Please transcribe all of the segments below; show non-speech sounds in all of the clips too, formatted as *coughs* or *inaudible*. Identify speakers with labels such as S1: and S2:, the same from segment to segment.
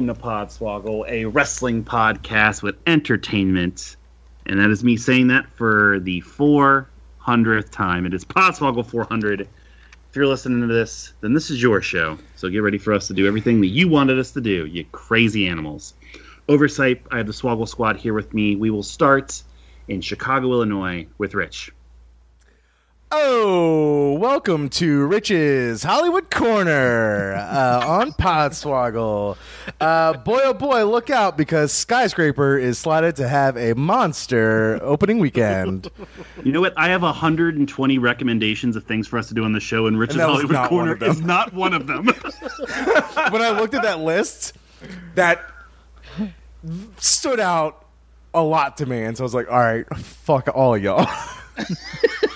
S1: Welcome to Podswoggle, a wrestling podcast with entertainment. And that is me saying that for the 400th time. It is Podswoggle 400. If you're listening to this, then this is your show. So get ready for us to do everything that you wanted us to do, you crazy animals. Oversight, I have the Swoggle Squad here with me. We will start in Chicago, Illinois with Rich.
S2: Oh, welcome to Rich's Hollywood Corner uh, on Podswoggle. Uh, boy, oh boy, look out because Skyscraper is slotted to have a monster opening weekend.
S1: You know what? I have 120 recommendations of things for us to do on the show, and Rich's
S2: And
S1: Hollywood
S2: not
S1: Corner is not one of them. *laughs*
S2: when I looked at that list, that stood out a lot to me. And so I was like, all right, fuck all y'all. *laughs*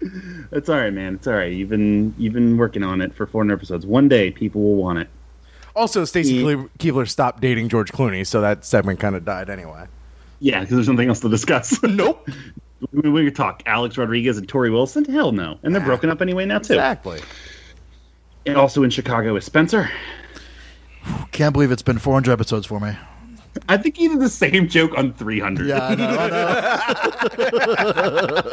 S2: *laughs*
S1: It's all right, man. It's all right. You've been you've been working on it for 400 episodes. One day, people will want it.
S2: Also, Stacy
S1: Yeah.
S2: Keibler- Keibler stopped dating George Clooney, so that segment kind of died anyway.
S1: Yeah, because there's nothing else to discuss. *laughs*
S2: Nope.
S1: we, we could talk Alex Rodriguez and Torrie Wilson. Hell no, and they're ah, broken up anyway now too.
S2: Exactly.
S1: And also in Chicago is Spencer.
S3: Can't believe it's been 400 episodes for me.
S1: I think he did the same joke on 300.
S3: Yeah, I know. I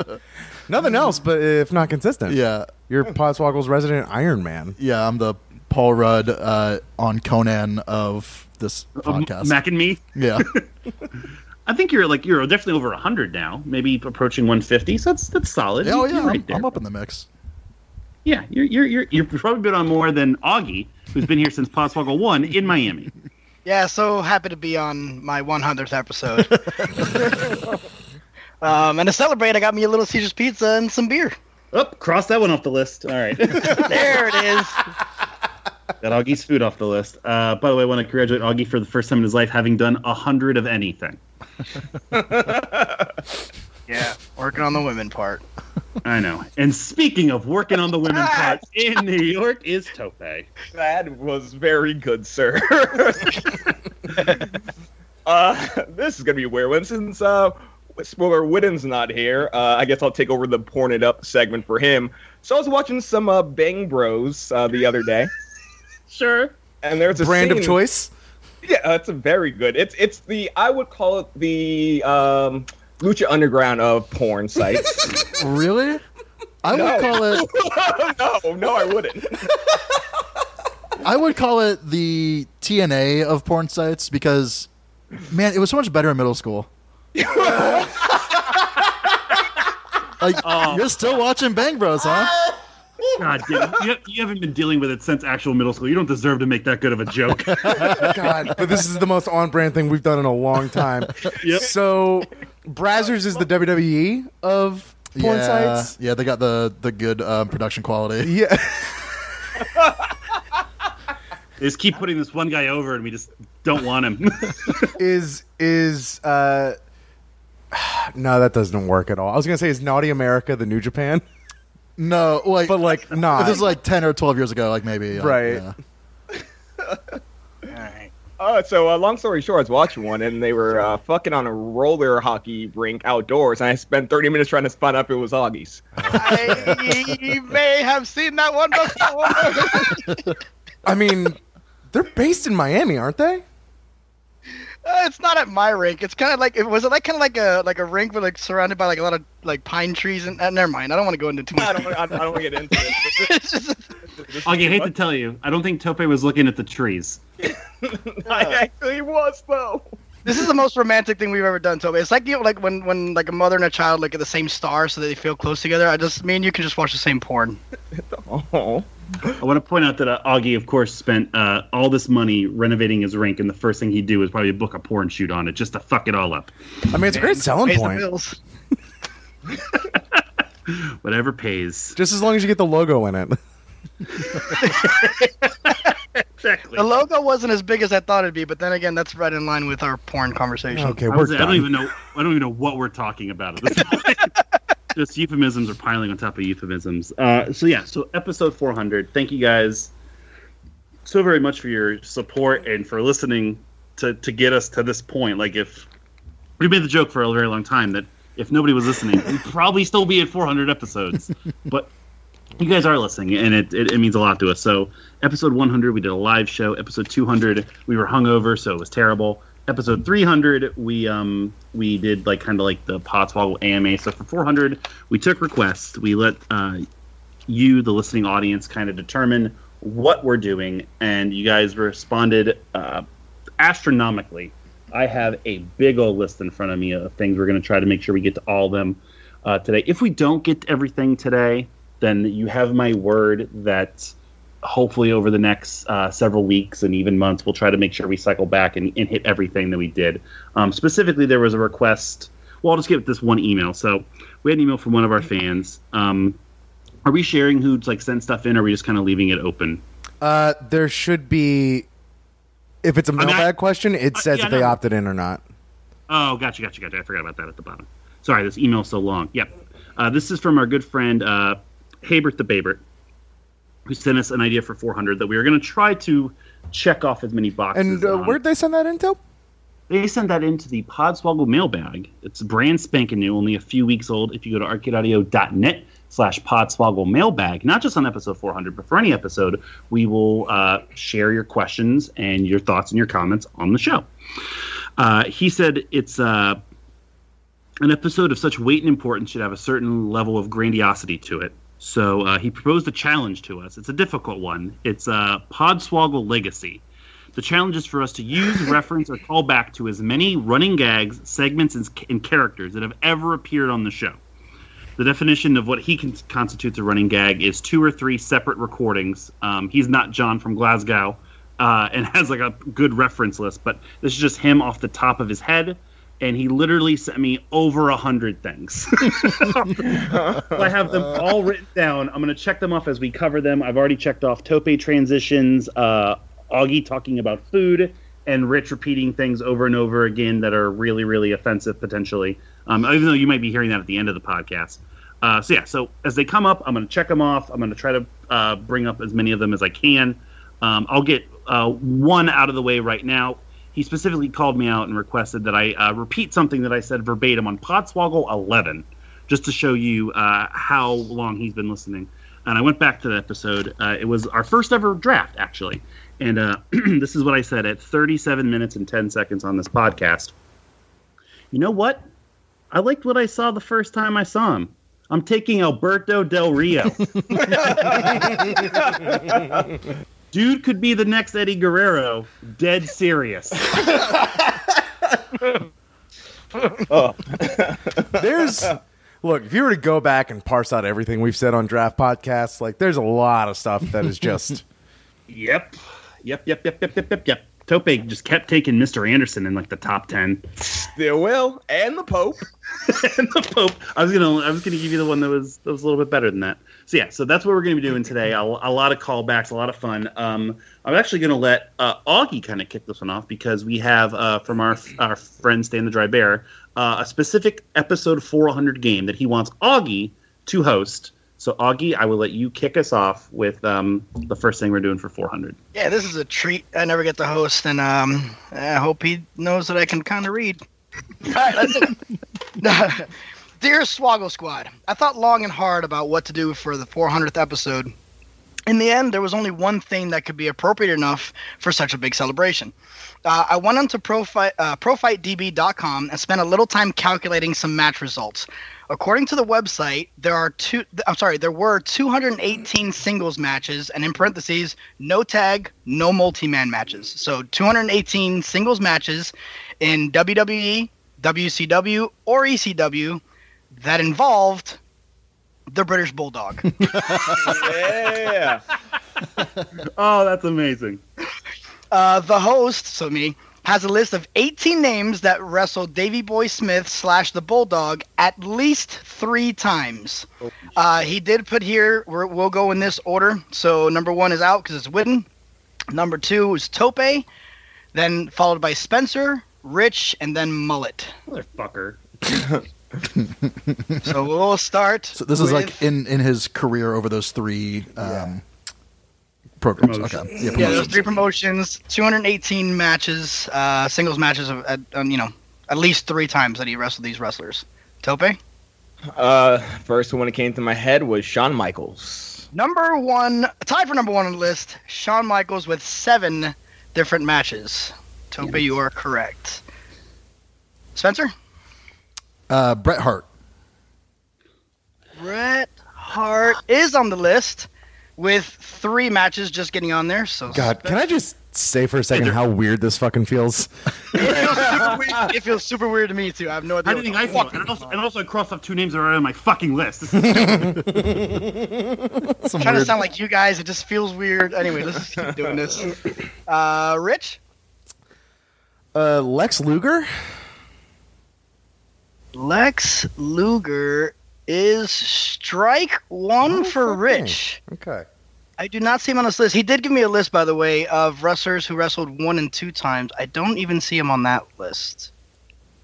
S3: know. *laughs*
S2: Nothing else, but if not consistent.
S3: Yeah,
S2: You're Podswoggle's resident Iron Man.
S3: yeah. I'm the Paul Rudd uh, on Conan of this
S1: Um,
S3: podcast.
S1: Mac and me.
S3: yeah, *laughs*
S1: I think you're like you're definitely over 100 now, maybe approaching 150. So that's that's solid.
S3: oh yeah.
S1: right
S3: I'm,
S1: there.
S3: I'm up in the mix.
S1: Yeah, you're you're you're you're probably been on more than Augie, who's been here since Podswoggle one in Miami.
S4: Yeah, so happy to be on my 100th episode. *laughs* um, and to celebrate, I got me a Little Caesars pizza and some beer.
S1: Oh, cross that one off the list. All right. *laughs* *laughs*
S4: There it is.
S1: Got Augie's food off the list. Uh, by the way, I want to congratulate Augie for the first time in his life having done a hundred of anything. *laughs*
S4: Yeah, working on the women part.
S1: I know. And speaking of working on the women part in New York is Tope.
S5: That was very good, sir. uh, this is gonna be a weird one since uh, spoiler Whitten's not here. Uh, I guess I'll take over the porn it up segment for him. So I was watching some uh, Bang Bros uh, the other day, *laughs*
S1: Sure.
S5: and there's a
S2: Brand of choice.
S5: Yeah, that's a very good. It's it's the I would call it the um, Lucha Underground of porn sites. *laughs*
S3: Really? I
S5: No.
S3: would call it. *laughs*
S5: no, no, I wouldn't.
S3: I would call it the TNA of porn sites because, man, it was so much better in middle school. *laughs* like
S1: Oh.
S3: you're still watching Bang Bros, huh? *laughs*
S1: God, damn, you, you haven't been dealing with it since actual middle school. You don't deserve to make that good of a joke. *laughs*
S2: God, but this is the most on brand thing we've done in a long time.
S1: Yep.
S2: So, Brazzers is the WWE of porn
S3: yeah,
S2: sites.
S3: yeah, they got the the good um, production quality.
S2: Yeah.
S1: They just keep putting this one guy over, and we just don't want him.
S2: is is uh *sighs* no that doesn't work at all i was gonna say is naughty america the new japan
S3: No, like,
S2: but like not
S3: this is like ten or twelve years ago, like maybe, uh,
S2: Right.
S3: yeah. *laughs*
S4: All right.
S5: Uh, so uh, long story short, I was watching one, and they were uh, fucking on a roller hockey rink outdoors, and I spent 30 minutes trying to spot out if it was Augie's.
S4: I *laughs* may have seen that one before. *laughs*
S2: i mean they're based in miami aren't they
S4: Uh, it's not at my rink. It's kind of like it was it like kind of like a like a rink, but like surrounded by like a lot of like pine trees. And uh, never mind. I don't want to go into too
S5: I
S4: much.
S5: don't, I, I don't want to get into it. *laughs*
S4: It's just-
S1: Augie, I hate to tell you, I don't think Tope was looking at the trees. *laughs*
S5: I actually was though.
S4: this is the most romantic thing we've ever done, Toby. It's like you know, like when when like a mother and a child look at the same star, so that they feel close together. I just me and you can just watch the same porn. *laughs*
S5: Oh,
S1: I want to point out that uh, Augie, of course, spent uh, all this money renovating his rink, and the first thing he'd do is probably book a porn shoot on it just to fuck it all up.
S2: i mean it's a great selling
S4: Pays the
S2: point
S4: bills. *laughs*
S1: Whatever pays.
S2: just as long as you get the logo in it
S1: exactly.
S4: The logo wasn't as big as I thought it'd be, but then again, that's right in line with our porn conversation.
S2: Okay,
S1: I,
S2: we're
S1: was, I don't even know. I don't even know what we're talking about at this point. *laughs* Just euphemisms are piling on top of euphemisms. Uh, so yeah, so episode 400. Thank you guys so very much for your support and for listening to to get us to this point. Like if we made the joke for a very long time that if nobody was listening, we'd probably still be at 400 episodes. *laughs* but you guys are listening, and it, it, it means a lot to us. So, episode 100, we did a live show. Episode 200, we were hungover, so it was terrible. Episode 300, we um we did like kind of like the Podswoggle AMA. So for 400, we took requests. We let uh, you, the listening audience, kind of determine what we're doing, and you guys responded uh, astronomically. I have a big old list in front of me of things we're going to try to make sure we get to all of them uh, today. If we don't get everything today, then you have my word that hopefully over the next uh, several weeks and even months, we'll try to make sure we cycle back and, and hit everything that we did. Um, specifically, there was a request. Well, I'll just give this one email. So we had an email from one of our fans. Um, are we sharing who's like sent stuff in, or are we just kind of leaving it open?
S2: Uh, there should be. If it's a
S1: mean, I-
S2: mailbag question, it
S1: Uh,
S2: says
S1: yeah,
S2: if they
S1: no.
S2: opted in or not.
S1: Oh, gotcha, gotcha, gotcha. I forgot about that at the bottom. Sorry, this email's so long. Yep. Uh, this is from our good friend uh, Habert the Babert, who sent us an idea for 400 that we were going to try to check off as many boxes.
S2: And uh, where'd they send that into?
S1: They sent that into the Podswoggle mailbag. It's brand spanking new, only a few weeks old. If you go to arcadeaudio.net slash Podswoggle mailbag, not just on episode 400, but for any episode, we will uh, share your questions and your thoughts and your comments on the show. Uh, he said it's uh, an episode of such weight and importance should have a certain level of grandiosity to it. So uh, he proposed a challenge to us. It's a difficult one. It's uh, Podswoggle Legacy. The challenge is for us to use, *laughs* reference, or call back to as many running gags, segments, and, and characters that have ever appeared on the show. The definition of what he can constitutes a running gag is two or three separate recordings. Um, he's not John from Glasgow uh, and *laughs* has like a good reference list, but this is just him off the top of his head. And he literally sent me over a hundred things. *laughs* I have them all written down. I'm going to check them off as we cover them. I've already checked off Tope transitions, uh, Augie talking about food, and Rich repeating things over and over again that are really, really offensive potentially. Um, even though you might be hearing that at the end of the podcast. Uh, so yeah, so as they come up, I'm going to check them off. I'm going to try to uh, bring up as many of them as I can. Um, I'll get uh, one out of the way right now. He specifically called me out and requested that I uh, repeat something that I said verbatim on Podswoggle 11, just to show you uh, how long he's been listening. And I went back to the episode. Uh, it was our first ever draft, actually. And uh, *clears throat* this is what I said at 37 minutes and 10 seconds on this podcast. You know what? I liked what I saw the first time I saw him. I'm taking Alberto Del Rio. *laughs* *laughs* Dude could be the next Eddie Guerrero. Dead serious. *laughs*
S5: Oh, *laughs*
S2: There's look, if you were to go back and parse out everything we've said on draft podcasts, like there's a lot of stuff that is just *laughs*
S1: Yep. Yep, yep, yep, yep, yep, yep, yep. Tope just kept taking Mr. Anderson in like the top 10.
S5: still will, and the Pope. *laughs*
S1: and the Pope. I was gonna, I was gonna give you the one that was that was a little bit better than that. So yeah, so that's what we're gonna be doing today. A, a lot of callbacks, a lot of fun. Um, I'm actually gonna let uh, Augie kind of kick this one off because we have uh, from our our friend Stan the Dry Bear uh, a specific episode 400 game that he wants Augie to host. So Augie, I will let you kick us off with um, the first thing we're doing for 400.
S4: Yeah, this is a treat. I never get to host, and um, I hope he knows that I can kind of read. All right, *laughs* let's *laughs* Dear Swoggle Squad, I thought long and hard about what to do for the 400th episode. In the end, there was only one thing that could be appropriate enough for such a big celebration. Uh, I went onto profi- uh, profightdb.com and spent a little time calculating some match results. According to the website, there are two. I'm sorry, there were 218 singles matches, and in parentheses, no tag, no multi-man matches. So 218 singles matches in WWE, WCW, or ECW that involved the British Bulldog. *laughs*
S5: Yeah. *laughs*
S1: Oh, that's amazing.
S4: Uh, the host, so me, has a list of 18 names that wrestled Davy Boy Smith slash the Bulldog at least three times. Uh, he did put here, we're, we'll go in this order. So number one is out because it's Witten. Number two is Tope, then followed by Spencer, Rich, and then Mullet.
S1: Motherfucker. *laughs*
S4: So we'll start.
S3: So this is like in in his career over those three um, programs.
S1: Promotions.
S3: Okay, yeah,
S4: yeah, those
S3: promotions.
S4: three promotions, 218 matches, uh, singles matches of, at, um, you know, at least three times that he wrestled these wrestlers. Tope,
S5: Uh, first one that came to my head was Shawn Michaels.
S4: number one, tied for number one on the list. Shawn Michaels with seven different matches. Tope, you are correct. Spencer,
S3: Uh, Bret Hart.
S4: Bret Hart is on the list with three matches just getting on there. So
S2: God, can I just say for a second how weird this fucking feels? *laughs*
S4: It feels super weird. It feels super weird to me too. I have no idea.
S1: How do
S4: what
S1: you think I feel?
S4: fuck
S1: And also,
S4: going
S1: and also I crossed off two names that are on my fucking list. This is *laughs*
S3: Some
S4: kind of sound like you guys. It just feels weird. Anyway, let's just keep doing this. Uh, Rich,
S2: Uh, Lex Luger?
S4: Lex Luger is strike one
S2: Oh,
S4: for
S2: fucking.
S4: Rich.
S2: Okay.
S4: I do not see him on this list. He did give me a list, by the way, of wrestlers who wrestled one and two times. I don't even see him on that list.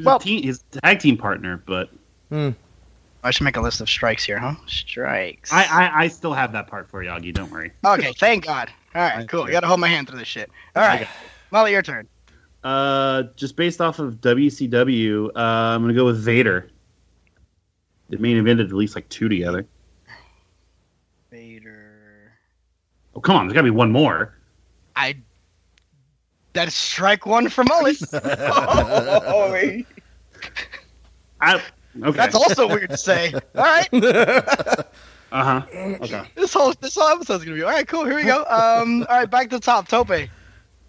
S1: well, team, his tag team partner, but
S4: I should make a list of strikes here, huh? Strikes.
S1: I, I, I still have that part for you, Augie. Don't worry. *laughs*
S4: Okay, thank God. All right, cool. You got to hold my hand through this shit. All right, Molly, your turn.
S1: Uh, just based off of WCW, uh, I'm gonna go with Vader. The main evented at least like two together.
S4: Vader.
S1: Oh come on, there's gotta be one more.
S4: I. That is strike one for Mullet.
S5: oh, wait.
S1: I, okay.
S4: That's also weird to say. All right, *laughs*
S1: Uh huh. Okay.
S4: this whole this whole episode's gonna be all right. Cool. Here we go. Um. All right, back to the top. Tope.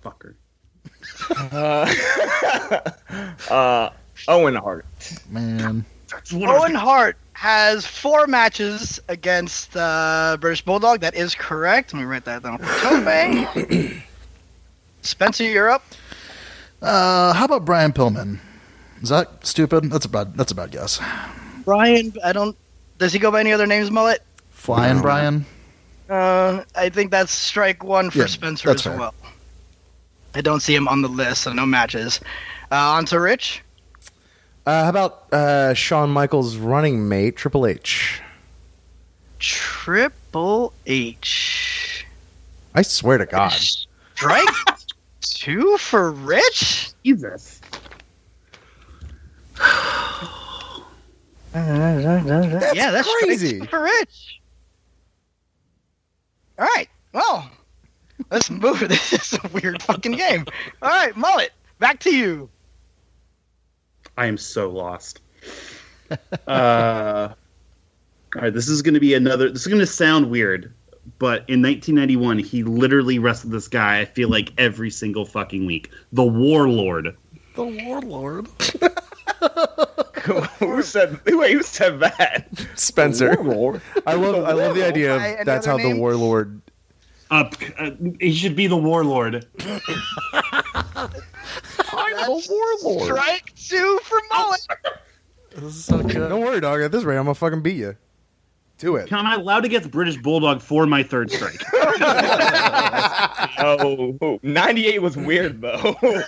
S1: Fucker. *laughs*
S5: Uh, uh, Owen Hart.
S3: man.
S1: That's what I was
S4: Owen Hart has four matches against uh, British Bulldog. That is correct. Let me write that down for Tope. *coughs* Spencer, you're up.
S3: Uh, how about Brian Pillman? Is that stupid? That's a bad. That's a bad guess.
S4: Brian, I don't. Does he go by any other names, Mullet?
S3: Flying
S2: No.
S3: Brian.
S4: Uh, I think that's strike one for
S3: Yeah,
S4: Spencer as
S3: fair.
S4: well. I don't see him on the list, so no matches. Uh, on to Rich.
S2: Uh, how about uh, Shawn Michaels' running mate, Triple H?
S4: Triple H.
S2: I swear to God.
S4: Strike two for Rich?
S1: Jesus.
S4: yeah, that's
S2: crazy.
S4: two for Rich. All right. Well, let's move. *laughs* This is a weird fucking game. All right, Mullet, back to you.
S1: I am so lost. uh, all right, this is going to be another. This is going to sound weird, but in 1991, he literally wrestled this guy. I feel like every single fucking week. The Warlord.
S3: The Warlord. *laughs*
S5: who said? Wait, who said that?
S2: Spencer.
S5: Warlord.
S2: I love I love the idea of
S4: any
S2: that's
S4: other
S2: how the warlord
S1: Uh, uh, he should be the Warlord. *laughs*
S2: I'm a warlord.
S4: Strike two for Mullet.
S3: This is so good.
S2: Don't worry, dog. At this rate, I'm gonna fucking beat you. Do it.
S1: Am I allowed the British Bulldog for my third strike? *laughs*
S5: Oh, 98 was weird though. *laughs*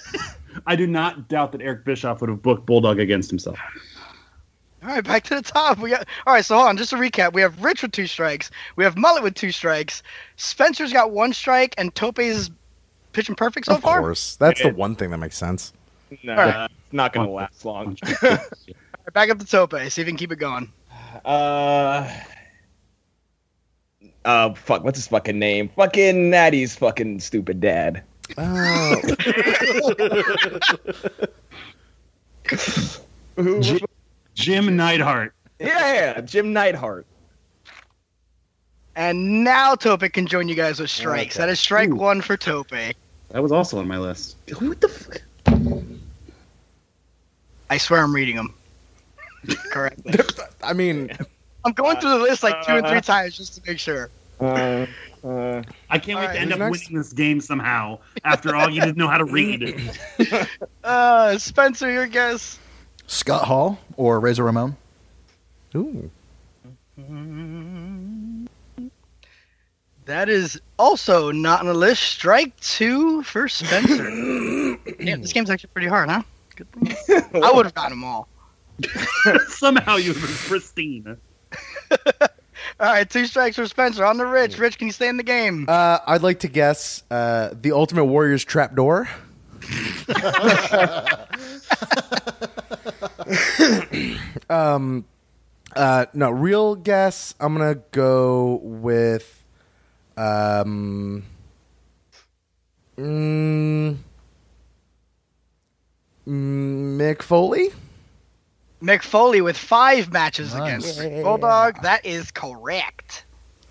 S1: I do not doubt that Eric Bischoff would have booked Bulldog against himself.
S4: All right, back to the top. We got all right. So hold on, just to recap: we have Rich with two strikes, we have Mullet with two strikes, Spencer's got one strike, and Tope's pitching perfect so
S2: of
S4: far.
S2: course. That's the one thing that makes sense.
S5: no,
S4: Alright.
S5: it's not gonna last long. *laughs* *laughs*
S4: All right, back up to Tope. See if we can keep it going.
S5: Uh. Uh, fuck, what's his fucking name? Fucking Nattie's fucking stupid dad.
S2: Oh, *laughs*
S5: Who,
S1: Ji- Jim Neidhart.
S5: yeah, yeah, Jim Neidhart.
S4: And now Tope can join you guys with strikes.
S2: Okay.
S4: That is strike
S1: Ooh.
S4: one for Tope.
S1: That was also on my list. What the fuck?
S4: I swear I'm reading them correctly. *laughs*
S2: I mean,
S4: I'm going through the list like two and three
S5: Uh,
S4: times just to make sure.
S5: Uh, uh,
S1: I can't wait
S4: Alright,
S1: to end up
S2: next?
S1: winning this game somehow. After all, you didn't know how to read. *laughs*
S4: Uh, Spencer, your guess.
S3: Scott Hall or Razor Ramon?
S4: That is also not on the list. Strike two for Spencer. *laughs* Damn, this game's actually pretty hard, huh? Good thing. *laughs* I would have gotten them all. *laughs*
S1: Somehow you were pristine.
S4: All right, two strikes for Spencer. On the Rich. Rich, can you stay in the game?
S2: Uh, I'd like to guess uh, the Ultimate Warrior's trapdoor. um, uh, no, real guess. I'm gonna go with um, mm, Mick Foley.
S4: Mick Foley with five matches
S3: Nice.
S4: against Bulldog. That is correct.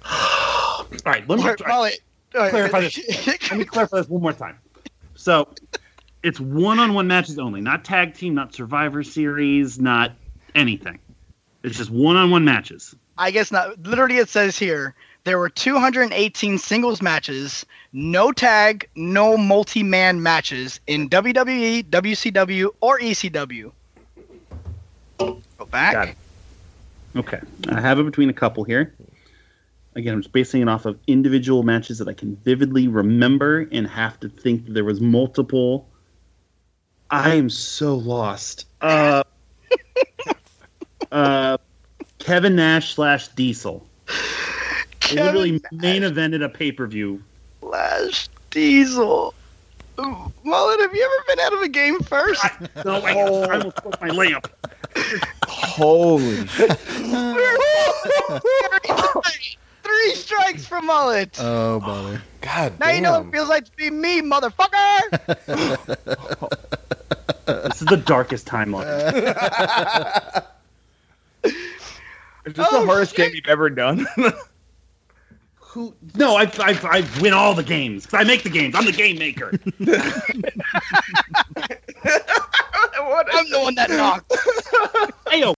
S1: All right, let me,
S4: Or- well, it- uh,
S1: clarify this. *laughs* let me clarify this one more time. So, it's one-on-one matches only, not tag team, not Survivor Series, not anything. It's just one-on-one matches.
S4: I guess not. Literally, it says here there were 218 singles matches, no tag, no multi-man matches in WWE, WCW, or ECW. Go back.
S1: Okay, I have it between a couple here. Again, I'm just basing it off of individual matches that I can vividly remember and have to think that there was multiple. I am so lost. Uh, *laughs* uh, Kevin Nash slash Diesel. They literally main evented a pay per view.
S4: Flash Diesel. Ooh, Mullet, have you ever been out of a game first?
S1: No, I, oh. I almost broke my lamp.
S5: Holy. *laughs*
S4: Three strikes for Mullet.
S3: Oh, bother.
S2: God
S4: now you know what it feels like to be me, motherfucker. *laughs*
S1: This is the darkest timeline. *laughs*
S5: Is this
S4: Oh,
S5: the hardest
S4: shit.
S5: game you've ever done?
S1: Who? No, I, I, I win all the games because I make the games. I'm the game maker. *laughs*
S5: what
S4: I'm the one that knocked.
S1: Ayo.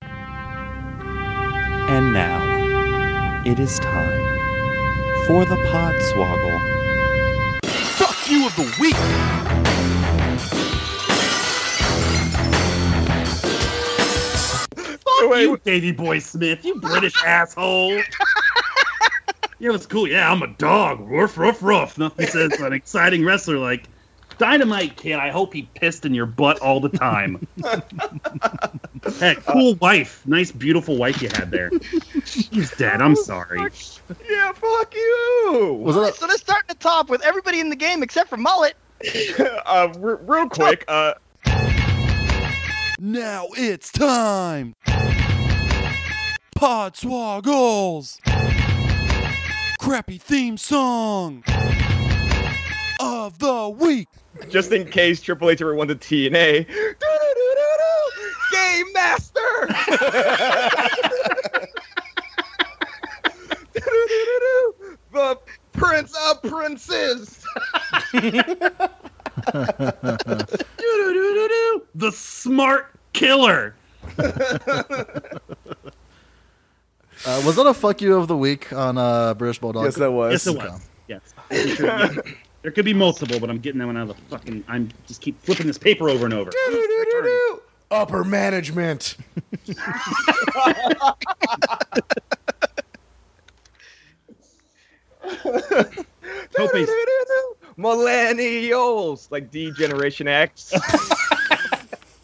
S6: And now, it is time for the Podswoggle.
S2: Fuck you of the week.
S1: Fuck
S5: Wait.
S1: you, Davy Boy Smith. You British asshole. Yeah, it's cool. Yeah, I'm a dog. Ruff, ruff, ruff. Nothing says an exciting wrestler like Dynamite Kid. I hope he pissed in your butt all the time. *laughs* Heck, cool wife. Nice, beautiful wife you had there. She's dead. I'm sorry.
S5: Yeah, fuck you.
S3: Was it
S4: So let's start at the top with everybody in the game except for Mullet. *laughs*
S5: uh, r- real quick, uh,
S6: Now it's time! Podswoggles! Crappy theme song of the week!
S5: just in case Triple H ever won the TNA. *laughs* Game Master. *laughs* The Prince of Princes. *laughs*
S1: The smart killer.
S3: Uh, was that a fuck you of the week on uh, British Bulldog?
S2: Yes, that was.
S1: Yes, it was. Yes. there could be multiple, but I'm getting that one out of the fucking. I'm just keep flipping this paper over and over.
S2: Upper management. *laughs*
S1: Tope's-
S5: Millennials, like D Generation X.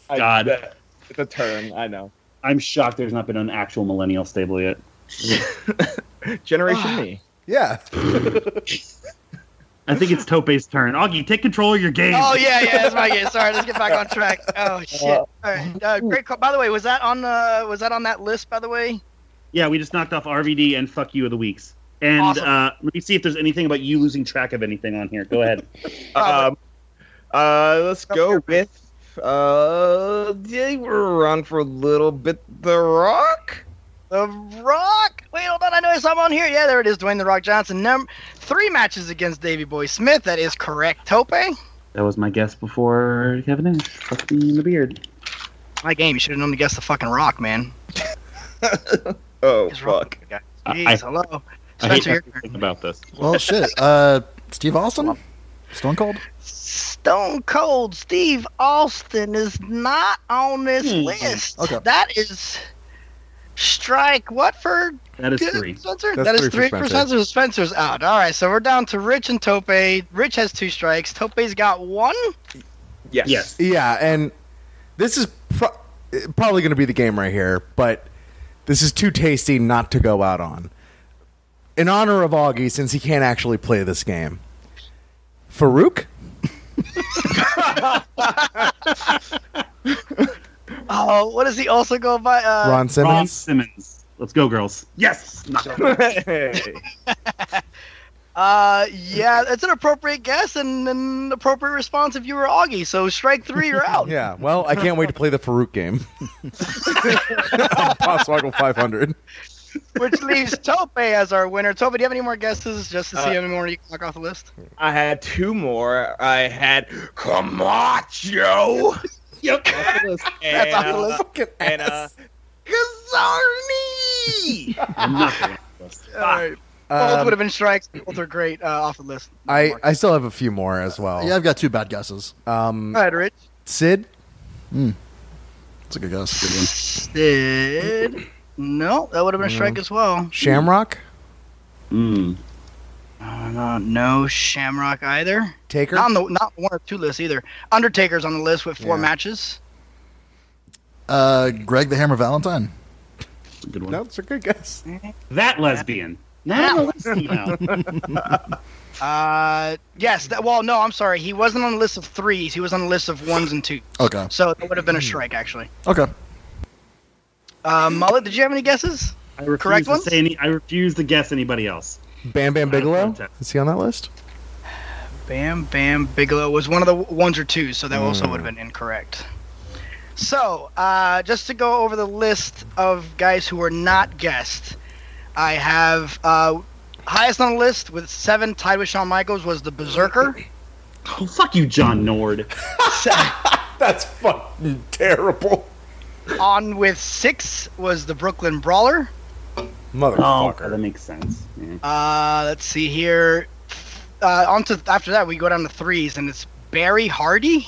S5: *laughs*
S1: God.
S5: that- it's a term. I know.
S1: I'm shocked there's not been an actual millennial stable yet. *laughs*
S5: Generation Me.
S2: Yeah.
S1: I think it's Tope's turn. Augie, take control of your game.
S4: Oh yeah, yeah, that's my game. Sorry, let's get back on track. *laughs* Oh shit. All right. Uh, great call. By the way, was that on uh, was that on that list? By the way.
S1: Yeah, we just knocked off RVD and fuck you of the weeks. And
S4: Awesome.
S1: uh, let me see if there's anything about you losing track of anything on here. Go ahead. *laughs*
S5: Um, uh, let's go with. Uh, yeah, we're around for a little bit. The Rock.
S4: The Rock. Wait, hold on. I know something on here. Yeah, there it is. Dwayne the Rock Johnson. Number three matches against Davy Boy Smith. That is correct. Tope.
S1: That was my guess before Kevin Nash. Fuck me in the beard.
S4: My game. You should have known to guess the fucking Rock, man. *laughs*
S5: Oh
S4: What's wrong
S5: fuck.
S4: with you guys?
S1: I-
S4: Jeez,
S1: I-
S4: hello.
S1: I hate
S4: Spencer, your
S1: about this.
S3: Well, shit. *laughs* Uh, Steve Austin? Stone Cold?
S4: Stone Cold Steve Austin is not on this
S1: Hmm.
S4: list.
S3: Okay.
S4: That is strike. What for?
S1: That is three.
S4: Spencer?
S2: That's
S4: That is
S2: three for
S4: three for
S2: Spencer.
S4: Spencer. Spencer's out. All right, so we're down to Rich and Tope. Rich has two strikes. Tope's got one.
S5: Yes.
S1: Yes.
S2: Yeah, and this is pro- probably going to be the game right here, but this is too tasty not to go out on. In honor of Augie, since he can't actually play this game, Farouk? *laughs* *laughs* *laughs*
S4: Oh, what does he also go by? Uh,
S2: Ron
S1: Ron
S2: Simmons?
S1: Simmons. Let's go, girls. Yes. *laughs*
S4: Uh, yeah, it's an appropriate guess and an appropriate response if you were Augie. So strike three, you're out. *laughs*
S2: Yeah, well, I can't wait to play the Farouk game. *laughs* Podswoggle 500.
S4: Which leaves Tope as our winner. Tope, do you have any more guesses just to see
S5: Uh,
S4: how many more you can knock off the list?
S5: I had two more. I had Camacho.
S1: Yep. *laughs*
S5: and,
S4: That's off the
S5: uh,
S4: list.
S2: Fucking
S5: and uh, Kazarni.
S1: I'm not going *laughs* to.
S4: All right. Both
S2: Um,
S4: would have been strikes. Both are great uh, off the list.
S2: I, I still have a few more as well.
S3: Yeah, I've got two bad guesses.
S2: Um,
S4: All right, Rich.
S2: Sid?
S3: That's a good guess.
S4: Sid. No, that would have been a strike as well.
S2: Shamrock?
S1: Mm.
S4: Uh, no, no Shamrock either.
S2: Taker?
S4: Not on the not one or two lists either. Undertaker's on the list with four
S2: Yeah.
S4: matches.
S3: Uh, Greg the Hammer Valentine.
S1: Good one.
S2: No, a good guess.
S1: That lesbian. Now the lesbian now. *laughs*
S4: Uh, yes. That, well, no, I'm sorry. He wasn't on the list of threes. He was on the list of ones and twos.
S3: Okay.
S4: So that would have been a strike, actually.
S3: Okay.
S4: Uh, Mullet, did you have any guesses?
S1: I refuse
S4: Correct
S1: to
S4: ones?
S1: say any. I refuse to guess anybody else.
S2: Bam Bam Bigelow? Is he on that list?
S4: Bam Bam Bigelow was one of the ones or twos, so that also would have been incorrect. So, uh, just to go over the list of guys who were not guessed, I have uh, highest on the list with seven, tied with Shawn Michaels, was the Berserker.
S1: Oh, fuck you, John Nord. *laughs*
S2: That's fucking terrible.
S4: on with six was the Brooklyn Brawler.
S1: Oh,
S2: Motherfucker.
S1: that makes sense. Yeah.
S4: Uh, let's see here. Uh, on to after that, we go down to threes, and it's Barry Hardy.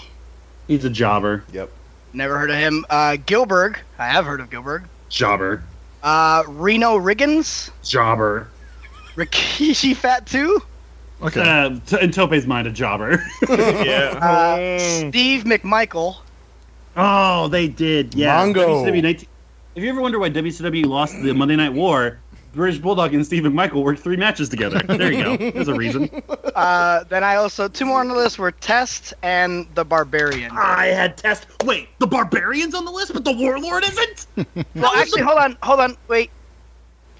S1: He's a jobber.
S2: Yep.
S4: Never heard of him. Uh, Gillberg. I have heard of Gillberg.
S1: Jobber.
S4: Uh, Reno Riggins.
S1: Jobber.
S4: Rikishi Phatu.
S3: Okay.
S1: Uh, t- in Tope's mind, a jobber. *laughs*
S5: yeah.
S4: Uh. Steve McMichael.
S1: oh, they did. Yeah.
S2: Mongo.
S1: 19- if you ever wonder why WCW lost the Monday Night War, British Bulldog and Steve McMichael worked three matches together. There you go. There's a reason. *laughs*
S4: Uh, then I also, two more on the list were Test and the Barbarian.
S1: I had test. Wait, the Barbarian's on the list, but the Warlord isn't. *laughs*
S4: Well, actually, hold on, hold on, wait.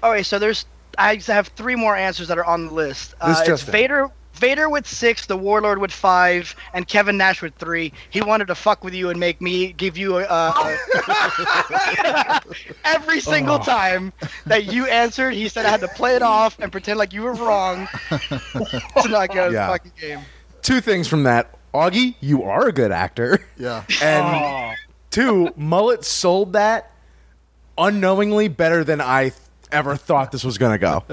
S4: All right, so there's, I have three more answers that are on the list. Uh,
S2: This
S4: it's
S2: Justin.
S4: Vader, Vader with six, the Warlord with five, and Kevin Nash with three. He wanted to fuck with you and make me give you uh, a, *laughs* a every single oh. time that you answered. He said I had to play it off and pretend like you were wrong *laughs* to not get a
S2: Yeah.
S4: fucking game.
S2: Two things from that. Augie, you are a good actor.
S3: Yeah. *laughs*
S2: And oh. two, Mullet sold that unknowingly better than I th- ever thought this was going to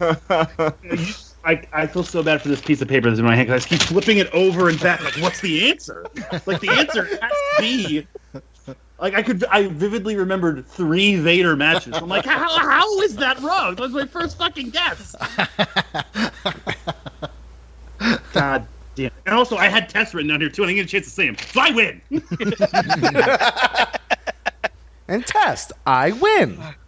S2: go.
S1: I, I feel so bad for this piece of paper that's in my hand because I keep flipping it over and back. Like, what's the answer? Like, the answer has to be. Like, I could, I vividly remembered three Vader matches. I'm like, how, how is that wrong? That was my first fucking guess. God damn. And also, I had tests written down here too, and I didn't get a chance to say them. So I win. *laughs*
S2: And test, I win. *laughs*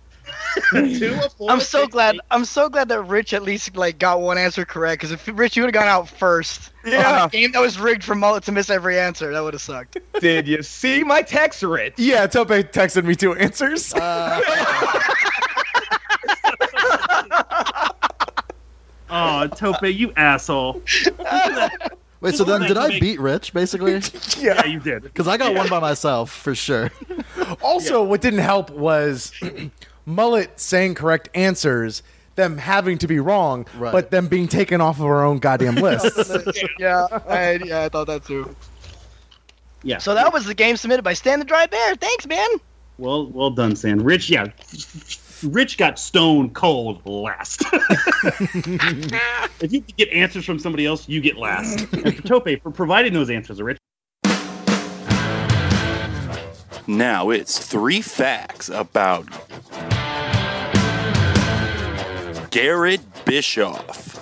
S2: *laughs*
S1: Two of four,
S4: I'm so glad.
S1: eight.
S4: I'm so glad that Rich at least like got one answer correct. Because if Rich, you would have gone out first.
S5: Yeah.
S4: On a game that was rigged for Mullet to miss every answer. That would have sucked. *laughs*
S5: Did you see my text, Rich?
S2: Yeah, Tope texted me two answers. *laughs*
S1: Oh, Tope, you asshole.
S3: Wait, so then did I
S1: make-
S3: beat Rich, basically?
S2: yeah.
S1: Yeah, you did.
S3: Because I got one by myself, for sure.
S2: Also, what didn't help was *clears throat* Mullet saying correct answers, them having to be wrong,
S3: Right.
S2: but them being taken off of our own goddamn *laughs* lists. *laughs*
S4: yeah, I, yeah, I thought that too.
S1: Yeah.
S4: So that was the game submitted by Stan the Dry Bear. Thanks, man.
S1: Well, well done, Sam. Rich, yeah. Rich got stone cold last. *laughs* if you could get answers from somebody else, you get last. And for Tope, for providing those answers, Rich.
S6: Now it's three facts about Garrett Bischoff.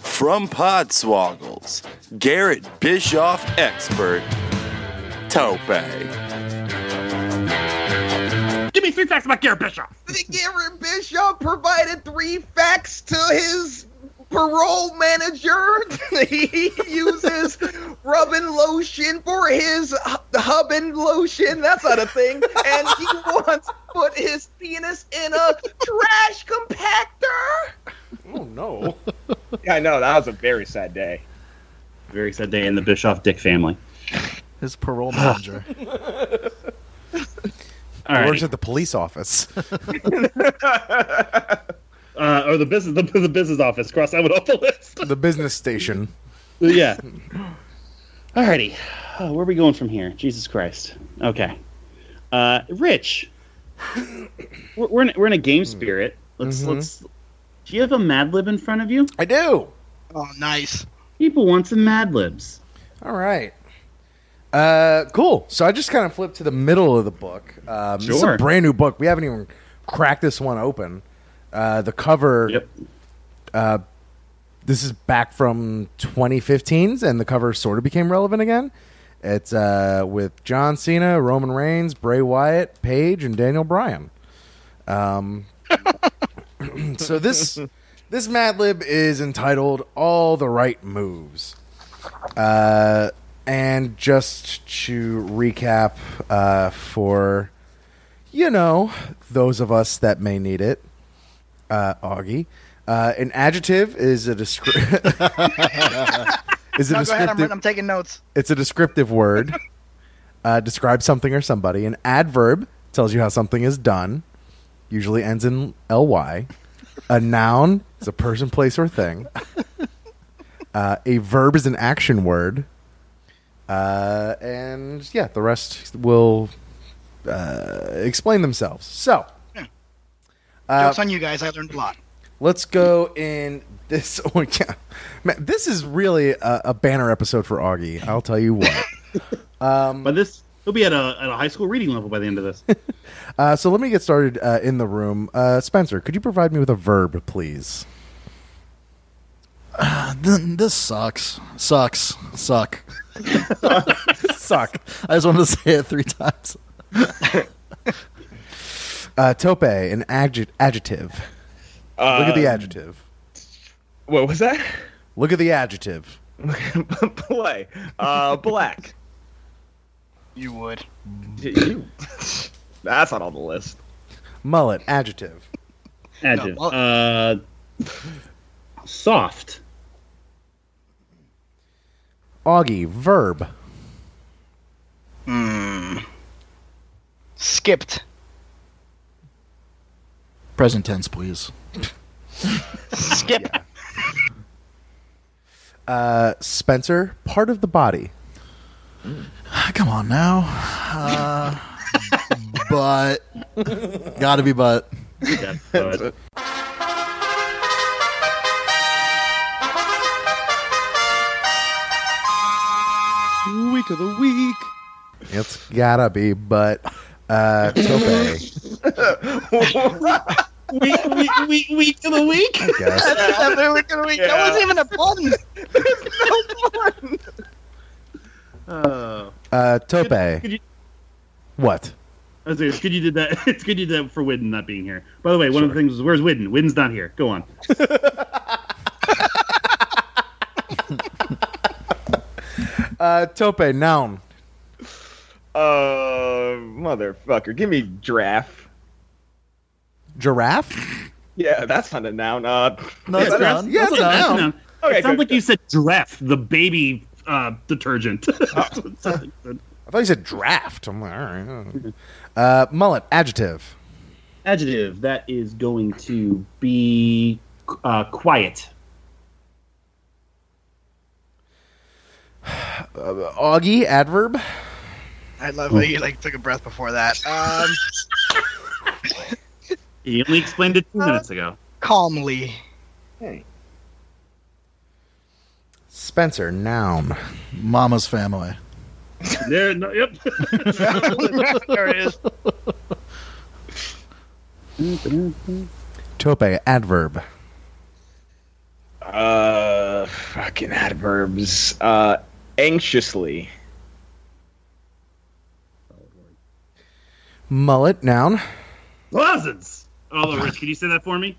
S6: From Podswoggles, Garrett Bischoff expert, Tope.
S1: Give me three facts about Garrett Bischoff.
S5: Garrett Bischoff provided three facts to his parole manager. *laughs* he uses rubbing lotion for his hu- hubbing lotion. That's not a thing. And he *laughs* once put his penis in a trash compactor.
S2: Oh no. *laughs*
S5: Yeah, I know. That was a very sad day.
S1: Very sad day in the Bischoff Dick family.
S3: His parole *sighs* manager.
S1: All
S2: He works at the police office.
S1: Uh, or the business the, the business office. Cross that one off the list. *laughs*
S2: the business station.
S1: yeah. Alrighty. Oh, where are we going from here? Jesus Christ. Okay. Uh, Rich. We're, we're, in, we're in a game spirit. Let's
S2: Mhm.
S1: let's. Do you have a Mad Lib in front of you?
S2: I do.
S4: Oh, nice.
S1: People want some Mad Libs.
S2: All right. Uh, cool. So I just kind of flipped to the middle of the book. Um, This is a brand new book. We haven't even cracked this one open. Uh, the cover.
S1: Yep.
S2: Uh, This is back from 2015's, and the cover sort of became relevant again. It's uh, with John Cena, Roman Reigns, Bray Wyatt, Paige, and Daniel Bryan. Um, *laughs* so this this Mad Lib is entitled "All the Right Moves," uh, and just to recap uh, for you know those of us that may need it, uh, Augie. Uh, an adjective is a descri- *laughs* is a
S4: No, go ahead. I'm,
S2: descriptive.
S4: I'm taking notes.
S2: It's a descriptive word. Uh, describes something or somebody. An adverb tells you how something is done. Usually ends in ly. A noun is a person, place, or thing. Uh, a verb is an action word. Uh, and yeah, the rest will uh, explain themselves. So uh,
S4: Jokes on you guys. I learned a lot.
S2: let's go in this. *laughs* Oh, yeah. Man, this is really a, a banner episode for Augie. I'll tell you what. *laughs*
S1: But this he'll be at a at a high school reading level by the end of this. *laughs*
S2: Uh, so let me get started uh, in the room. Uh, Spencer, could you provide me with a verb, please?
S3: Th- this sucks. Sucks. Suck.
S2: Suck.
S3: I just wanted to say it three times.
S2: Uh, tope, an adj- adjective. Look at the
S5: Um,
S2: adjective.
S5: What was that?
S2: Look at the adjective. *laughs*
S5: Play. Uh, black.
S4: You would.
S5: You- *laughs* That's not on the list.
S2: Mullet, adjective.
S1: Adjective.
S4: well-
S1: uh, soft.
S2: Augie, verb.
S4: Hmm. Skipped.
S3: Present tense, please.
S4: Skip.
S2: Uh, Spencer, part of the body. *sighs*
S3: Come on now. Uh, *laughs* but gotta be but.
S1: Yeah, but-
S2: Week of the week. It's gotta be, but uh, Tope, *laughs*
S1: week, week, week, week to the week.
S2: I guess. *laughs*
S4: That wasn't even a pun. *laughs*
S1: Oh.
S2: Uh, Tope,
S1: Could you,
S2: what?
S1: I was saying, it's good you did that. *laughs* It's good you did that for Widden not being here. By the way, one of the things is where's Widden? Widden's not here. Go on.
S2: Uh, Tope, noun.
S5: Uh, motherfucker. Give me giraffe.
S2: Giraffe?
S5: Yeah, that's not a noun. Uh,
S3: No, it's
S5: yeah,
S3: a noun.
S2: yeah,
S3: That's
S2: it's a
S3: noun.
S2: noun.
S5: Okay,
S1: it sounds
S5: good,
S1: like you said giraffe, the baby uh, detergent. *laughs*
S2: I thought you said draft. I'm like, all right. Uh, mullet, adjective.
S1: Adjective. That is going to be uh, quiet. *sighs*
S2: Augie, adverb.
S4: I love how you like took a breath before that. Um, *laughs*
S1: He only explained it two minutes ago.
S4: calmly. Hey.
S2: Spencer, noun.
S3: Mama's family.
S1: There, no, yep. *laughs*
S4: there it is.
S2: Tope, adverb.
S5: Uh, fucking adverbs. Uh, anxiously.
S2: Mullet, noun.
S1: Buzzards. Oh, Rich, can you say that for me?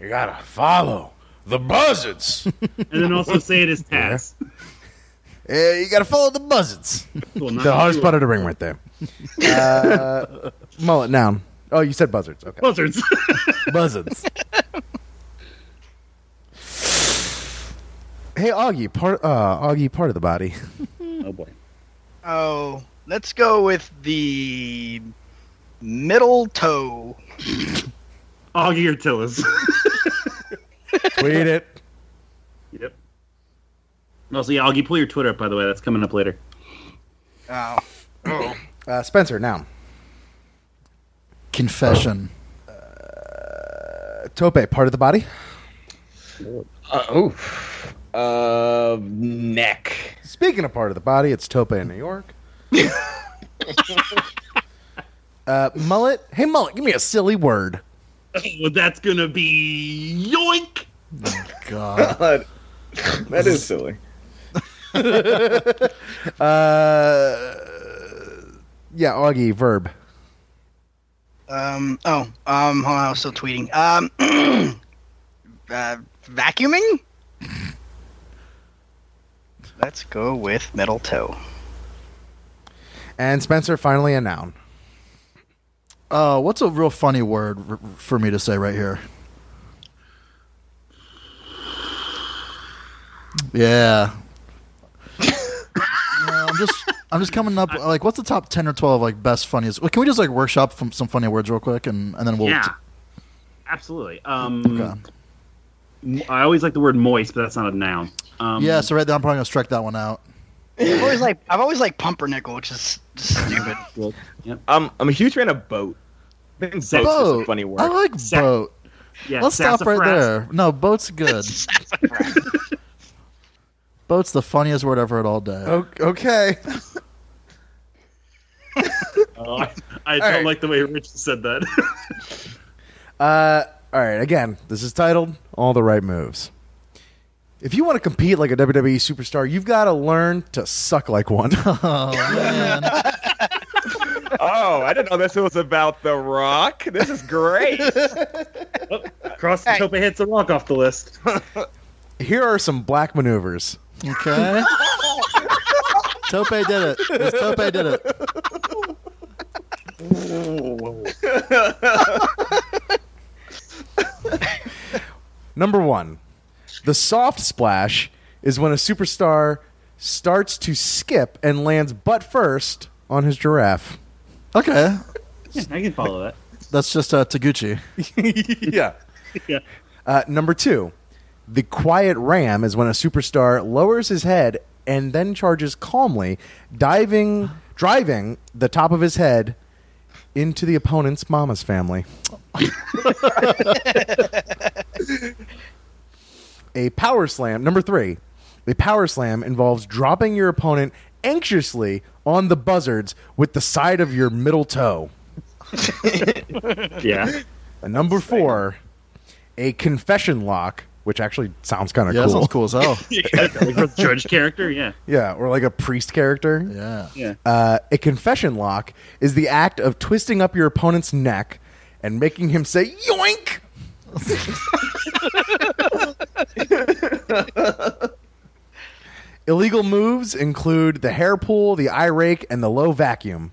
S2: You gotta follow the buzzards. *laughs*
S1: And then also say it as Taz.
S2: yeah, you gotta follow the buzzards.
S1: Cool, not
S2: the hardest part of the ring right there. Uh, *laughs* mullet, noun. Oh, you said buzzards. Okay.
S1: Buzzards. *laughs*
S2: Buzzards. *sighs* hey, Augie, part uh, Augie, part of the body.
S1: oh boy.
S4: Oh, let's go with the middle toe. *coughs*
S1: Augie or Tillis. *laughs*
S2: Tweet it.
S1: yep. Also, yeah, Augie, pull your Twitter up, by the way. That's coming up later.
S4: Oh. Oh. *coughs*
S2: Uh, Spencer, now.
S3: Confession.
S2: Uh, Tope, part of the body.
S5: Uh, oof. Uh, neck.
S2: Speaking of part of the body, it's Tope in New York. *laughs* uh, mullet. Hey, mullet, give me a silly word.
S1: well, that's gonna be yoink.
S3: God.
S5: God. *laughs* that is silly. *laughs*
S2: Uh, yeah, Augie, verb.
S4: Um. Oh. Um. Hold on. I was still tweeting. Um. *clears throat* uh, vacuuming. Let's go with middle toe.
S2: And Spencer, finally a noun.
S3: Uh, what's a real funny word r- for me to say right here? Yeah. *laughs* I'm just I'm just coming up like what's the top ten or twelve like best funniest? Well, can we just like workshop from some funny words real quick and, and then we'll
S1: yeah. Absolutely. Um,
S3: Okay.
S1: I always like the word moist, but that's not a noun. Um,
S3: yeah. So right there, I'm probably gonna strike that one out.
S4: I've always like I've always liked pumpernickel, which is stupid.
S1: well, *laughs* yep.
S5: Um, I'm a huge fan of boat. I think boat's just a funny word.
S3: I like
S1: Sa-
S3: boat.
S1: Yeah,
S3: Let's stop right there. No, boat's good. *laughs* boat's the funniest word I've heard all day.
S2: Okay. *laughs*
S1: Oh, I, I don't
S2: right.
S1: like the way Rich said that.
S2: Uh, all right. Again, this is titled "All the Right Moves." If you want to compete like a WWE superstar, you've got to learn to suck like one. *laughs*
S3: Oh man.
S5: oh, I didn't know this was about The Rock. This is great. *laughs*
S1: oh, cross
S4: Hey.
S1: Tope hits the rock off the list.
S2: Here are some black maneuvers.
S3: Okay. *laughs* Tope did it. Yes, Tope did it.
S2: Number one, the soft splash is when a superstar starts to skip and lands butt first on his giraffe.
S3: Okay.
S1: Yeah, I can follow that.
S3: That's just uh, Taguchi. *laughs*
S2: yeah.
S1: Yeah.
S2: Uh, number two, the quiet ram is when a superstar lowers his head and then charges calmly, diving, driving the top of his head into the opponent's mama's family. *laughs* a power slam. Number three, a power slam involves dropping your opponent anxiously on the buzzards with the side of your middle toe.
S1: Yeah. *laughs*
S2: And number four, a confession lock, which actually sounds kind of
S3: Yeah, that
S2: cool.
S3: sounds cool as hell. *laughs*
S1: like for the judge character, yeah.
S2: Yeah, or like a priest character.
S3: Yeah.
S1: Yeah.
S2: Uh, a confession lock is the act of twisting up your opponent's neck and making him say "yoink." *laughs* *laughs* Illegal moves include the hair pull, the eye rake, and the low vacuum.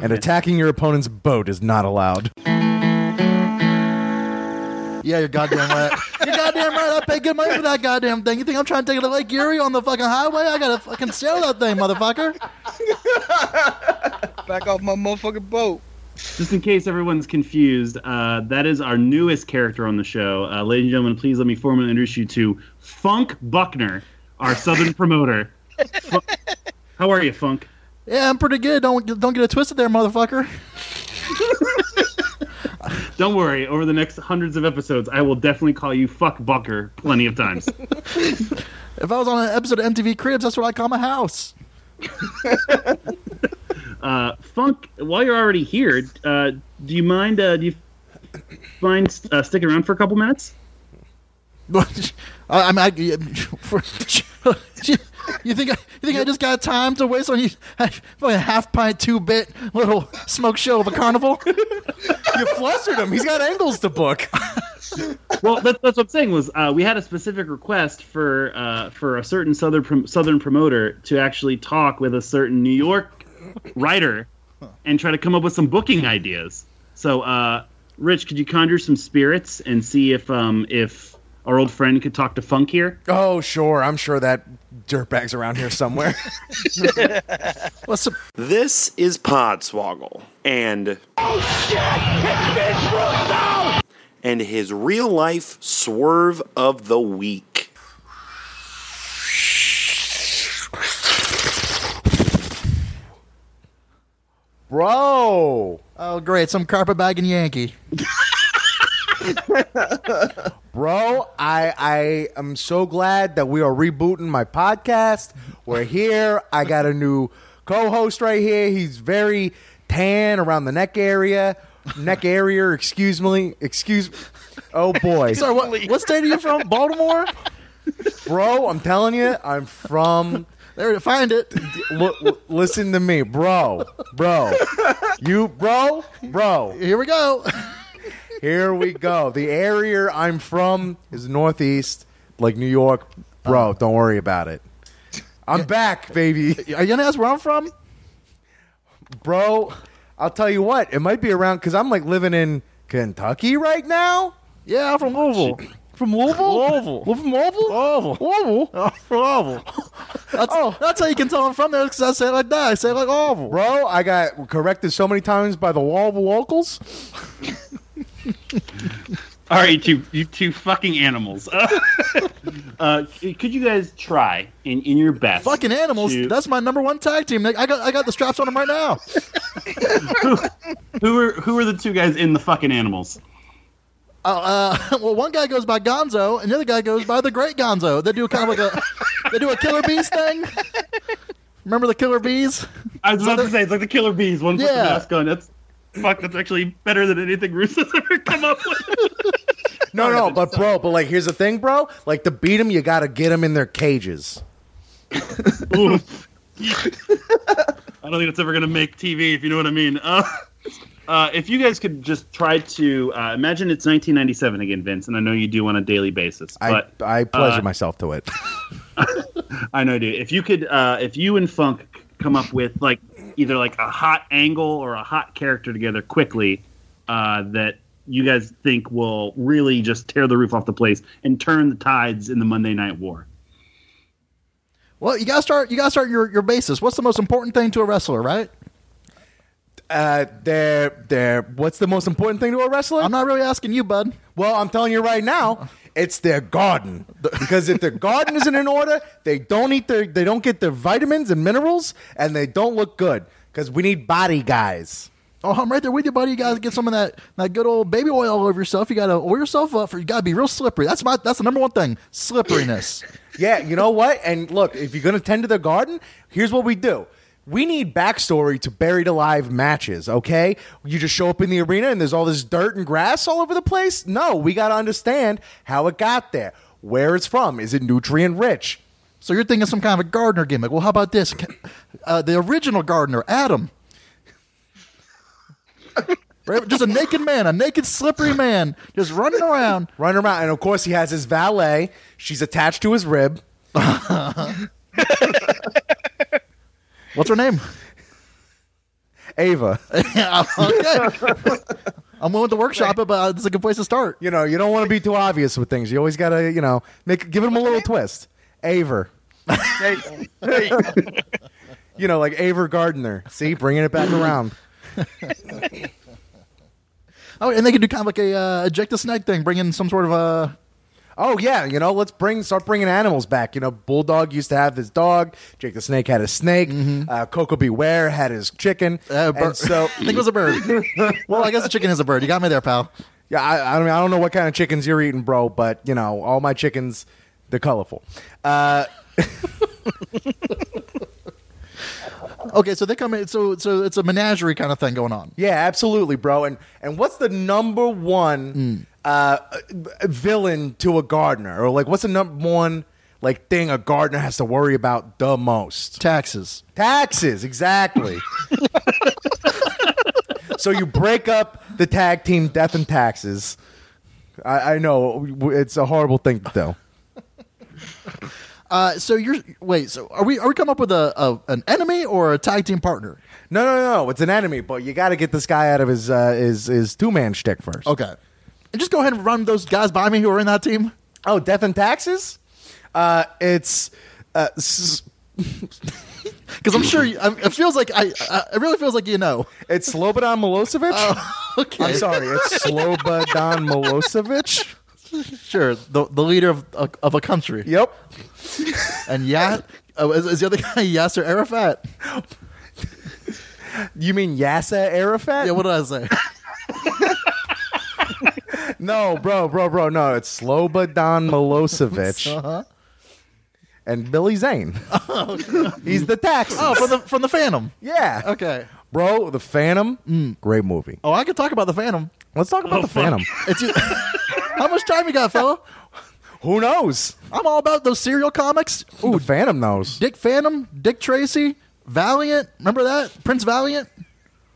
S2: And attacking your opponent's boat is not allowed.
S3: Yeah, you're goddamn right. You're goddamn right. I pay good money for that goddamn thing. You think I'm trying to take it to Lake Erie on the fucking highway? I gotta fucking sail that thing, motherfucker. *laughs*
S4: Back off my motherfucking boat.
S1: Just in case everyone's confused, uh, that is our newest character on the show. Uh, ladies and gentlemen, please let me formally introduce you to Funk Buckner, our southern *laughs* promoter. Fu- How are you, Funk?
S3: Yeah, I'm pretty good. Don't don't get it twisted there, motherfucker. *laughs*
S1: Don't worry. Over the next hundreds of episodes, I will definitely call you fuck Bucker plenty of times. *laughs*
S3: If I was on an episode of MTV Cribs, that's what I call my house.
S1: Uh, Funk, while you're already here, uh, do you mind? Uh, do you mind uh, sticking around for a couple minutes? *laughs*
S3: I, I mean, I, for, *laughs* you think I, you think I just got time to waste on you? a half pint, two bit little smoke show of a carnival. *laughs*
S2: You flustered him. He's got angles to book.
S1: Well, that's, that's what I'm saying. Was uh, we had a specific request for uh, for a certain southern prom- southern promoter to actually talk with a certain New York writer and try to come up with some booking ideas. So, uh, Rich, could you conjure some spirits and see if um, if our old friend could talk to Funk here?
S2: Oh, sure. I'm sure that dirtbag's around here somewhere. *laughs*
S3: What's the,
S6: This is Podswoggle, and Oh, shit! It's and his real life swerve of the week.
S2: Bro.
S3: oh, great, some carpetbagging Yankee.
S2: Bro, I I am so glad that we are rebooting my podcast. We're here. I got a new co-host right here. He's very tan around the neck area. Neck area, excuse me. Excuse Oh boy.
S3: Sorry, what, what state are you from? Baltimore.
S2: Bro, I'm telling you, I'm from
S3: There, find it. *laughs*
S2: L- listen to me, bro. Bro. You bro? Bro.
S3: Here we go.
S2: Here we go. The area I'm from is northeast, like New York. Bro, uh-huh. don't worry about it. I'm back, baby.
S3: Are you gonna ask where I'm from?
S2: Bro, I'll tell you what, it might be around because I'm like living in Kentucky right now.
S3: Yeah, I'm from Louisville.
S2: From Louisville?
S3: Louisville.
S2: Well, from Louisville?
S3: Louisville.
S2: Louisville? *laughs*
S3: Oh, from Louisville. That's,
S2: Oh.
S3: that's how you can tell I'm from there because I say it like that. I say it like Louisville.
S2: Bro, I got corrected so many times by the Louisville locals. *laughs*
S1: All right, you you two fucking animals. Uh, *laughs* uh, could you guys try in, in your best?
S3: Fucking animals.
S1: to-
S3: That's my number one tag team. I got I got the straps on them right now.
S1: who, who are who are the two guys in the fucking animals?
S3: Uh, uh, *laughs* well, one guy goes by Gonzo, and the other guy goes by the Great Gonzo. They do kind of like a they do a Killer Bees thing. Remember the Killer Bees?
S1: I was about to say it's like the Killer Bees. One with the mask on. That's fuck. That's actually better than anything Russo's ever come up with.
S2: No, no, but bro, but like here's the thing, bro. Like to beat them, you got to get them in their cages. *laughs*
S1: Oof. I don't think it's ever gonna make TV, if you know what I mean. Uh, uh, if you guys could just try to uh, imagine it's 1997 again, Vince, and I know you do on a daily basis,
S2: I
S1: but
S2: I pleasure
S1: uh,
S2: myself to it. *laughs*
S1: I know, dude. If you could, uh, if you and Funk come up with like either like a hot angle or a hot character together quickly, uh, that you guys think will really just tear the roof off the place and turn the tides in the Monday Night War.
S3: Well, you gotta start. You gotta start your your basis. What's the most important thing to a wrestler, right?
S2: Uh, they're, they're, what's the most important thing to a wrestler?
S3: I'm not really asking you, bud.
S2: well, I'm telling you right now, it's their garden. Because if their garden isn't in order, they don't eat their, they don't get their vitamins and minerals, and they don't look good. Because we need body guys.
S3: Oh, I'm right there with you, buddy. You gotta get some of that that good old baby oil all over yourself. You gotta oil yourself up for. You gotta be real slippery. That's my. That's the number one thing. Slipperiness.
S2: Yeah, you know what? And look, if you're gonna tend to the garden, here's what we do. We need backstory to buried alive matches, okay? You just show up in the arena and there's all this dirt and grass all over the place? No, we gotta understand how it got there, where it's from. Is it nutrient rich?
S3: so you're thinking some kind of a gardener gimmick. Well, how about this? Uh, the original gardener, Adam. Right, Just a naked man, a naked, slippery man, just running around.
S2: Running around, and of course he has his valet. She's attached to his rib. *laughs*
S3: What's her name?
S2: Ava.
S3: Yeah, *laughs* okay. *laughs* I'm willing to workshop it, but it's a good place to start.
S2: You know, you don't want to be too obvious with things. You always gotta, you know, make give them a little twist. Aver.
S4: There you go. There you go.
S2: You know, like Aver Gardner. See, bringing it back around. *laughs*
S3: Oh, and they can do kind of like a uh, eject a snag thing, bring in some sort of a
S2: Oh yeah, you know, let's bring start bringing animals back. You know, Bulldog used to have his dog. Jake the Snake had a snake. Uh, Koko B. Ware had his chicken.
S3: Mm-hmm. Uh, bir-
S2: so *laughs*
S3: I think it was a bird. *laughs* well, I guess a chicken is a bird. You got me there, pal.
S2: yeah, I, I don't I don't know what kind of chickens you're eating, bro, but you know, all my chickens, they're colorful. Uh, *laughs*
S3: Okay, so they come in. So so it's a menagerie kind of thing going on.
S2: yeah, absolutely, bro. And and what's the number one uh, villain to a gardener, or like what's the number one like thing a gardener has to worry about the most?
S3: Taxes.
S2: Taxes, exactly. *laughs* so you break up the tag team Death and Taxes. I, I know it's a horrible thing to do.
S3: Uh, so you're wait. So are we are we coming up with a, a an enemy or a tag team partner?
S2: No, no, no, it's an enemy, but you got to get this guy out of his uh, his his two man shtick first.
S3: Okay, and just go ahead and run those guys by me who are in that team.
S2: Oh, Death and Taxes. Uh, it's uh,
S3: Because *laughs* I'm sure you, I, it feels like I, I. It really feels like you know.
S2: it's Slobodan Milosevic.
S3: Oh, *laughs* okay,
S2: I'm sorry, it's Slobodan Milosevic. *laughs*
S3: sure. The the leader of of a country.
S2: Yep.
S3: And yeah, oh, is, is the other guy Yasser Arafat?
S2: You mean Yasser Arafat?
S3: Yeah. What did I say? *laughs*
S2: No, bro, bro, bro. No, it's Slobodan *laughs* Milosevic
S3: Uh-huh.
S2: and Billy Zane. *laughs* He's the tax.
S3: Oh, from the from the Phantom.
S2: yeah.
S3: Okay.
S2: Bro, The Phantom, great movie.
S3: Oh, I could talk about the Phantom.
S2: Let's talk about
S1: Oh,
S2: The
S1: fuck.
S2: Phantom.
S3: It's how much time you got, fella?
S2: Who knows?
S3: I'm all about those serial comics.
S2: Ooh, The Phantom knows.
S3: Dick Phantom, Dick Tracy, Valiant. Remember that Prince Valiant?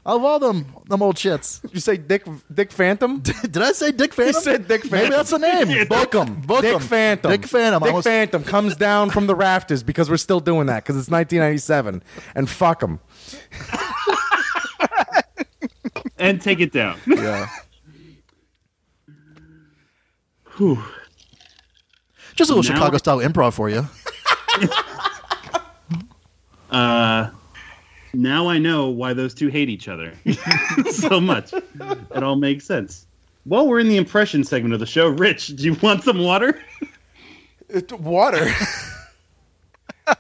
S3: I love all them them old shits.
S2: Did *laughs* you say Dick Dick Phantom? *laughs*
S3: Did I say Dick Phantom?
S2: You said Dick Phantom.
S3: Maybe that's the name. *laughs*
S2: Book him.
S3: Book
S2: Dick
S3: 'em.
S2: Phantom.
S3: Dick Phantom.
S2: Dick
S3: almost-
S2: Phantom comes down from the rafters because we're still doing that because it's 1997. And fuck him.
S1: and take it down.
S2: Yeah.
S1: Whew.
S3: Just a little
S1: Now-
S3: Chicago style improv for you.
S1: Uh, now I know why those two hate each other *laughs* so much. It all makes sense. Well, we're in the impression segment of the show. Rich, do you want some water?
S2: Water. *laughs*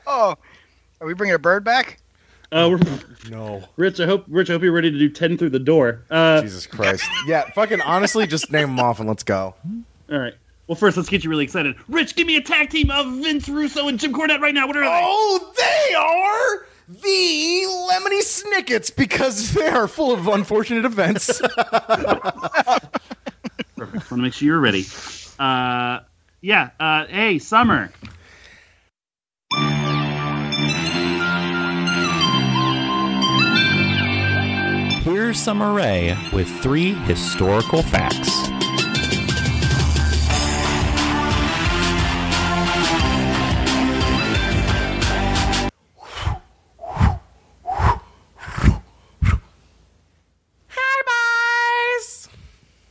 S4: Oh, are we bringing a bird back?
S1: Uh, we're,
S2: no.
S1: Rich, I hope Rich, I hope you're ready to do ten through the door. Uh,
S2: Jesus Christ. Yeah, fucking honestly, just name them off and let's go.
S1: all right. Well, first, let's get you really excited. Rich, give me a tag team of Vince Russo and Jim Cornette right now. What are they?
S2: Oh, they are the Lemony Snickets because *laughs* they are full of unfortunate events. *laughs*
S1: Perfect. Want to make sure you're ready. Uh, yeah. Uh, hey, Summer.
S6: Here's Summer Rae with three historical facts.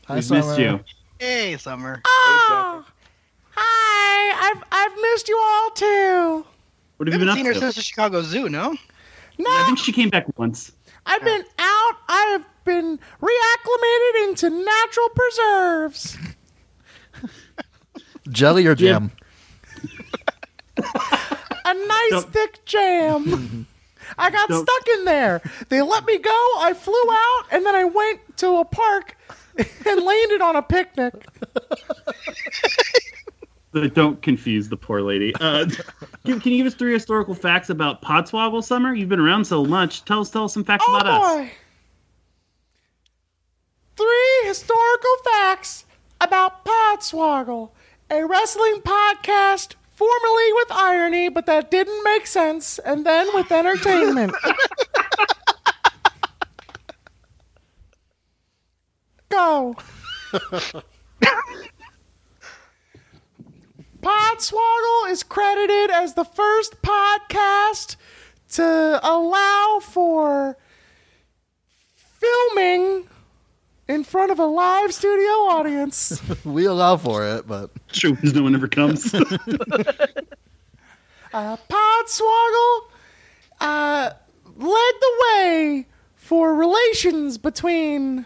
S2: Hi,
S1: We've
S3: Summer.
S1: missed you.
S4: Hey, Summer.
S2: Oh, hi. I've I've missed you all too.
S1: What have you been
S4: haven't
S1: up
S4: seen her
S1: to?
S4: since the Chicago Zoo, no?
S2: No,
S1: I think she came back once.
S2: I've been out. I have been reacclimated into natural preserves. *laughs*
S3: Jelly or jam?
S2: A nice
S1: Don't-
S2: thick jam. *laughs* I got
S1: Don't-
S2: stuck in there. They let me go. I flew out, and then I went to a park and landed on a picnic.
S1: Don't confuse the poor lady. Uh, can, can you give us three historical facts about Podswoggle Summer? You've been around so much. Tell us, tell us some facts
S2: Oh
S1: about us.
S2: Three historical facts about Podswoggle, a wrestling podcast formerly with irony, but that didn't make sense, and then with entertainment. *laughs* Go. Podswoggle is credited as the first podcast to allow for filming in front of a live studio audience. *laughs*
S3: We allow for it, but
S1: Sure, because no one ever comes. *laughs*
S2: uh, Podswoggle uh, led the way for relations between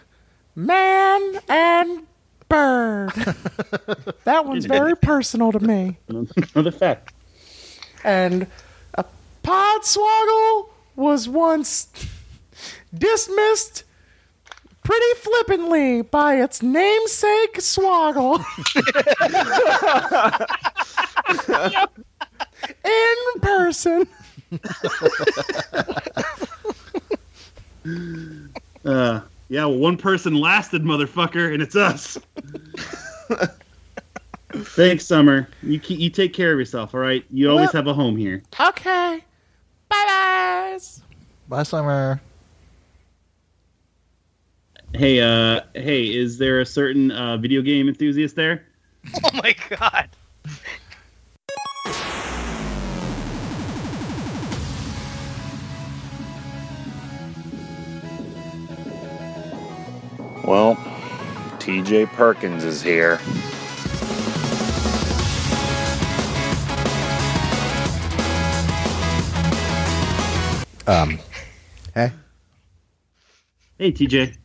S2: man and bird. *laughs* that one's very personal to me.
S1: Another fact.
S2: And a podswoggle was once dismissed pretty flippantly by its namesake swoggle. *laughs* In person.
S1: Uh, yeah, well, one person lasted, motherfucker, and it's us. *laughs* Thanks, Summer. You ke- you take care of yourself, all right? You always
S2: Well-
S1: have a home here.
S2: Okay. Bye bye.
S3: Bye, Summer.
S1: Hey, uh, hey, is there a certain uh, video game enthusiast there? *laughs*
S4: Oh my god.
S7: Well, TJ Perkins is here.
S2: Um, hey,
S1: Hey, TJ.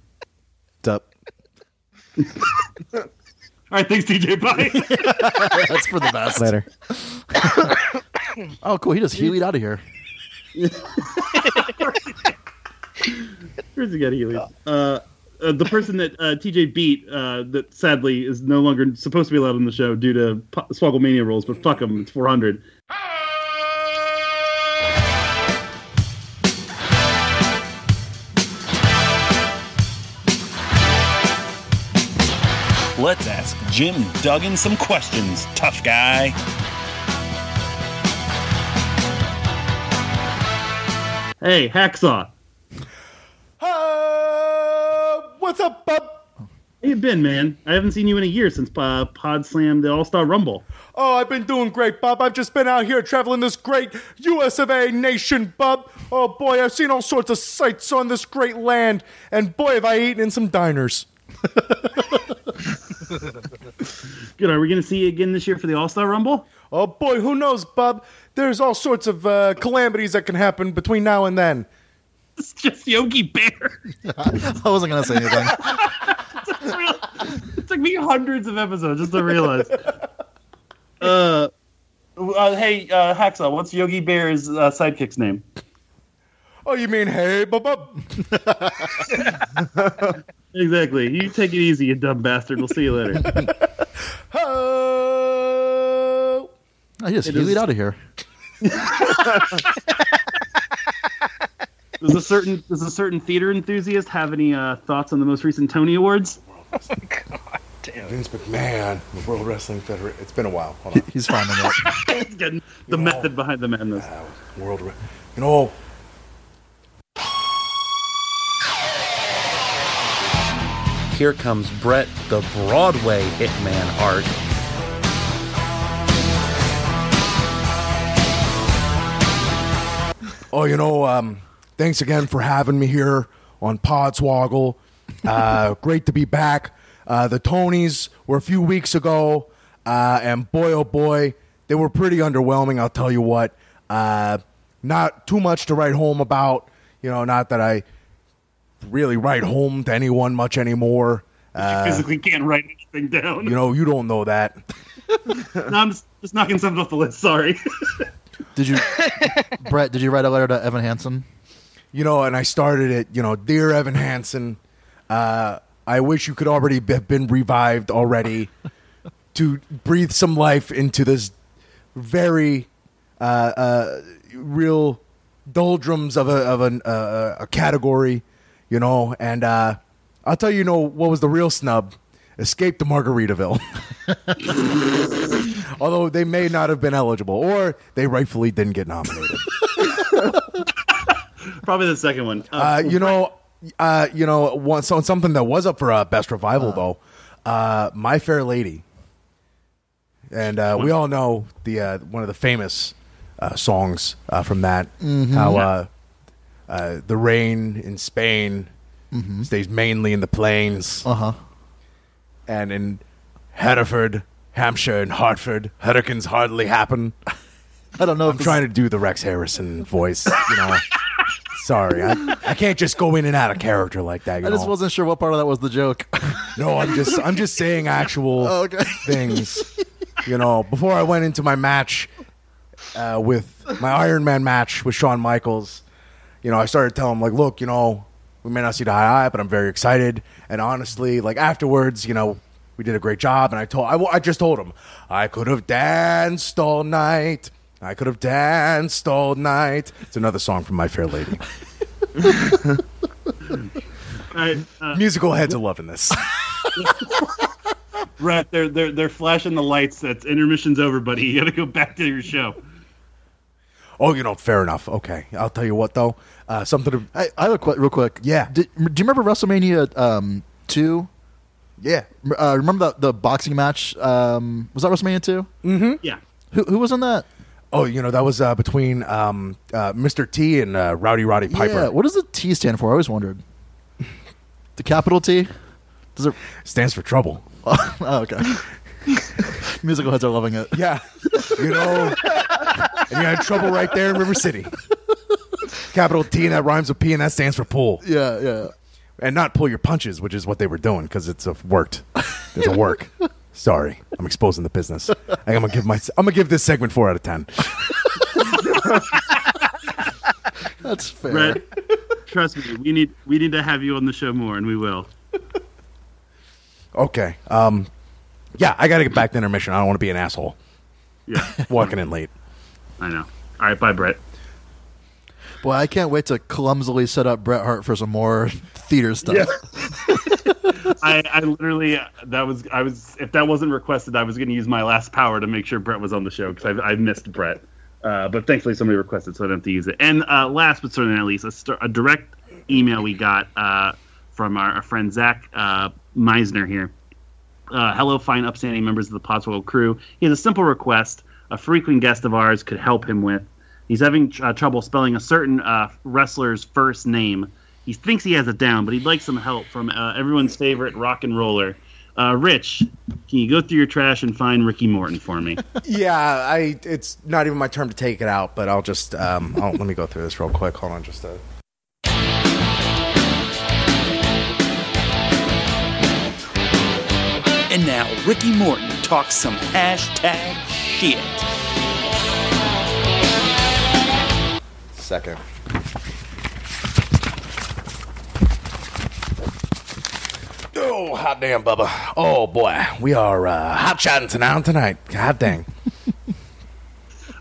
S2: what's up? *laughs*
S1: All right, thanks, TJ. Bye. *laughs*
S3: That's for the best.
S2: Later. *coughs*
S3: Oh, cool. He just heeled out of here. *laughs*
S1: Where's he got Healy? Uh, uh, the person that uh, TJ beat, uh, that sadly is no longer supposed to be allowed on the show due to po- Swoggle Mania rules, but fuck him, it's 400.
S7: Let's ask Jim Duggan some questions, tough guy.
S1: Hey, Hacksaw.
S2: What's up, bub?
S1: How you been, man? I haven't seen you in a year since uh, Pod Slam the All Star Rumble.
S2: Oh, I've been doing great, bub. I've just been out here traveling this great US of A nation, bub. Oh boy, I've seen all sorts of sights on this great land, and boy, have I eaten in some diners. *laughs*
S1: Good. Are we going to see you again this year for the All Star Rumble?
S2: Oh boy, who knows, bub? There's all sorts of uh, calamities that can happen between now and then.
S1: It's just Yogi Bear. *laughs*
S3: I wasn't going to say anything. *laughs*
S1: it took me hundreds of episodes just to realize. uh, uh, hey, uh, Hacksaw, what's Yogi Bear's uh, sidekick's name?
S2: Oh, you mean hey, bub bub? *laughs*
S1: Exactly. You take it easy, you dumb bastard. We'll see you later.
S2: Oh.
S3: I just
S1: It is-
S3: out of here.
S1: Does a certain does a certain theater enthusiast have any uh, thoughts on the most recent Tony Awards? *laughs*
S2: Vince McMahon, the World Wrestling Federation. It's been a while. Hold on.
S3: He's finding it. *laughs*
S1: Getting the method behind the madness.
S2: Uh, World, Re- you know.
S6: Here comes Bret, the Broadway Hitman Hart.
S2: Oh, you know, um, thanks again for having me here on Podswoggle. Uh, *laughs* great to be back. Uh, the Tonys were a few weeks ago, uh, and boy, oh boy, they were pretty underwhelming. I'll tell you what. Uh, not too much to write home about. You know, not that I really write home to anyone much anymore. Uh,
S1: Physically can't write anything down.
S2: you know, you don't know that. *laughs*
S1: no, I'm just, just knocking something off the list. Sorry.
S3: Did you, Bret? Did you write a letter to Evan Hansen?
S2: You know, and I started it, you know, dear Evan Hansen, uh, I wish you could already have been revived already to breathe some life into this very uh, uh, real doldrums of a of an, uh, a category, you know, and uh, I'll tell you, you know, what was the real snub? Escape to Margaritaville. *laughs* Although they may not have been eligible, or they rightfully didn't get nominated.
S1: Probably the second one.
S2: Uh, you know, uh, you know, one, so something that was up for uh, best revival though, uh, My Fair Lady, and uh, we all know the uh, one of the famous uh, songs uh, from that. How uh, uh, the rain in Spain stays mainly in the plains,
S3: Uh huh.
S2: and in Hereford, Hampshire, and Hartford, hurricanes hardly happen. *laughs*
S3: I don't know
S2: I'm
S3: this-
S2: trying to do the Rex Harrison voice, you know. *laughs* Sorry, I, I can't just go in and out of character like that.
S3: I just
S2: know?
S3: wasn't sure what part of that was the joke.
S2: No, I'm just I'm just saying actual
S3: Oh, *laughs* okay.
S2: things. You know, before I went into my match uh, with my Iron Man match with Shawn Michaels, you know, I started telling him like, look, you know, we may not see the eye eye, but I'm very excited. And honestly, like afterwards, you know, we did a great job. And I told I, I just told him I could have danced all night. I could have danced all night. It's another song from My Fair Lady. *laughs*
S1: All right, uh,
S2: Musical heads are loving this. *laughs*
S1: Bret, they're they're they're flashing the lights. That's intermission's over, buddy. You got to go back to your show.
S2: Oh, you know, fair enough. Okay, I'll tell you what though. Uh, something to
S3: I, I have a qu- real quick.
S2: Yeah.
S3: Did, do you remember WrestleMania um, two?
S2: yeah.
S3: Uh, remember the the boxing match? Um, was that WrestleMania two?
S1: Yeah.
S3: Who who was in that?
S2: Oh, you know that was uh, between um, uh, Mr. T and uh, Rowdy Roddy Piper.
S3: Yeah. What does the T stand for? I always wondered. The capital T. Does it?
S2: Stands for trouble. *laughs*
S3: Oh, okay. *laughs* Musical heads are loving it.
S2: Yeah, you know, and you had trouble right there in River City. Capital T and that rhymes with P and that stands for pull,
S3: Yeah, yeah.
S2: and not pull your punches, which is what they were doing because it's a worked. It's a work. Sorry, I'm exposing the business. I'm gonna give my I'm gonna give this segment four out of ten.
S3: That's fair.
S1: Bret, trust me, we need we need to have you on the show more, and we will.
S2: Okay. Um, yeah, I got to get back to intermission. I don't want to be an asshole
S1: Yeah,
S2: walking in late.
S1: I know. All right, bye, Bret.
S3: Boy, I can't wait to clumsily set up Bret Hart for some more *laughs* theater stuff. *laughs*
S1: I, I literally that was I was if that wasn't requested, I was going to use my last power to make sure Bret was on the show because I, I missed Bret. Uh, but thankfully, somebody requested, so I don't have to use it. And uh, last but certainly not least, a, st- a direct email we got uh, from our, our friend Zach uh, Meisner here. Uh, hello, fine, upstanding members of the Podswoggle crew. He has a simple request a frequent guest of ours could help him with. He's having uh, trouble spelling a certain uh, wrestler's first name. He thinks he has it down, but he'd like some help from uh, everyone's favorite rock and roller. Uh, Rich, can you go through your trash and find Ricky Morton for me? *laughs*
S2: Yeah, I. It's not even my turn to take it out, but I'll just. Um, I'll, let me go through this real quick. Hold on, just a.
S7: And now Ricky Morton talks some hashtag shit.
S2: Second. Oh, hot damn, Bubba. Oh, boy. We are uh, hot chatting tonight tonight. God dang. *laughs*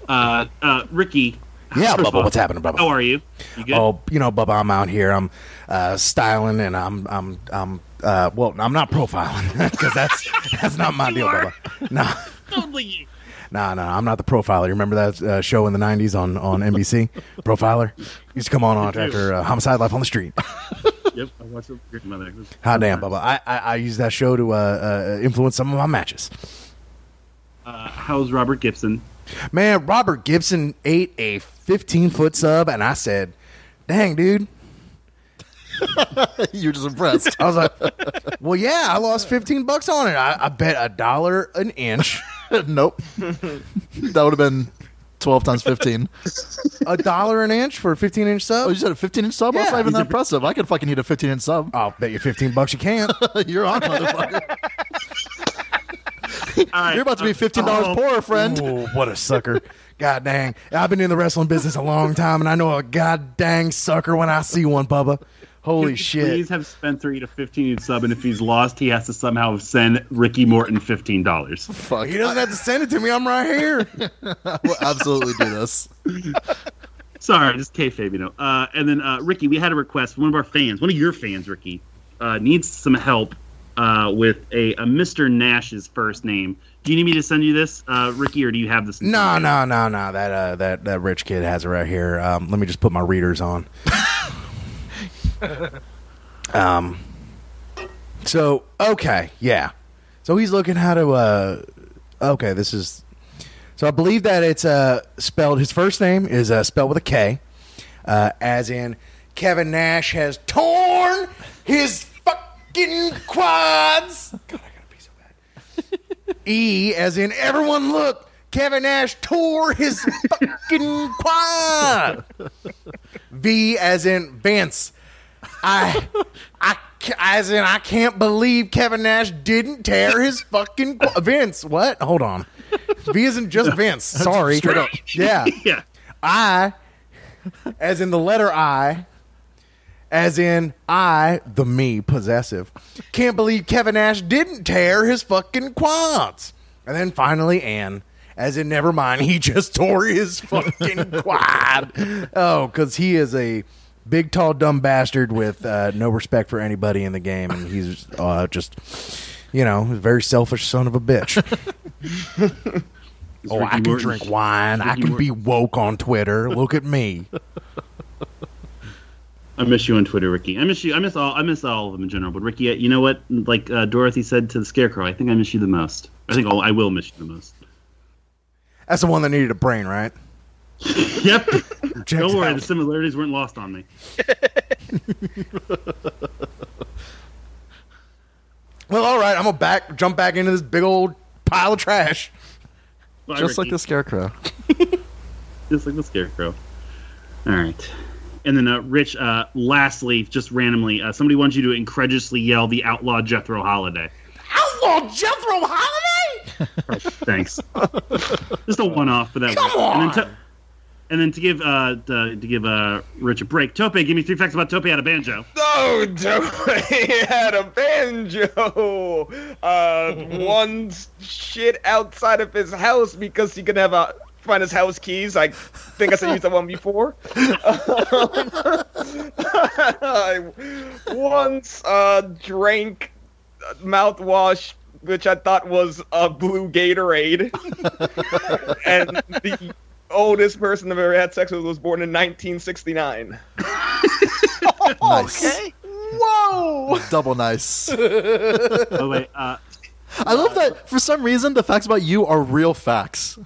S1: Uh, uh, Ricky.
S2: Yeah,
S1: first
S2: Bubba.
S1: all,
S2: What's happening, Bubba?
S1: How are you? You good?
S2: Oh, you know, Bubba, I'm out here. I'm uh, styling and I'm, I'm, I'm, uh, well, I'm not profiling *laughs* because that's, *laughs* that's not my
S1: You
S2: deal,
S1: are.
S2: Bubba. No.
S1: Totally you.
S2: No, no, I'm not the profiler. You remember that uh, show in the '90s on on NBC, *laughs* Profiler? Used to come on, on after uh, Homicide: Life on the Street. *laughs*
S1: Yep, I watched it. with your mother. It was-
S2: Hot damn, Bubba! I, I I use that show to uh, uh, influence some of my matches.
S1: Uh, how's Robert Gibson?
S2: Man, Robert Gibson ate a 15 foot sub, and I said, "Dang, dude." *laughs*
S3: You're just impressed.
S2: I was like, "Well, yeah, I lost 15 bucks on it. I, I bet a dollar an inch, *laughs*
S3: nope. that would have been 12 times 15.
S2: a dollar an inch for a 15 inch sub?
S3: Oh, you said a 15 inch sub? That's not even that impressive. I could fucking eat a 15 inch sub.
S2: I'll bet you 15 bucks you can't. *laughs*
S3: You're on, motherfucker.
S1: All right,
S3: You're about to be
S1: uh,
S3: $15
S1: oh,
S3: poorer, friend.
S2: Ooh, what a sucker. God dang. I've been in the wrestling business a long time, and I know a god dang sucker when I see one, Bubba. Holy
S1: Please
S2: shit.
S1: Please have Spencer eat a 15 inch sub, and if he's lost, he has to somehow send Ricky Morton $15.
S3: Fuck.
S2: He doesn't have to send it to me. I'm right here. *laughs*
S3: We'll absolutely do this. *laughs*
S1: Sorry, just kayfabe, you know. Uh, and then, uh, Ricky, we had a request. One of our fans, one of your fans, Ricky, uh, needs some help uh, with a, a Mr. Nash's first name. Do you need me to send you this, uh, Ricky, or do you have this? in
S2: No,
S1: front of
S2: no, no, no. That uh, that that rich kid has it right here. Um, let me just put my readers on. *laughs* um. So okay, yeah. So he's looking how to. Uh, okay, this is. So I believe that it's uh spelled. His first name is uh, spelled with a K, uh, as in Kevin Nash has torn his fucking quads. God, I gotta pee so bad. E as in everyone look, Kevin Nash tore his fucking quad. V as in Vince. I, I, as in I can't believe Kevin Nash didn't tear his fucking qu- Vince. What? Hold on. V isn't just Vince. Sorry.
S3: Straight up. *laughs*
S2: Yeah. *laughs*
S1: Yeah.
S2: I, as in the letter I, as in I, the me, possessive, can't believe Kevin Nash didn't tear his fucking quads. And then finally Ann, as in never mind, *laughs* he just tore his fucking quad. Oh, because he is a big, tall, dumb bastard with uh, no respect for anybody in the game, and he's uh, just, you know, a very selfish son of a bitch. *laughs* Oh, I can
S1: Morton.
S2: drink wine. I can
S1: Morton.
S2: be woke on Twitter. Look at me. *laughs*
S1: I miss you on Twitter, Ricky. I miss you. I miss all. I miss all of them in general. But Ricky, you know what? Like uh, Dorothy said to the Scarecrow, I think I miss you the most. I think I'll, I will miss you the most.
S2: That's the one that needed a brain, right? *laughs*
S1: Yep.
S2: Checks
S1: Don't worry,
S2: out.
S1: the similarities weren't lost on me. *laughs*
S2: Well, all right. I'm gonna back jump back into this big old pile of trash.
S1: Bye,
S3: Just like the scarecrow. *laughs*
S1: just like the Scarecrow. All right. And then, uh, Rich, uh, lastly, just randomly, uh, somebody wants you to incredulously yell the outlaw Jethro Holiday.
S2: Outlaw Jethro Holiday.
S1: Thanks. just a one-off for that.
S2: Come
S1: one. And then,
S2: on.
S1: To, and then to give uh, to, to give uh, Rich a break, Tope, give me three facts about Tope out of banjo.
S5: Oh, *laughs* Joey had a banjo. Uh, *laughs* one shit outside of his house because he could have a find his house keys. I think I said use that one before. I *laughs* once uh, drank mouthwash, which I thought was a blue Gatorade, and the oldest person I've ever had sex with was born in 1969. *laughs*
S3: Nice.
S4: Okay.
S2: Whoa.
S3: Double nice. *laughs*
S1: Oh wait, uh,
S3: I love that for some reason the facts about you are real facts.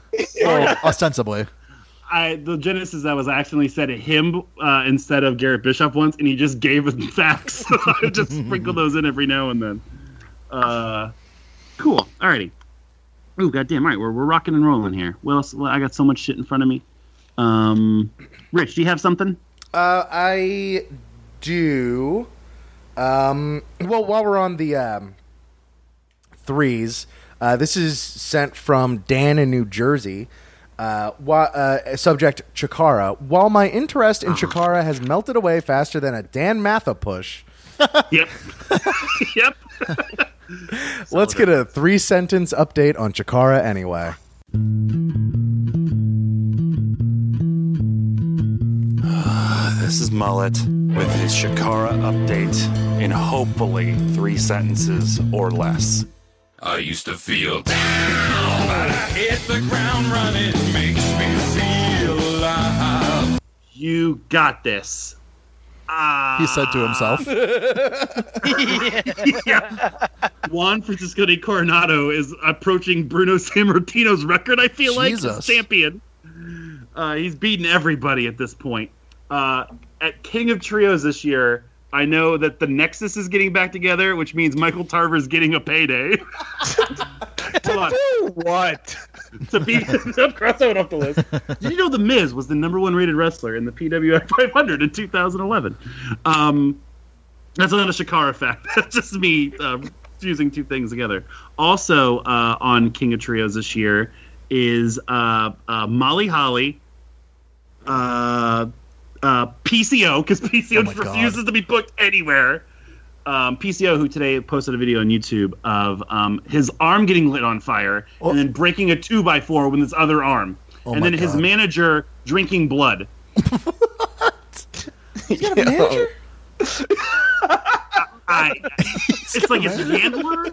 S3: Well, ostensibly.
S1: I the genesis that was I accidentally said him uh, instead of Garrett Bishop once, and he just gave us *laughs* facts. So I just sprinkle those in every now and then. Uh, cool. Alrighty. Ooh, goddamn! All right, we're we're rocking and rolling here. Well, I got so much shit in front of me. Um, Rich, do you have something?
S2: Uh, I do. Um, well, while we're on the um, threes, uh, this is sent from Dan in New Jersey. Uh, whi- uh, subject Chikara. While my interest in Chikara has melted away faster than a Dan Matha push, *laughs*
S1: Yep. *laughs* yep. *laughs* *laughs*
S2: let's get a three sentence update on Chikara anyway. *sighs*
S6: This is Mullet with his Chikara update in hopefully three sentences or less.
S8: I used to feel down, but I hit the ground running. Makes me feel alive.
S1: You got this. Ah.
S3: He said to himself. *laughs*
S1: yeah. Juan Francisco de Coronado is approaching Bruno Sammartino's record. I feel like
S3: Jesus.
S1: as champion. Uh, he's beaten everybody at this point. Uh, at King of Trios this year, I know that the Nexus is getting back together, which means Michael Tarver is getting a payday. *laughs*
S5: What?
S1: to be cross that one off the list. Did you know the Miz was the number one rated wrestler in the PWI 500 in 2011? Um, that's not a Chikara fact. *laughs* That's just me uh, fusing two things together. Also uh, on King of Trios this year is uh, uh, Molly Holly, uh, PCO because PCO
S3: Oh
S1: just
S3: God.
S1: refuses to be booked anywhere. Um, PCO, who today posted a video on YouTube of um, his arm getting lit on fire
S3: Oh.
S1: and then breaking a two by four with his other arm,
S3: Oh
S1: and then his manager drinking blood. *laughs* *laughs* I, it's like his handler.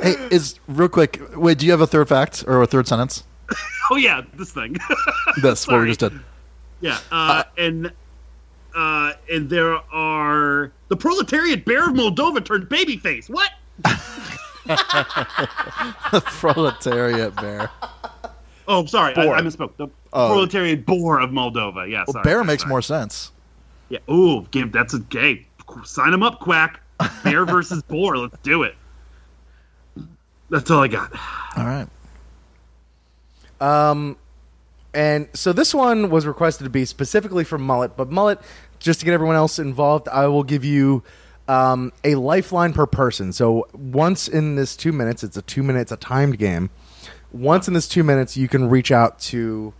S3: Hey, is real quick. Wait, do you have a third fact or a third sentence? *laughs*
S1: Oh yeah, this thing.
S3: This what we just did.
S1: Yeah, uh, and uh, and there are the proletariat bear of Moldova turned babyface. What?
S3: The *laughs* *laughs* proletariat bear.
S1: Oh, sorry, I,
S3: Boar.
S1: I misspoke. The
S3: Oh.
S1: proletariat boar of Moldova. Yeah,
S3: Well,
S1: sorry,
S3: bear
S1: sorry,
S3: makes
S1: sorry.
S3: more sense.
S1: Yeah. Ooh, give that's a gay. Sign him up, Quack. Bear versus *laughs* boar. Let's do it. That's all I got.
S3: All right.
S2: Um, and so this one was requested to be specifically for Mullet, but Mullet, just to get everyone else involved, I will give you um, a lifeline per person. So once in this two minutes, it's a two minutes, a timed game. Once in this two minutes, you can reach out to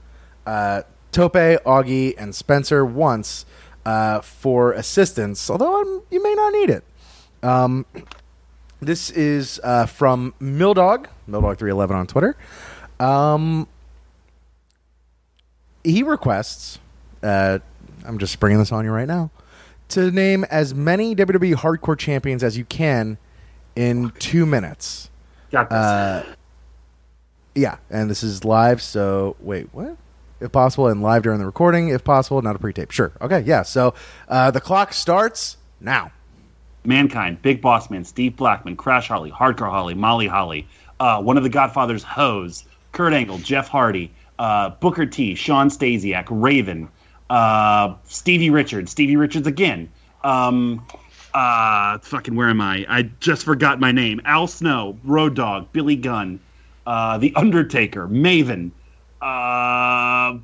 S2: uh, Tope, Augie, and Spencer once uh, for assistance, although um, you may not need it. Um, this is uh, from Mildog, Mildog311 on Twitter. Um, he requests, uh, I'm just bringing this on you right now, to name as many WWE Hardcore champions as you can in two minutes.
S1: Got this.
S2: Uh, yeah, and this is live, so wait, what? If possible, and live during the recording, if possible, not a pre-tape. Sure. Okay, yeah. So uh, the clock starts now.
S1: Mankind, Big Boss Man, Steve Blackman, Crash Holly, Hardcore Holly, Molly Holly, uh, one of the Godfather's hoes, Kurt Angle, Jeff Hardy, uh, Booker T, Shawn Stasiak, Raven, uh, Stevie Richards, Stevie Richards again. Um, uh, fucking, where am I? I just forgot my name. Al Snow, Road Dog, Billy Gunn, uh, The Undertaker, Maven, uh,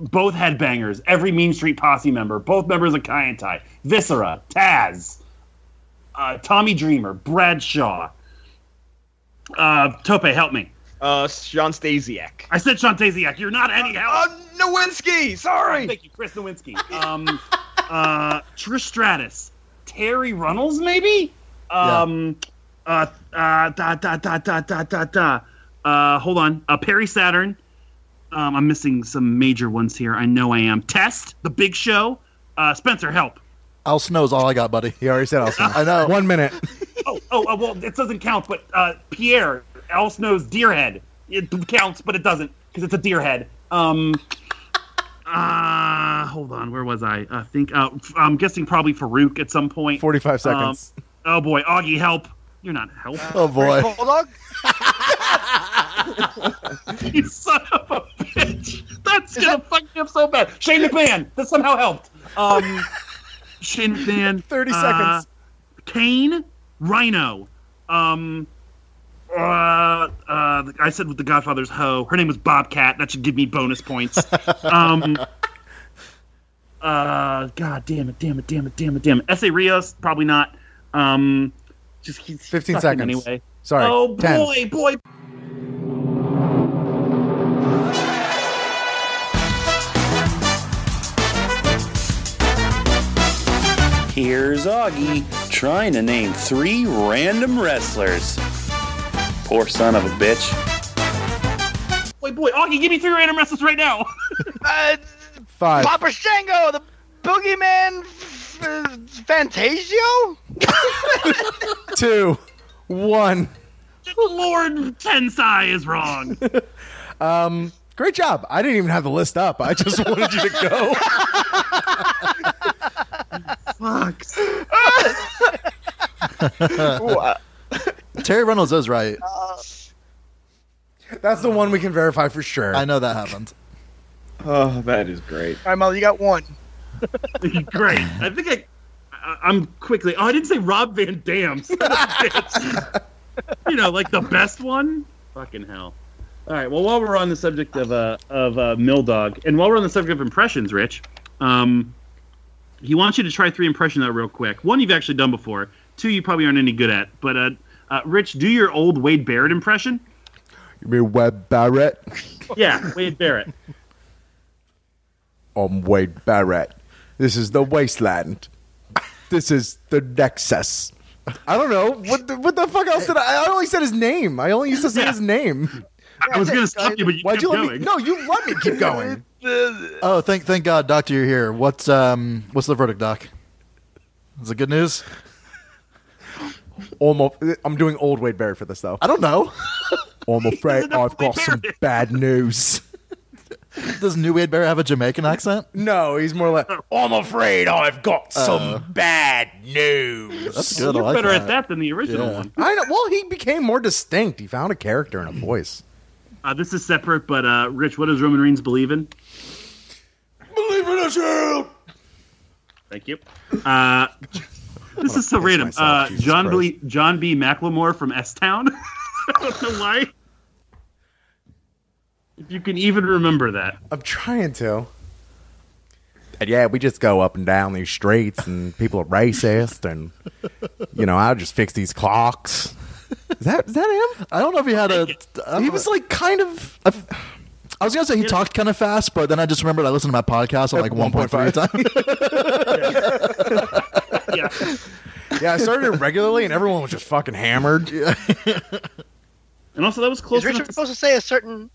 S1: both headbangers, every Mean Street Posse member, both members of Kaientai, Viscera, Taz, uh, Tommy Dreamer, Bradshaw. Uh, Tope, help me.
S5: Uh, Shawn Stasiak.
S1: I said Shawn Stasiak. You're not any help.
S5: Uh, Nowinski. Sorry.
S1: Thank you, Chris Nowinski. Um, uh, Trish Stratus, Terri Runnels, maybe. Um, uh, uh, da da da da da da da. Uh, hold on. Uh, Perry Saturn. Um, I'm missing some major ones here. I know I am. Test, The Big Show. Uh, Spencer, help.
S3: Al Snow's all I got, buddy.
S2: He already said also.
S3: I know. *laughs*
S2: One minute.
S1: Oh, oh, uh, well, it doesn't count. But uh, Pierre, Al Snow's deer head. It counts, but it doesn't because it's a deer head. Um, uh, hold on. Where was I? I think uh, f- I'm guessing probably Farouk at some point.
S2: 45 seconds.
S1: Oh boy, Augie, help! You're not help.
S3: Oh boy.
S4: Bulldog. *laughs*
S1: you son of a bitch! That's gonna fuck me up so bad. Shane McMahon. That somehow helped. Um, Shane McMahon. *laughs*
S2: 30
S1: uh,
S2: seconds.
S1: Kane, Rhino. Um, uh, uh, I said with the Godfather's hoe. Her name was Bobcat. That should give me bonus points. *laughs* um, uh, God damn it, damn it, damn it, damn it, damn it. Essa Rios, probably not. Um, just he's
S2: 15 seconds.
S1: anyway.
S2: Sorry.
S1: Oh
S2: 10.
S1: boy, boy.
S7: Here's Augie trying to name three random wrestlers. Poor son of a bitch.
S1: Boy, boy, Augie, give me three random wrestlers right now. *laughs*
S4: Uh,
S2: Five.
S4: Papa Shango, the Boogeyman, f- uh, Fantasio. *laughs*
S2: Two. One.
S1: Lord Tensai is wrong. *laughs*
S2: Um, great job. I didn't even have the list up. I just wanted you to go.
S1: Fuck.
S5: Ooh,
S3: Terry Reynolds is right.
S2: That's the one we can verify for sure.
S3: I know that happened.
S5: oh, that is great.
S4: All right, Mel, you got one. *laughs*
S1: Great. I think I, I, I'm quickly. Oh, I didn't say Rob Van Dam. son of a bitch. *laughs* you know, like the best one. Fucking hell. All right. Well, while we're on the subject of uh of uh, Mildog, and while we're on the subject of impressions, Rich, um, he wants you to try three impressions out real quick. One you've actually done before. Two you probably aren't any good at. But uh, uh Rich, do your old Wade Barrett impression.
S2: You mean Wade Barrett?
S1: Yeah, Wade Barrett. *laughs*
S2: I'm Wade Barrett. This is the wasteland. This is the Nexus. I don't know. What the, what the fuck else did I? I only said his name. I only used to say
S1: Yeah.
S2: his name.
S1: I was gonna stop you, but you
S2: Why'd
S1: kept
S2: you let
S1: going.
S2: me? No, you let me keep going. *laughs*
S3: Oh, thank thank God, Doctor, you're here. What's um what's the verdict, Doc? Is it good news?
S2: Almost. I'm doing old Wade Barrett for this though.
S3: I don't know. *laughs*
S2: I'm afraid I've got some bad news. *laughs*
S3: Does New Wade Bear have a Jamaican accent?
S2: No, he's more like I'm afraid I've got some bad news.
S3: That's good. I
S1: You're
S3: like
S1: better
S3: that.
S1: at that than the original
S3: Yeah.
S1: one.
S2: I know. Well, he became more distinct. He found a character and a voice.
S1: Uh, this is separate, but uh, Rich, what does Roman Reigns believe in?
S2: Believe in a shield.
S1: Thank you. Uh, this is so random.
S2: myself,
S1: Uh, John
S2: Christ.
S1: B. John B. McLemore from S Town. *laughs* I don't know why. If you can even remember that.
S2: I'm trying to. And yeah, we just go up and down these streets, and people are racist, and you know, I'll just fix these clocks. Is that is that him?
S3: I don't know if he had a. I don't
S2: He was like kind of.
S3: I was gonna say he talked kind of fast, but then I just remembered I listened to my podcast on like 1.5 times. *laughs* *laughs*
S1: Yeah. *laughs*
S2: Yeah, I started it regularly, and everyone was just fucking hammered. Yeah. *laughs*
S1: And also, that was close
S4: Is Richard
S1: enough. to-
S4: supposed to say a certain?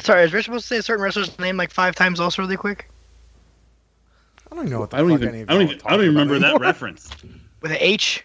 S4: Sorry, is Richard supposed to say a certain wrestler's name like five times also really quick
S2: I don't know what the
S1: I don't
S2: fuck
S1: even.
S2: any of
S1: I don't even. I don't even remember
S2: about
S1: that reference.
S4: with an H?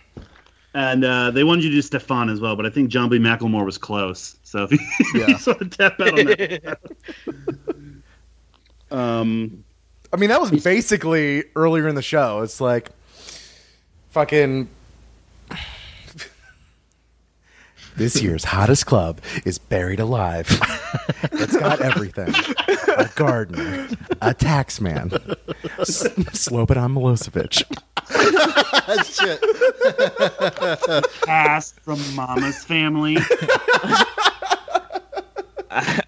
S1: And uh, they wanted you to do Stefan as well, but I think John B. McLemore was close. So if you, *laughs*
S3: Yeah.
S1: you *laughs* sort of tap out on that. *laughs* um,
S2: I mean, that was basically earlier in the show. It's like fucking. This year's hottest club is buried alive. it's got everything: a gardener, a taxman, S- Slobodan Milosevic.
S3: That's shit.
S1: cast from Mama's Family. *laughs*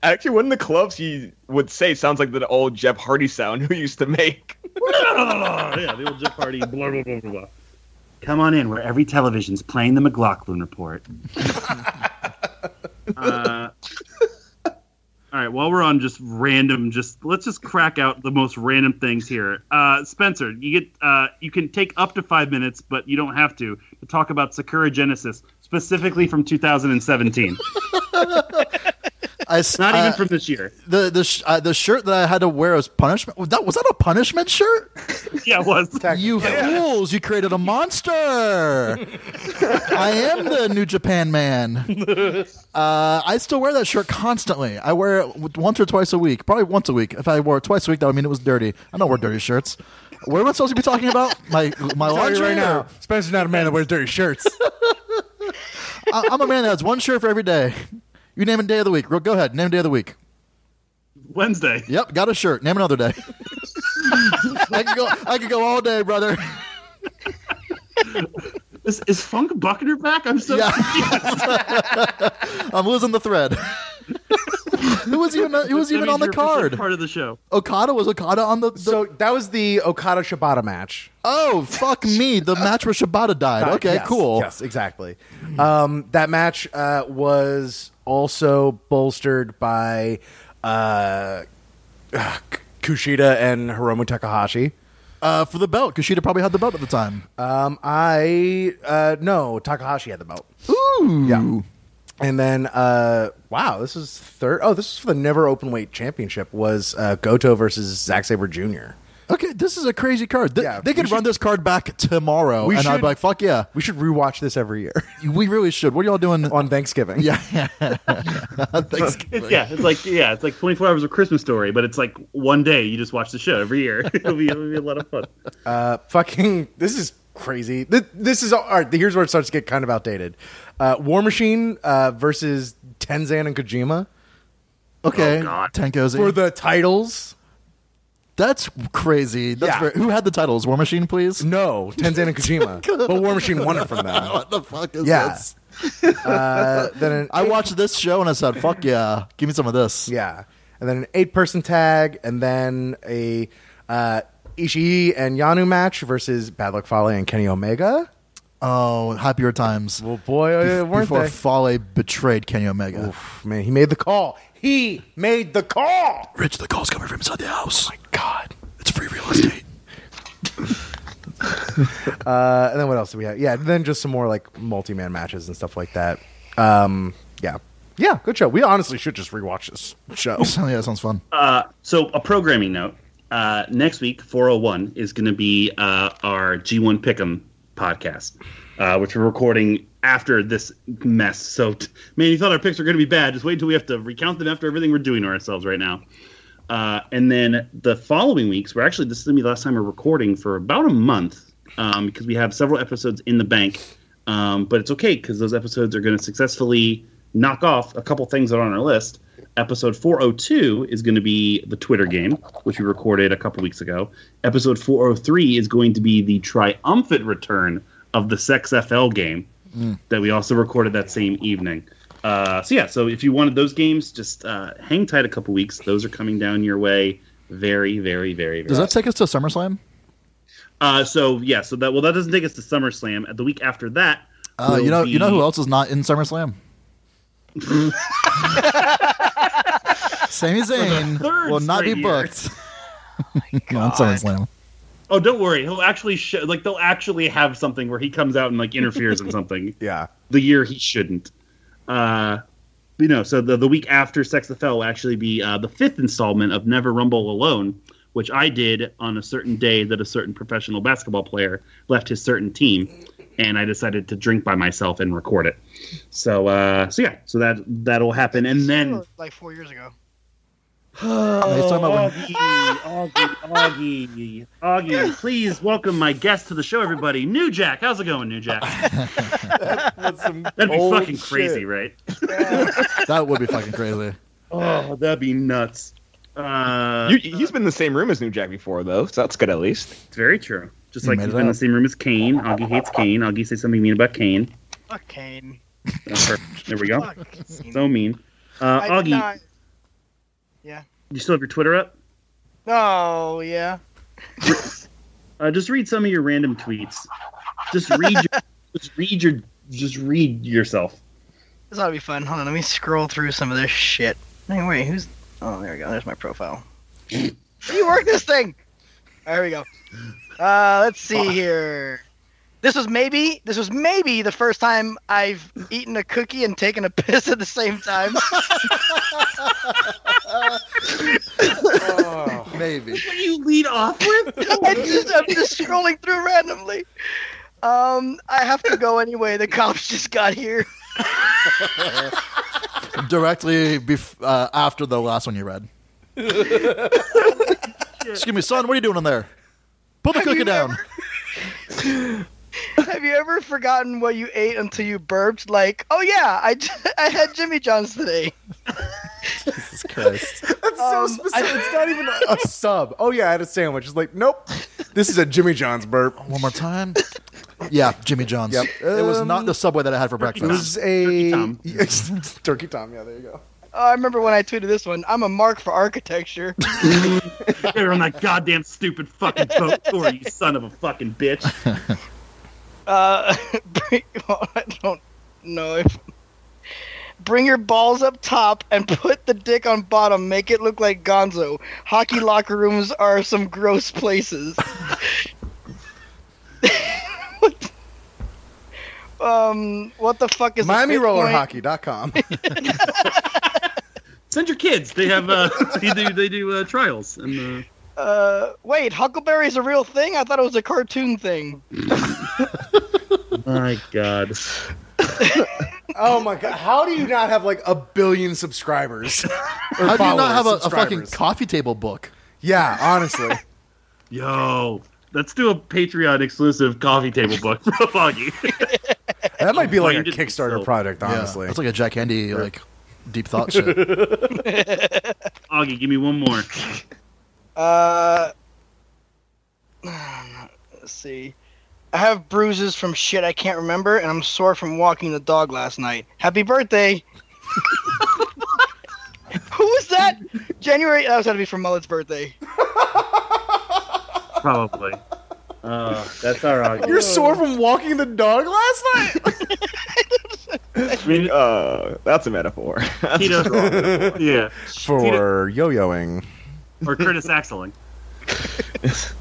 S5: Actually, one of the clubs he would say sounds like the old Jeff Hardy sound who used to make. *laughs*
S1: yeah, the old Jeff Hardy. Blah, blah, blah, blah, blah. Come on in, where every television's playing the McLaughlin Report. *laughs* uh, all right, while we're on just random, just let's just crack out the most random things here. Uh, Spencer, you get uh, you can take up to five minutes, but you don't have to to talk about Sakura Genesis specifically from 2017, *laughs*
S3: I, s-
S1: not even from this year.
S3: the the sh- uh, the shirt that I had to wear was punishment. Was that was that a punishment shirt? *laughs*
S1: Yeah, it was.
S3: You fools! You created a monster. I am the New Japan man. *laughs* Uh, I still wear that shirt constantly. I wear it once or twice a week, probably once a week. If I wore it twice a week, that would mean it was dirty. I don't wear dirty shirts. What am I supposed to be talking about? My my
S2: I'll tell you
S3: laundry
S2: right now, Spencer's not a man that wears dirty shirts. *laughs*
S3: I, I'm a man that has one shirt for every day. You name a day of the week. Go ahead. Name a day of the week.
S1: Wednesday.
S3: Yep, got a shirt. Name another day. *laughs* I could go. I could go all day, brother. *laughs*
S1: Is, is Funk Buckner back? I'm so
S3: Yeah. *laughs* I'm losing the thread. *laughs* who was even who was
S1: That
S3: even on the card?
S1: Part of the show.
S3: Okada was Okada on the. the
S2: so that was the Okada Shibata match.
S3: oh fuck *laughs* me! The match where Shibata died. Okay,
S2: Yes,
S3: cool.
S2: Yes, exactly. Um, that match uh, was also bolstered by uh, uh, Kushida and Hiromu Takahashi.
S3: Uh, for the belt, Kushida probably had the belt at the time.
S2: Um, I uh, no Takahashi had the belt.
S3: Ooh.
S2: Yeah. And then, uh, wow, this is third. Oh, this is for the Never open weight Championship. Was uh, Goto versus Zack Sabre Jr.
S3: Okay, this is a crazy card. They,
S2: Yeah,
S3: they could run
S2: should-
S3: this card back tomorrow,
S2: We
S3: and I'd
S2: should-
S3: be like, "Fuck yeah,
S2: We should rewatch this every year *laughs*
S3: we really should." What are y'all doing *laughs*
S2: on Thanksgiving.
S3: Yeah, *laughs* Thanks.
S1: It's, yeah, it's like yeah, it's like 24 hours of Christmas story, but it's like one day you just watch the show every year. it'll, be, it'll be a lot of fun.
S2: Uh, fucking, this is crazy. This, this is all right. Here's where it starts to get kind of outdated. Uh, War Machine uh, versus Tenzan and Kojima
S3: Okay,
S1: Oh, God.
S3: Tenkozy.
S2: for the titles.
S3: That's crazy. That's
S2: Yeah.
S3: very, who had the titles? War Machine, please.
S2: No, Tenzan and Kojima, *laughs* but War Machine won it from them. *laughs*
S3: What the fuck is
S2: Yeah.
S3: this?
S2: Uh, then an *laughs*
S3: I watched this show and I said, "Fuck yeah, give me some of this."
S2: Yeah, and then an eight-person tag, and then a uh, Ishii and Yano match versus Bad Luck Fale and Kenny Omega.
S3: Oh, happier times.
S2: Well, boy, uh, weren't
S3: Before
S2: they?
S3: Fale betrayed Kenny Omega.
S2: Oof, man, he made the call. He made the call.
S3: Rich, the call's coming from inside the house.
S2: My God.
S3: It's free real estate. *laughs*
S2: Uh, and then what else do we have? Yeah, then just some more like multi-man matches and stuff like that. Um, yeah, yeah, good show. We honestly should just rewatch this show.
S3: oh, *laughs* yeah, that sounds fun.
S1: Uh, so a programming note. Uh, next week, 401 is going to be uh, our G1 Pick'em podcast, uh, which we're recording after this mess. So, t- man, you thought our picks were going to be bad. Just wait until we have to recount them after everything we're doing to ourselves right now. Uh, and then the following weeks, we're actually, this is going to be the last time we're recording for about a month. um, because we have several episodes in the bank. Um, but it's okay because those episodes are going to successfully knock off a couple things that are on our list. Episode 402 is going to be the Twitter game, which we recorded a couple weeks ago. Episode 403 is going to be the triumphant return of the Sex FL game that we also recorded that same evening. Uh, so yeah, so if you wanted those games, just uh, hang tight a couple weeks. Those are coming down your way very, very, very, very.
S3: Does that take us to SummerSlam?
S1: Uh, so yeah, so that well, that doesn't take us to SummerSlam. At the week after that,
S3: Uh, you know, you know who else is not in SummerSlam? *laughs* Sami Zayn will not be
S1: straight year.
S3: booked *laughs* on SummerSlam.
S1: Oh, don't worry. He'll actually sh- like they'll actually have something where he comes out and like interferes in *laughs* something
S2: Yeah.
S1: the year he shouldn't. Uh, you know, so the the week after Sex the Fell will actually be uh, the fifth installment of Never Rumble Alone, which I did on a certain day that a certain professional basketball player left his certain team, and I decided to drink by myself and record it. So, uh, so yeah, so that that'll happen, and then
S4: like four years ago.
S3: Oh, he's talking about when-
S1: Augie, Augie, Augie, Augie, please welcome my guest to the show, everybody. New Jack, how's it going, New Jack? *laughs* That'd be
S2: old
S1: fucking crazy, right?
S3: that would be fucking crazy.
S1: Oh, that'd be nuts. Uh,
S5: You, he's been in the same room as New Jack before, though, so that's good at least.
S1: it's very true. Just
S3: You
S1: like he's
S3: it
S1: been in the same room as Kane. Augie hates Kane. Augie says something mean about Kane.
S4: Fuck Kane.
S1: There we go.
S4: Fuck
S1: So mean. Uh,
S4: I
S1: Augie,
S4: not-
S1: you still have your Twitter up?
S4: Oh yeah.
S1: Uh, just read some of your random tweets. Just read. your, *laughs* just read your. Just read yourself.
S4: This ought to be fun. Hold on, let me scroll through some of this shit. Hey, wait, who's? Oh, there we go. There's my profile. you work this thing. There we go. Uh, let's see here. This was maybe this was maybe the first time I've eaten a cookie and taken a piss at the same time. *laughs*
S3: Maybe.
S1: What do you lead off with? *laughs*
S4: I just, I'm just scrolling through randomly. Um, I have to go anyway. The cops just got here. *laughs*
S3: Directly bef- uh, after the last one you read. *laughs* Excuse me, son. What are you doing in there? Put the
S4: Have
S3: cookie
S4: you
S3: down. *laughs*
S4: Have you ever forgotten what you ate until you burped? Like, oh yeah, I, *laughs* I had Jimmy John's today. *laughs*
S3: Jesus Christ.
S2: That's so
S4: Um,
S2: specific.
S4: I-
S2: it's not even a, a sub. Oh yeah, I had a sandwich. It's like, nope. This is a Jimmy John's burp.
S3: One more time. Yeah, Jimmy John's.
S2: Yep.
S3: it was
S2: Um,
S3: not the subway that I had for breakfast.
S2: It
S3: breakfast.
S2: was a
S1: Turkey Tom.
S2: Turkey Tom. Yeah, there you go.
S4: Oh, I remember when I tweeted this one. I'm a mark for architecture.
S1: You're on that goddamn stupid fucking boat tour, you son of a fucking bitch.
S4: Uh, *laughs* bring, well, *laughs* I don't know if. Bring your balls up top and *laughs* put the dick on bottom. Make it look like Gonzo. Hockey locker rooms are some gross places. what? Um, what the fuck is the fifth point?
S2: MiamiRollerHockey.com.
S1: Send your kids. They have uh, they do they do uh, trials and uh,
S4: Uh, wait, Huckleberry is a real thing? I thought it was a cartoon thing. *laughs*
S1: my god. *laughs*
S2: oh my god! How do you not have like a billion subscribers? *laughs* Or
S3: How do you not have a, a fucking coffee table book?
S2: Yeah, honestly.
S1: Yo, let's do a Patreon exclusive coffee table book for Foggy.
S2: That might be like a Kickstarter project, honestly.
S3: Yeah, that's like a Jack Handey like deep thought shit.
S1: Augie, give me one more.
S4: Uh, *sighs* let's see. I have bruises from shit I can't remember, and I'm sore from walking the dog last night. Happy birthday! *laughs* Who was that? January. That was going to be for Mullet's birthday. *laughs*
S1: Probably. Uh, that's our Augie.
S2: You're sore from walking the dog last night. *laughs*
S1: I mean,
S5: Uh, that's a metaphor. That's
S1: Tito-
S5: strong.
S1: yeah,
S2: For yo-yoing.
S1: Or Curtis Axeling. *laughs*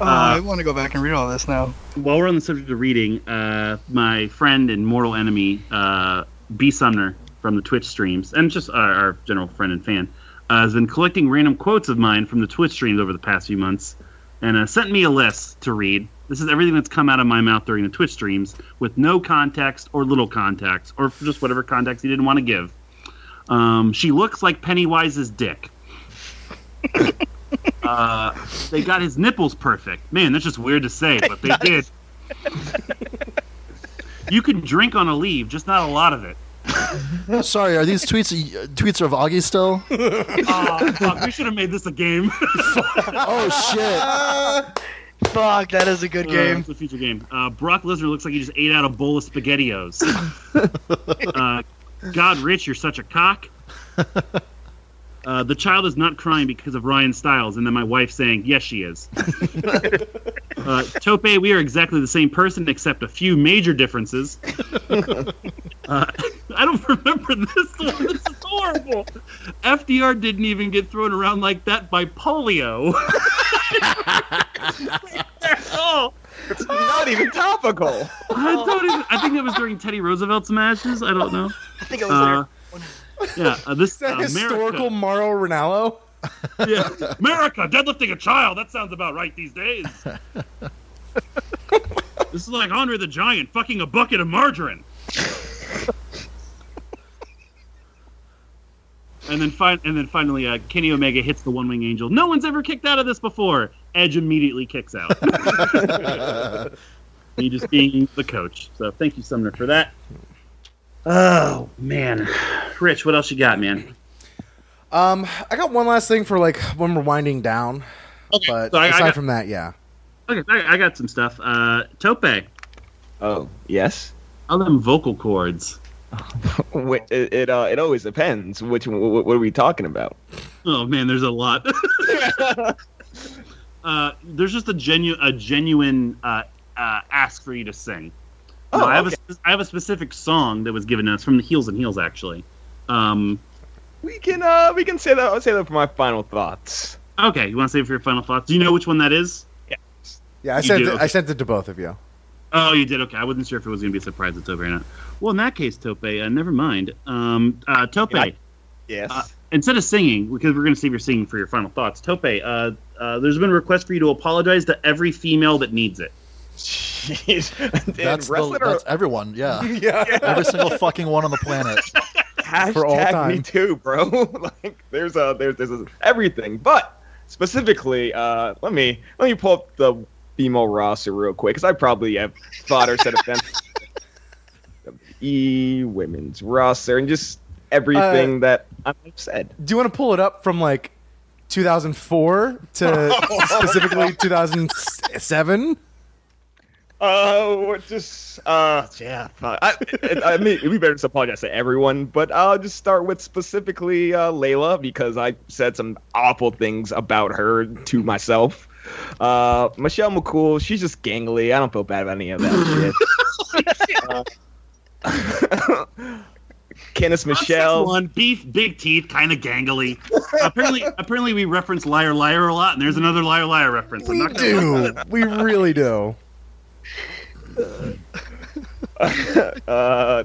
S4: Oh, I want to go back and read all this now.
S1: While we're on the subject of reading, uh, my friend and mortal enemy, uh, B. Sumner from the Twitch streams, and just our, our general friend and fan, uh, has been collecting random quotes of mine from the Twitch streams over the past few months, and uh, sent me a list to read. This is everything that's come out of my mouth during the Twitch streams, with no context or little context, or just whatever context he didn't want to give. Um, she looks like Pennywise's dick. *laughs* Uh, they got his nipples perfect. Man, that's just weird to say, but they did. *laughs* you can drink on a leave, just not a lot of it. *laughs*
S3: Sorry, are these tweets uh, tweets of Augie still?
S1: Oh, fuck, we should have made this a game.
S3: Oh shit!
S4: Fuck, that is a good
S1: Uh,
S4: game.
S1: it's a future game. Uh, Brock Lesnar looks like he just ate out a bowl of SpaghettiOs. uh, God, Rich, you're such a cock. Uh, the child is not crying because of Ryan Stiles, and then my wife saying, "Yes, she is." *laughs* uh, Tope, we are exactly the same person, except a few major differences. *laughs* Uh, I don't remember this one. This is horrible. FDR didn't even get thrown around like that by polio. oh. *laughs*
S5: It's not even topical.
S1: I don't even. I think that was during Teddy Roosevelt's matches. I don't know.
S4: I think it was
S1: Uh,
S4: there.
S1: Yeah, uh, *laughs* this
S2: Is that
S1: uh,
S2: historical
S1: America.
S2: Mauro Ranallo? *laughs*
S1: Yeah, America deadlifting a child. That sounds about right these days. *laughs* this is like Andre the Giant fucking a bucket of margarine. And then, fin- and then finally, uh, Kenny Omega hits the One Wing Angel. No one's ever kicked out of this before. Edge immediately kicks out. he just being the coach. So thank you, Sumner, for that. Oh man, Rich, what else you got, man?
S2: Um, I got one last thing for like when we're winding down.
S1: Okay,
S2: But
S1: so I, I
S2: aside
S1: got,
S2: from that, yeah.
S1: okay, I, I got some stuff. Uh, Tope,
S5: Oh yes.
S1: all them vocal cords. *laughs*
S5: Wait, it it, uh, it always depends. Which one- what, what are we talking about?
S1: Oh man, there's a lot. *laughs* uh, there's just a genuine, a genuine uh, uh, ask for you to sing.
S5: Oh,
S1: Now, I have
S5: okay.
S1: a, I have a specific song that was given us from the Heels and Heels, actually. Um,
S5: We can uh we can say that. I'll say that for my final thoughts.
S1: okay, you want to save it for your final thoughts? Do you know which one that is?
S2: Yeah, Yeah, I
S1: You
S2: sent it,
S1: okay.
S2: I sent it to both of you.
S1: Oh, you did. Okay, I wasn't sure if it was going to be a surprise to Tope or not. Well, in that case, Tope, uh, never mind. Um, uh, Tope,
S5: Yeah, I- Yes.
S1: Uh, instead of singing, because we're going to save your singing for your final thoughts, Tope, uh, uh, there's been a request for you to apologize to every female that needs it. *laughs*
S5: Jeez. *laughs* And
S3: That's, the,
S5: wrestling or
S3: everyone. Yeah, *laughs*
S2: yeah.
S3: every single fucking one on the planet.
S5: hashtag
S2: for all time.
S5: me too, bro. *laughs* like there's a there's there's a, everything, but specifically, uh, let me let me pull up the female roster real quick because I probably have thought or said offense. E women's roster and just everything that I've said.
S2: Do you want to pull it up from like 2004 to specifically 2007?
S5: Uh, we're just uh, yeah. Fuck. I, I, I mean, we better just apologize to everyone, but I'll just start with specifically uh, Layla because I said some awful things about her to myself. Uh, Michelle McCool, she's just gangly. I don't feel bad about any of that shit. Uh, *laughs* Candice Michelle.
S1: one beef, big teeth, kind of gangly. apparently, apparently we reference liar, liar a lot, and there's another liar, liar reference. I'm
S2: We
S1: not gonna-
S2: do. We really do. *laughs*
S5: uh,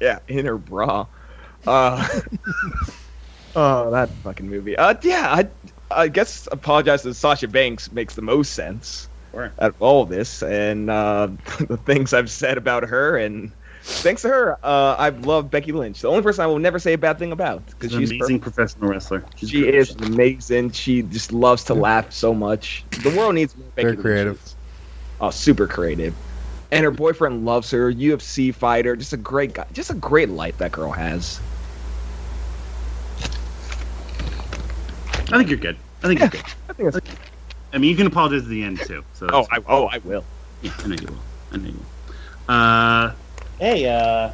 S5: yeah, in her bra. Uh, *laughs* oh, that fucking movie. Uh, yeah, I, I guess apologize to Sasha Banks makes the most sense
S1: Sure.
S5: out of all this, and uh, *laughs* the things I've said about her, and thanks to her, uh, I've loved Becky Lynch. The only person I will never say a bad thing about because
S1: She's an amazing
S5: perfect.
S1: professional wrestler. She's
S5: She is amazing. She just loves to laugh so much. The world needs more Becky
S2: Very creative.
S5: Lynches. Oh, super creative. And her boyfriend loves her. UFC fighter. Just a great guy. Just a great life that girl has.
S1: I think you're good. I think you're good.
S5: I think that's.
S1: I mean, you can apologize at the end too. So
S5: Oh, I, oh, I will.
S1: Yeah, I know you will. I know you will. Uh, hey, uh,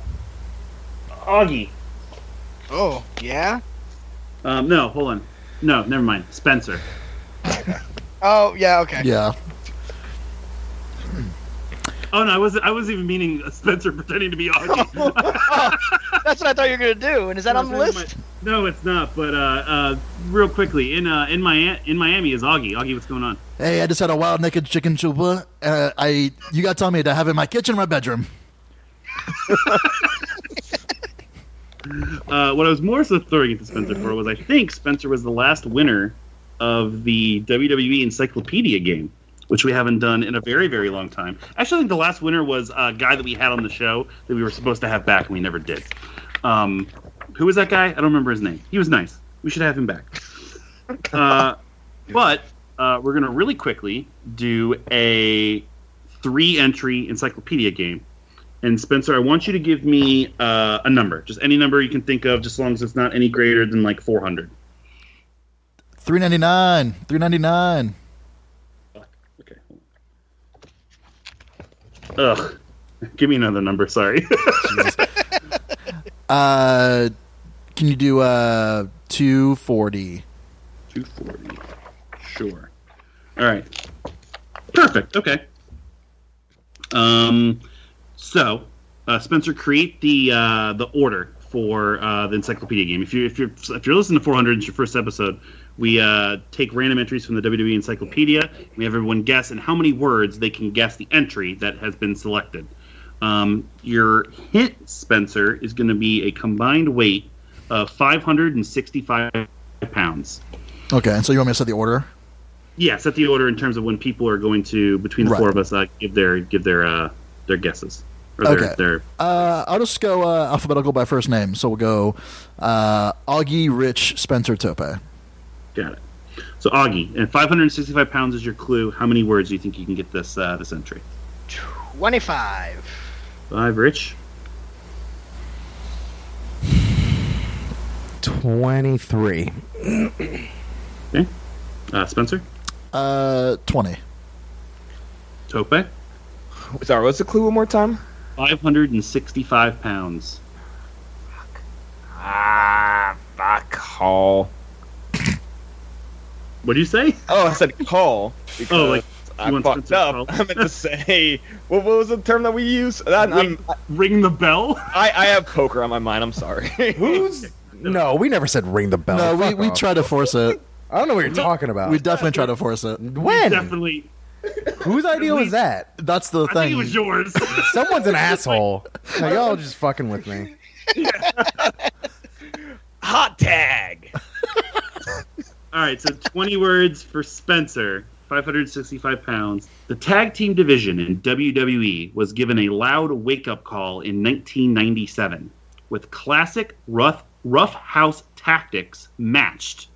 S1: Augie.
S4: Oh, yeah?
S1: Um, no, hold on. No, never mind. Spencer. *laughs*
S4: Oh, yeah, okay.
S3: Yeah,
S1: Oh no, I wasn't. I wasn't even meaning Spencer pretending to be Augie. *laughs*
S4: That's what I thought you were going to do. And is that on the list?
S1: my- No, it's not. But uh, uh, real quickly, in uh, in Miami, in Miami is Augie. Augie, what's going on?
S3: Hey, I just had a wild naked chicken chupa. Uh, I you got to tell me to have it in my kitchen or my bedroom. *laughs*
S1: Uh, what I was more so throwing it to Spencer for was I think Spencer was the last winner of the WWE Encyclopedia game, which we haven't done in a very, very long time. Actually, I think the last winner was a guy that we had on the show that we were supposed to have back and we never did. Um, who was that guy? I don't remember his name. He was nice. We should have him back. *laughs* Uh, but uh, we're going to really quickly do a three entry encyclopedia game. And Spencer, I want you to give me uh, a number, just any number you can think of, just as long as it's not any greater than like 400.
S3: 399.
S1: 399. Ugh. Give me another number. Sorry. *laughs*
S3: Uh, can you do uh two forty?
S1: 240. Sure. All right. Perfect. Okay. Um, so, uh, Spencer, create the uh, the order for uh, the encyclopedia game. If you if you're if you're listening to 400, it's your first episode. We uh, take random entries from the WWE Encyclopedia. We have everyone guess in how many words they can guess the entry that has been selected. Um, your hint, Spencer, is going to be a combined weight of 565 pounds.
S3: Okay, and so you want me to set the order?
S1: Yeah, set the order in terms of when people are going to between the
S3: Right.
S1: four of us uh, give their give their uh, their guesses or their,
S3: Okay.
S1: their
S3: Uh, I'll just go uh, alphabetical by first name. So we'll go uh, Augie, Rich, Spencer, Tope.
S1: Got it. So Augie, and 565 pounds is your clue. How many words do you think you can get this uh, this entry?
S4: 25.
S1: Five, Rich.
S2: 23.
S1: Uh, Spencer.
S3: Uh, twenty.
S1: Tope.
S5: Sorry, what's the clue one more time?
S1: 565 pounds.
S5: Ah, fuck. Call.
S1: What do you say?
S5: Oh, I said call. Because
S1: Oh, like,
S5: I
S1: you want
S5: fucked up. *laughs* I meant to say, what, what was the term that we use? That, I'm,
S1: Ring the bell.
S5: I, I have poker on my mind. I'm sorry. *laughs*
S2: Who's. No, we never said ring the bell.
S3: no, we,
S2: Fuck
S3: we
S2: off.
S3: tried to force it.
S2: I don't know what you're talking about.
S3: We definitely tried to force it.
S2: when?
S1: Definitely.
S2: Whose idea was that?
S3: That's the
S1: I
S3: thing.
S1: think it was yours. *laughs*
S2: Someone's an asshole. Now, y'all just fucking with me.
S5: Hot tag.
S1: All right, so 20 words for Spencer, 565 pounds. The tag team division in WWE was given a loud wake up call in 1997 with classic rough, rough house tactics matched.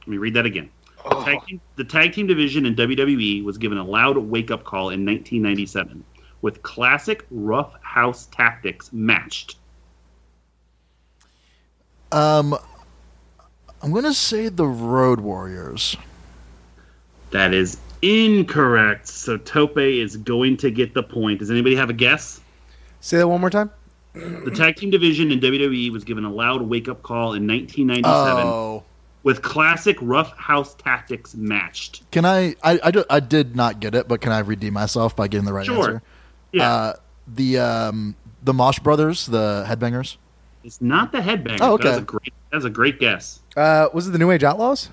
S1: Let me read that again. The tag, team, the tag team division in WWE was given a loud wake up call in 1997 with classic rough house tactics matched.
S3: Um, I'm gonna say the Road Warriors.
S1: That is incorrect. So Tope is going to get the point. Does anybody have a guess?
S2: Say that one more time.
S1: The tag team division in WWE was given a loud wake up call in 1997
S3: Oh,
S1: with classic rough house tactics matched.
S3: can I, I? I, do- I did not get it, but can I redeem myself by getting the right
S1: Sure.
S3: answer?
S1: Yeah,
S3: Uh, the um, the Mosh Brothers, the Headbangers.
S1: It's not the headbanger.
S3: Oh, okay.
S1: That's a great. That's a great guess.
S2: Uh, was it the New Age Outlaws?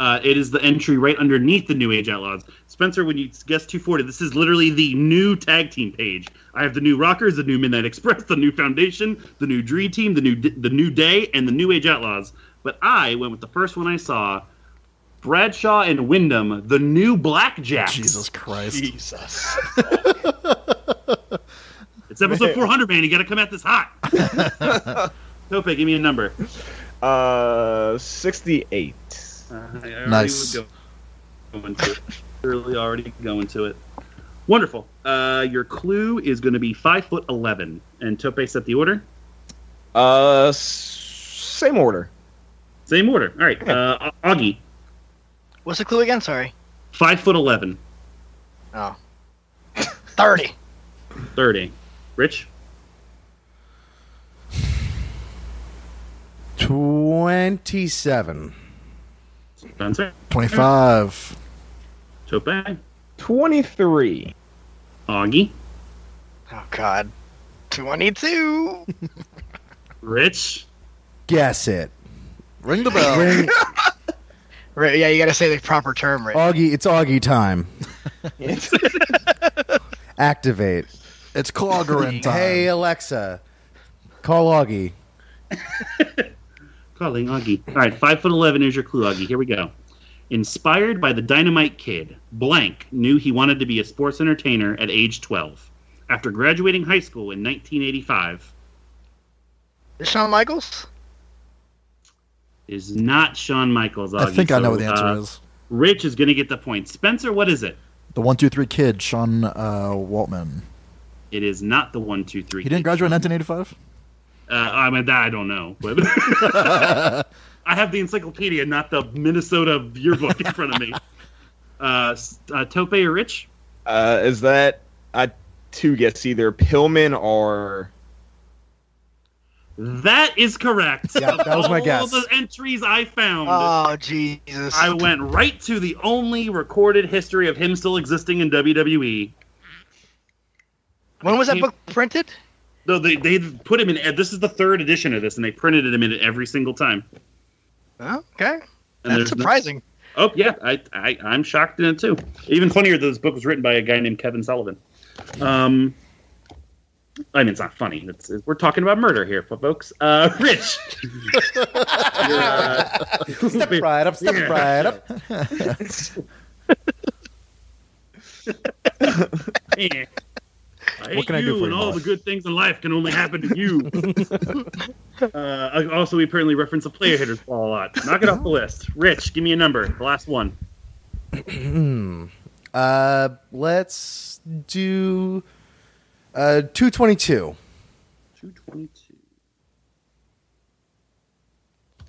S1: Uh, it is the entry right underneath the New Age Outlaws. Spencer, when you guess 240, this is literally the new tag team page. I have the new Rockers, the new Midnight Express, *laughs* the new Foundation, the new Dream Team, the new the new Day, and the New Age Outlaws. But I went with the first one I saw: Bradshaw and Windham, the new Blackjacks.
S3: Jesus Christ!
S5: Jesus. *laughs* *laughs*
S1: It's episode 400, man. You got to come at this hot. *laughs* Tope, give me a number.
S5: Uh, 68.
S1: Uh, I
S3: Nice.
S1: would Go, go into it. Early already going to it. Wonderful. Uh, your clue is going to be five foot eleven, and Tope set the order.
S5: Uh, s- same order.
S1: Same order. All right. Uh, Augie,
S4: What's the clue again? Sorry.
S1: five foot eleven.
S4: Oh. 30.
S1: Thirty. Rich,
S2: 27.
S1: Spencer,
S3: Twenty-five.
S1: Tope,
S5: 23.
S1: Augie,
S4: Oh, God. 22.
S1: Rich,
S2: Guess it.
S3: Ring the bell.
S2: Ring, *laughs*
S4: Right, yeah, you got to say the proper term, right?
S2: Augie, it's Augie time. *laughs* *laughs* Activate.
S3: It's Cloggerin *laughs* time.
S2: Hey, Alexa. Call Augie. *laughs*
S1: calling Augie. All right. Five foot eleven is your clue, Augie. Here we go. Inspired by the Dynamite Kid, Blank knew he wanted to be a sports entertainer at age 12. After graduating high school in 1985,
S4: Shawn Michaels?
S1: is not Shawn Michaels.
S3: I
S1: Augie,
S3: think I know
S1: so,
S3: what the answer
S1: uh,
S3: is.
S1: Rich is going to get the point. Spencer, what is it?
S3: The one, two, three kid, Sean uh, Waltman.
S1: It is not the one, two, three.
S3: He didn't graduate in 1985.
S1: Uh, I mean, that I don't know, but *laughs* I have the encyclopedia, not the Minnesota yearbook in front of me. *laughs* Uh, uh, Tope or Rich?
S5: Uh, is that I two guess either Pillman or
S1: That is correct.
S2: Yeah, that was my guess.
S1: All the entries I found.
S4: Oh Jesus!
S1: I went right to the only recorded history of him still existing in. WWE.
S4: When was that
S1: He-
S4: book printed?
S1: No, they they put him in. This is the third edition of this, and they printed him in it every single time.
S4: Oh, okay,
S1: And
S4: that's
S1: there's no-
S4: surprising.
S1: oh yeah, I, I I'm shocked in it too. Even funnier, that this book was written by a guy named Kevin Sullivan. Um, I mean, it's not funny. It's, we're talking about murder here, folks. Uh, *laughs* Rich, You're, uh, *laughs*
S2: Step right up, step
S1: Yeah.
S2: right up. *laughs*
S1: Yeah. I
S2: What can I
S1: hate
S2: do
S1: you,
S2: for
S1: and
S2: you,
S1: all
S2: boss?
S1: the good things in life can only happen to you. *laughs* uh, also, we apparently reference the player hitters ball a lot. Knock it off the list. Rich, give me a number. The last one. *clears throat*
S2: Uh, let's do uh, 222.
S1: 222.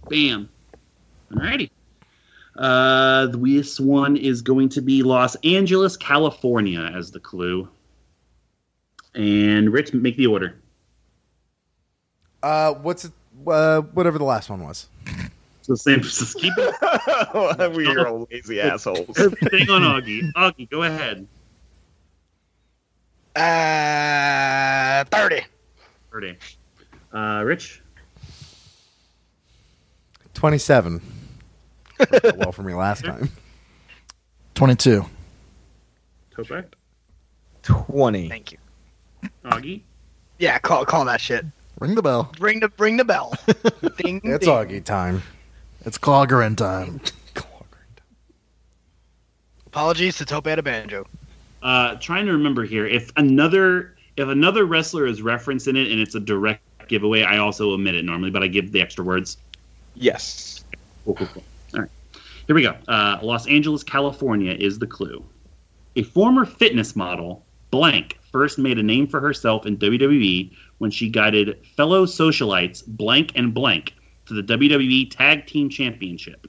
S1: Bam. Alrighty. Uh, this one is going to be Los Angeles, California as the clue. And Rich, make the order.
S2: Uh, what's it? Uh, whatever the last one was.
S1: So same. Just keep it.
S5: we are all lazy assholes. *laughs*
S1: Staying on Augie. Augie, go ahead.
S4: Uh, thirty.
S1: Thirty. Uh, Rich.
S2: 27. *laughs* Well for me last time.
S3: 22.
S1: Tope.
S5: Twenty.
S4: Thank you.
S1: Augie.
S4: Yeah, call call that shit.
S3: Ring the bell.
S4: Ring the ring the bell. *laughs* ding.
S2: It's
S4: ding.
S2: Augie time.
S3: It's cloggering time. *laughs*
S4: Apologies to Tope at a banjo.
S1: Uh, trying to remember here. If another if another wrestler is referenced in it and it's a direct giveaway, I also omit it normally, but I give the extra words.
S5: Yes.
S1: Cool, cool, cool. All right. Here we go. Uh, Los Angeles, California is the clue. A former fitness model, blank, first made a name for herself in WWE when she guided fellow socialites, blank and blank, to the WWE Tag Team Championship.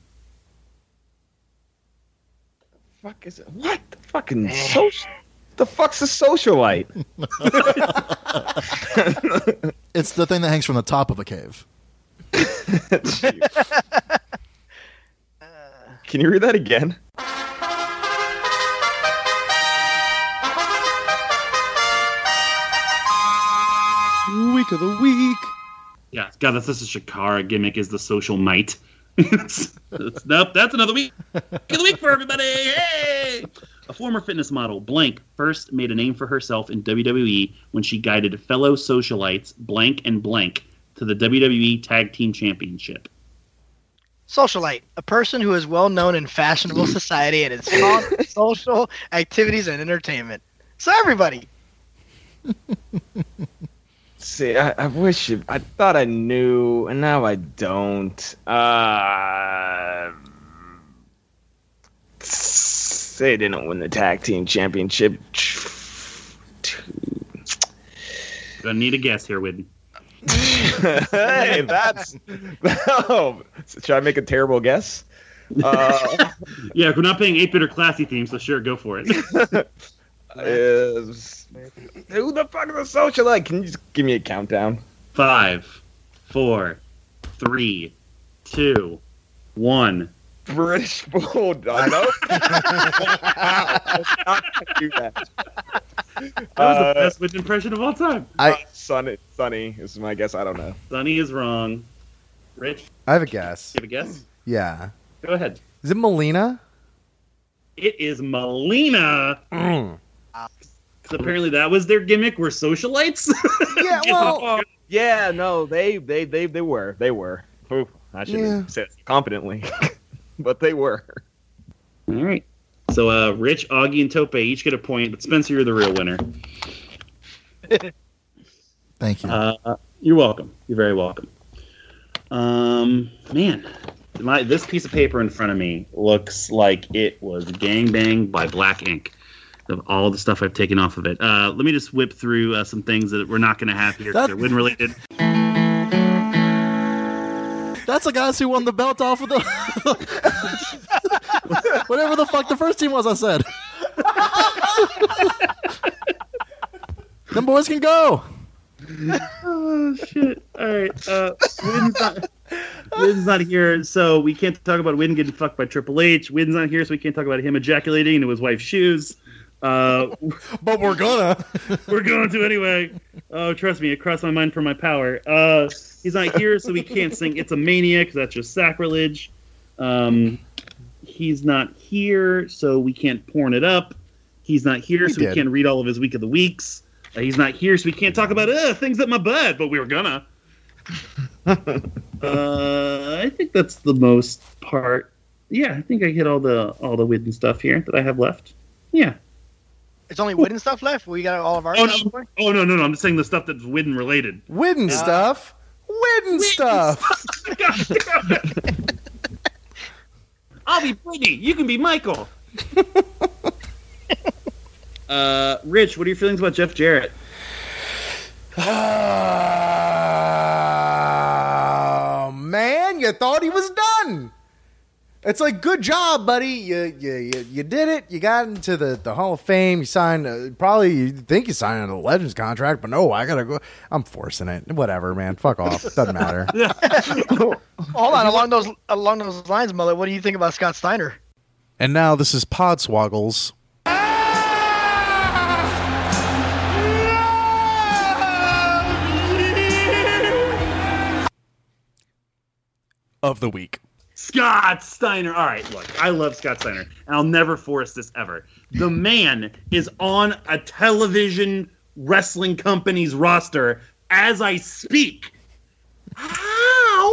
S5: Fuck is it? What the fucking social? The fuck's a socialite? *laughs*
S3: It's the thing that hangs from the top of a cave. *laughs*
S5: Can you read that again?
S2: Week of the week.
S1: Yeah, God, that's just a Chikara gimmick is the social might. *laughs* it's, it's- nope, that's another week. Week week for everybody. Hey! A former fitness model, blank, first made a name for herself in WWE when she guided fellow socialites, blank and blank, to the WWE Tag Team Championship.
S4: Socialite, a person who is well known in fashionable *laughs* society and is fond of social activities and entertainment. So everybody. *laughs*
S5: See, I, I wish it, I thought I knew, and now I don't. Uh, they didn't win the tag team championship.
S1: Gonna need a guess here, Whitney.
S5: hey, that's. Oh, should I make a terrible guess? Uh, *laughs*
S1: Yeah, we're not paying 8 bit or classy theme, so sure, go for it. *laughs*
S5: is, who the fuck is a socialite? Can you just give me a countdown?
S1: Five, four, three, two, one.
S5: British Bulldog. Nope. Not gonna do that.
S1: That was
S5: Uh,
S1: the best Whitney impression of all time.
S2: I
S5: Sunny, Sunny is my guess. I don't know.
S1: Sunny is wrong. Rich,
S2: I have a guess.
S1: you have a guess?
S2: Yeah.
S1: Go ahead.
S2: Is it Melina?
S1: It is Melina.
S2: Mm.
S1: Because apparently that was their gimmick. Were socialites? *laughs*
S2: Yeah, well,
S5: Yeah, no, they they they they were they were. Ooh, I shouldn't
S2: Yeah.
S5: have said it confidently, *laughs* but they were.
S1: All right. So, uh, Rich, Augie, and Tope each get a point, but Spencer, you're the real winner. *laughs*
S3: Thank you.
S1: Uh, you're welcome. You're very welcome. Um, man, my this piece of paper in front of me looks like it was gangbanged by black ink. Of all the stuff I've taken off of it. Uh, let me just whip through uh, some things that we're not going to have here.
S3: That-
S1: They're win related.
S3: That's the guys who won the belt off of the. *laughs* Whatever the fuck the first team was, I said. Them boys can go.
S1: oh shit! All right, uh, Wynn's not, Wynn's not here, so we can't talk about Wynn getting fucked by Triple H. Wynn's not here, so we can't talk about him ejaculating into his wife's shoes. Uh, *laughs*
S2: But we're gonna. *laughs*
S1: we're going to anyway. Oh, trust me, it crossed my mind for my power. Uh, he's not here, so we can't sing "It's a Mania" because that's just sacrilege. Um, he's not here, so we can't porn it up. He's not here,
S2: We
S1: so
S2: did.
S1: we can't read all of his week of the weeks. Uh, he's not here, so we can't talk about uh, things up my butt, but we were gonna. *laughs* uh, I think that's the most part. Yeah, I think I hit all the all the and stuff here that I have left. Yeah.
S4: It's only wooden stuff left. We got all of our
S1: Oh
S4: stuff.
S1: no,
S4: boy?
S1: oh no, no, no! I'm just saying the stuff that's wooden related.
S2: Widden stuff. Wooden *laughs* stuff.
S1: I'll be Brittany. You can be Michael. *laughs* uh, Rich, what are your feelings about Jeff Jarrett? *sighs*
S2: Oh man, you thought he was done. It's like good job, buddy. You you you, you did it. You got into the, the Hall of Fame. You signed uh, probably you think you signed a Legends contract, but no, I gotta go. I'm forcing it. Whatever, man. Fuck off. Doesn't matter. *laughs* *laughs*
S4: Hold on, along those along those lines, Mullet. What do you think about Scott Steiner?
S2: and now this is Podswoggles. Of the week.
S1: Scott Steiner. All right, look, I love Scott Steiner, and I'll never force this ever. The man is on a television wrestling company's roster as I speak. How?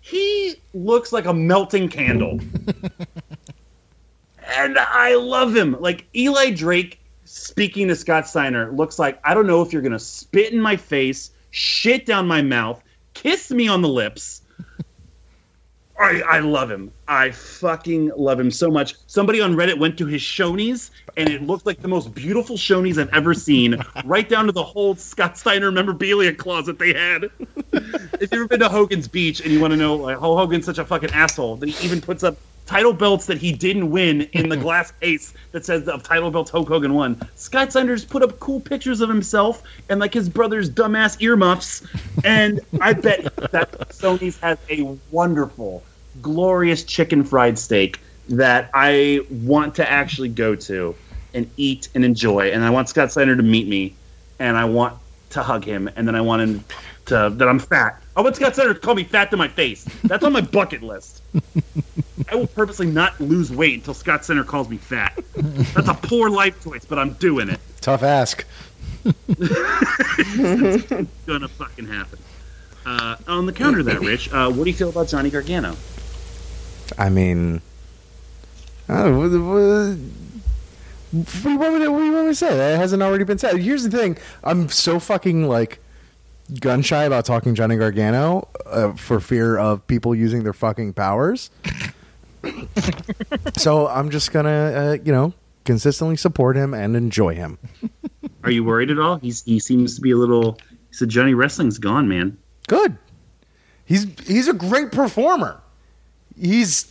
S1: He looks like a melting candle. *laughs* and I love him. Like Eli Drake speaking to Scott Steiner looks like I don't know if you're gonna spit in my face, shit down my mouth, kiss me on the lips. I, I love him. I fucking love him so much. Somebody on Reddit went to his Shoney's, and it looked like the most beautiful Shoney's I've ever seen, *laughs* right down to the whole Scott Steiner memorabilia closet they had. if you've ever been to Hogan's Beach and you want to know like, how Hogan's such a fucking asshole, that he even puts up title belts that he didn't win in the glass *laughs* case that says of title belts Hulk Hogan won. Scott Steiner's put up cool pictures of himself and like his brother's dumbass earmuffs, and I bet that Shoney's has a wonderful, glorious chicken fried steak that I want to actually go to and eat and enjoy, and I want Scott Steiner to meet me, and I want to hug him, and then I want him to that I'm fat. I want Scott Steiner to call me fat to my face. That's on my bucket list. I will purposely not lose weight until Scott Steiner calls me fat. That's a poor life choice, but I'm doing it.
S2: Tough ask.
S1: It's *laughs* gonna fucking happen. Uh, on the counter, that Rich. Uh, what do you feel about Johnny Gargano?
S2: I mean, uh, what, what, what do you want what do you want me to say? That hasn't already been said. Here's the thing: I'm so fucking like gun shy about talking Johnny Gargano uh, for fear of people using their fucking powers. *laughs* so I'm just gonna, uh, you know, consistently support him and enjoy him.
S1: Are you worried at all? He's he seems to be a little. He said Johnny Wrestling's gone, man.
S2: Good. He's he's a great performer. He's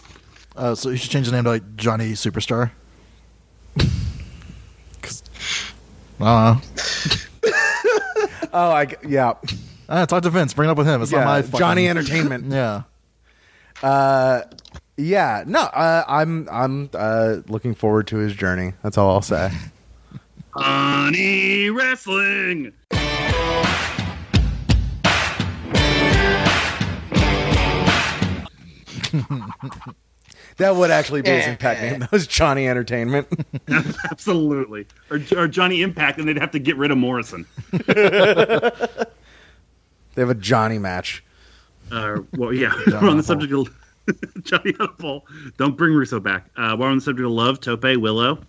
S3: Uh, so you should change the name to like Johnny Superstar. 'Cause- *laughs* I don't *laughs*
S2: oh, I yeah
S3: Ah, talk to Vince. Bring it up with him. It's not my fucking-
S2: Johnny Entertainment. *laughs*
S3: Yeah.
S2: Uh, yeah, no, uh, I'm I'm uh, looking forward to his journey. That's all I'll say.
S1: Honey Wrestling.
S2: That would actually be his impact name. That was Johnny Entertainment. *laughs*
S1: Absolutely. Or, or Johnny Impact, and they'd have to get rid of Morrison. *laughs*
S2: they have a Johnny match.
S1: Uh, well, yeah, *laughs* we're on the subject of Johnny on a pole. Don't bring Russo back. Uh, we're on the subject of love, Tope, Willow.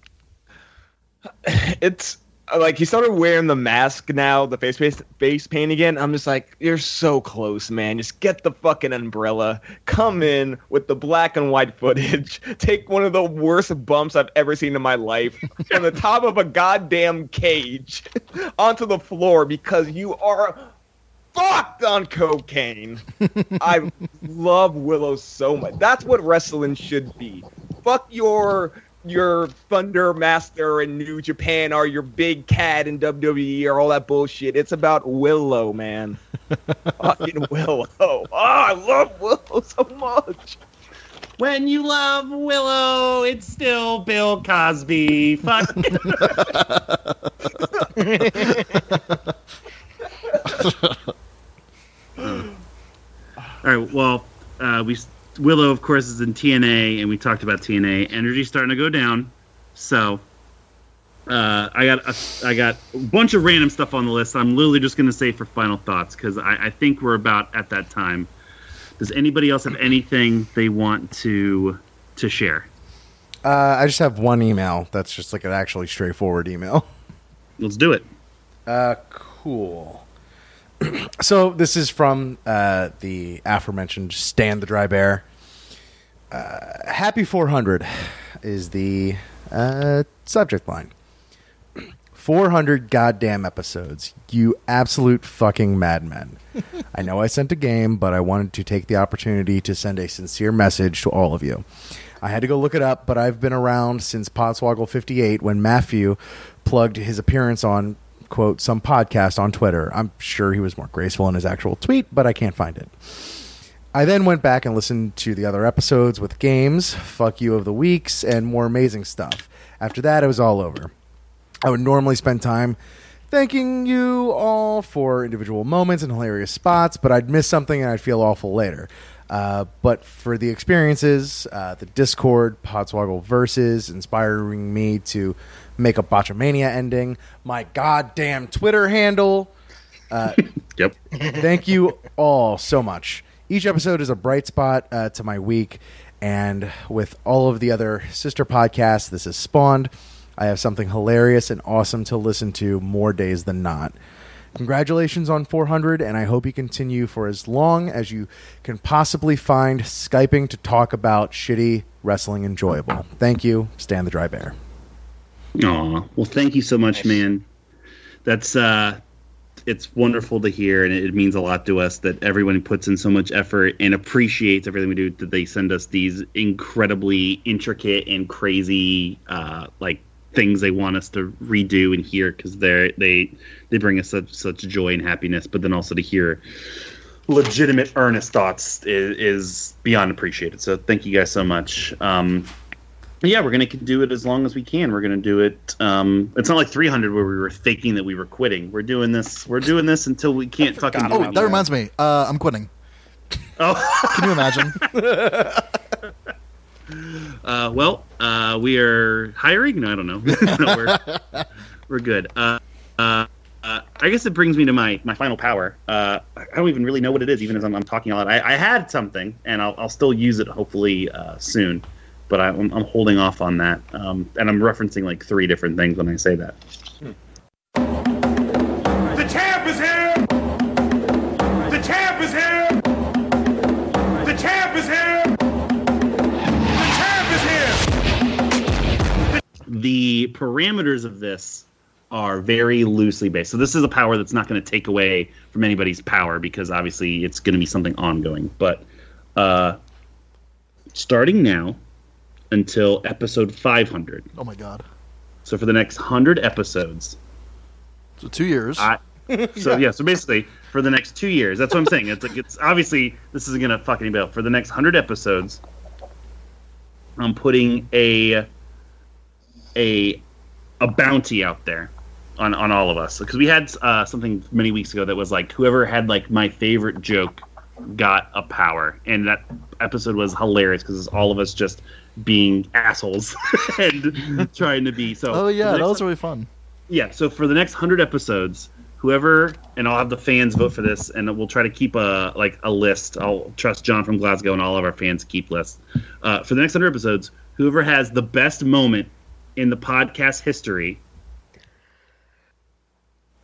S5: It's like he started wearing the mask now, the face face face paint again. I'm just like, you're so close, man. Just get the fucking umbrella. Come in with the black and white footage. *laughs* Take one of the worst bumps I've ever seen in my life *laughs* from the top of a goddamn cage *laughs* onto the floor because you are fucked on cocaine. I love Willow so much. That's what wrestling should be. Fuck your your Thunder Master in New Japan or your Big Cat in WWE or all that bullshit. It's about Willow, man. *laughs* Fucking Willow. Oh, I love Willow so much.
S1: When you love Willow, it's still Bill Cosby. Fuck. *laughs* *laughs* All right. Well, uh, we Willow, of course, is in TNA, and we talked about TNA. Energy's starting to go down, so uh, I got a, I got a bunch of random stuff on the list. I'm literally just going to say for final thoughts because I, I think we're about at that time. Does anybody else have anything they want to to share?
S2: Uh, I just have one email that's just like an actually straightforward email.
S1: Let's do it.
S2: Uh, cool. *clears throat* so this is from uh, the aforementioned Stan the Dry Bear. Uh, Happy 400 is the uh, subject line. 400 goddamn episodes. You absolute fucking madmen. *laughs* I know I sent a game, but I wanted to take the opportunity to send a sincere message to all of you. I had to go look it up, but I've been around since Podswoggle 58 when Matthew plugged his appearance on, quote, some podcast on Twitter. I'm sure he was more graceful in his actual tweet, but I can't find it. I then went back and listened to the other episodes with games, fuck you of the weeks, and more amazing stuff. After that, it was all over. I would normally spend time thanking you all for individual moments and hilarious spots, but I'd miss something and I'd feel awful later. Uh, but for the experiences, uh, the Discord, Podswoggle verses, inspiring me to make a Botchamania ending, my goddamn Twitter handle. Uh, *laughs*
S1: Yep.
S2: thank you all so much. Each episode is a bright spot uh, to my week, and with all of the other sister podcasts, this is spawned. I have something hilarious and awesome to listen to more days than not. Congratulations on 400, and I hope you continue for as long as you can possibly find Skyping to talk about shitty wrestling enjoyable. Thank you, Stan the Dry Bear.
S1: Aw, well, thank you so much, man. That's uh, it's wonderful to hear, and it, means a lot to us that everyone puts in so much effort and appreciates everything we do. That they send us these incredibly intricate and crazy, uh, like things they want us to redo and hear because they they they bring us such such joy and happiness. But then also to hear legitimate, earnest thoughts is, is beyond appreciated. So thank you guys so much. Um, yeah, we're gonna do it as long as we can. We're gonna do it. Um, it's not like 300 where we were thinking that we were quitting. We're doing this. We're doing this until we can't fucking. do
S3: Oh,
S1: it.
S3: that reminds me. Uh, I'm quitting.
S1: Oh, *laughs*
S3: Can you imagine? *laughs*
S1: uh, well, uh, we are hiring. No, I don't know. *laughs* No, we're, we're good. Uh, uh, uh, I guess it brings me to my, my final power. Uh, I don't even really know what it is, even as I'm, I'm talking a lot. I, I had something, and I'll, I'll still use it hopefully uh, soon, but I, I'm, I'm holding off on that. Um, and I'm referencing like three different things when I say that.
S8: The champ is here! The champ is here! The champ is here! The champ is here!
S1: the parameters of this are very loosely based. So this is a power that's not going to take away from anybody's power because obviously it's going to be something ongoing. But uh, starting now until episode 500.
S3: Oh my god.
S1: So for the next 100 episodes,
S3: So two years.
S1: I, *laughs* so yeah. so basically for the next two years, that's what I'm saying. It's like it's obviously this isn't gonna fuck anybody up. For the next hundred episodes, I'm putting a a a bounty out there on on all of us because we had uh, something many weeks ago that was like whoever had like my favorite joke got a power, and that episode was hilarious because it's all of us just being assholes *laughs* and trying to be so.
S3: oh yeah, that was really fun.
S1: yeah so for the next 100 episodes whoever and i'll have the fans vote for this and we'll try to keep a like a list i'll trust john from glasgow and all of our fans keep lists uh, for the next 100 episodes whoever has the best moment in the podcast history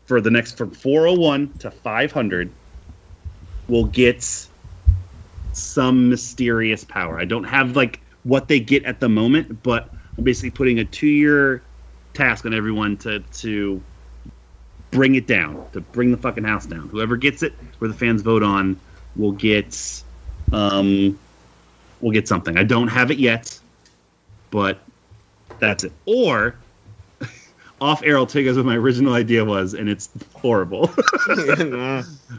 S1: for the next from 401 to 500 will get some mysterious power. I don't have like what they get at the moment, but I'm basically putting a two year task on everyone to to bring it down, to bring the fucking house down. Whoever gets it, where the fans vote on, will get um will get something. I don't have it yet, but that's it. Or *laughs* off air, I'll tell you guys what my original idea was, and it's horrible. *laughs* *laughs*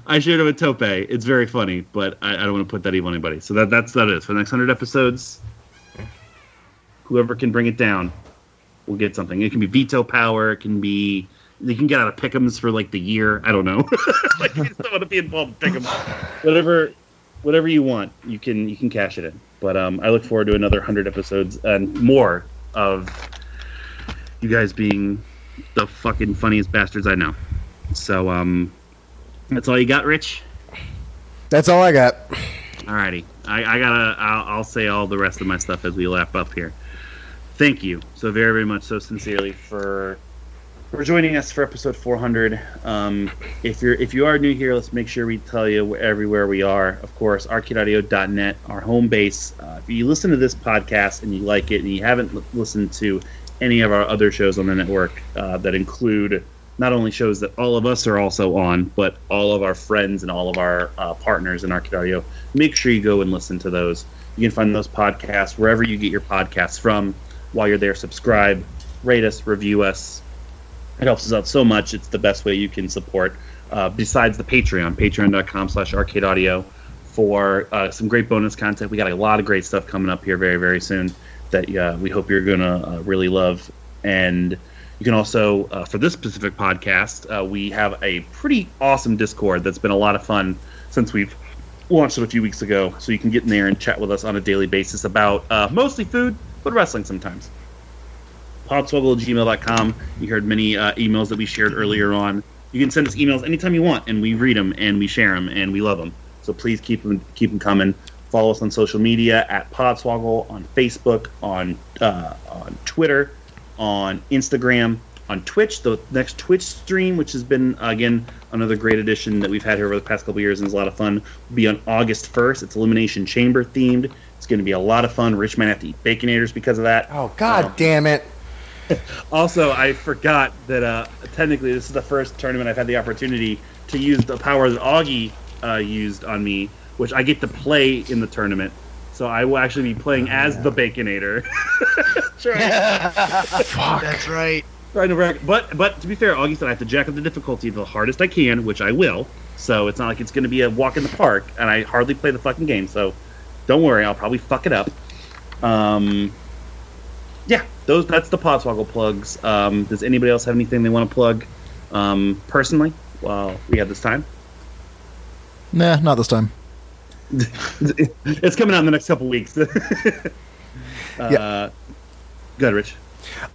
S1: I shared it with Tope. It's very funny, but I, I don't want to put that evil on anybody. So that that's that is for the next hundred episodes. Whoever can bring it down will get something. It can be veto power. It can be you can get out of pickums for like the year. I don't know. *laughs* like you just don't want to be involved in pick'ems. Whatever, whatever you want, you can you can cash it in. But um, I look forward to another hundred episodes and more of you guys being the fucking funniest bastards I know. So um, that's all you got, Rich.
S2: That's all I got.
S1: Alrighty, I, I gotta. I'll, I'll say all the rest of my stuff as we lap up here. Thank you so very, very much, so sincerely for for joining us for episode 400. Um, if you're if you are new here, let's make sure we tell you where, everywhere we are. Of course, arcadeaudio.net, our home base. Uh, if you listen to this podcast and you like it, and you haven't l- listened to any of our other shows on the network uh, that include not only shows that all of us are also on, but all of our friends and all of our uh, partners in Arcade Audio, make sure you go and listen to those. You can find those podcasts wherever you get your podcasts from. While you're there, subscribe, rate us, review us. It helps us out so much. It's the best way you can support. Uh, besides the Patreon, patreon.com slash arcade audio for uh, some great bonus content. We got a lot of great stuff coming up here very, very soon that uh, we hope you're to uh, really love. And you can also, uh, for this specific podcast, uh, we have a pretty awesome Discord that's been a lot of fun since we've launched it a few weeks ago. So you can get in there and chat with us on a daily basis about uh, mostly food, but wrestling sometimes. Podswoggle@gmail.com. You heard many uh, emails that we shared earlier on. You can send us emails anytime you want, and we read them and we share them and we love them. So please keep them keep them coming. Follow us on social media at Podswoggle on Facebook, on uh, on Twitter, on Instagram, on Twitch. The next Twitch stream, which has been again another great addition that we've had here over the past couple years and is a lot of fun, will be on August first. It's Elimination Chamber themed. It's going to be a lot of fun. Rich might have to eat baconators because of that.
S2: Oh God damn it! *laughs*
S1: Also, I forgot that uh, technically this is the first tournament I've had the opportunity to use the power that Augie uh, used on me, which I get to play in the tournament. So I will actually be playing as the Baconator. Trying- *laughs*
S4: That's right.
S1: trying to rec- but but to be fair, Augie said I have to jack up the difficulty the hardest I can, which I will. So it's not like it's going to be a walk in the park, and I hardly play the fucking game. So don't worry, I'll probably fuck it up. Um, yeah, those that's the Podswoggle plugs. Um, does anybody else have anything they want to plug um, personally while we have this time?
S3: Nah, not this time. *laughs*
S1: it's coming out in the next couple weeks. *laughs* uh,
S2: Yeah.
S1: Good, Rich.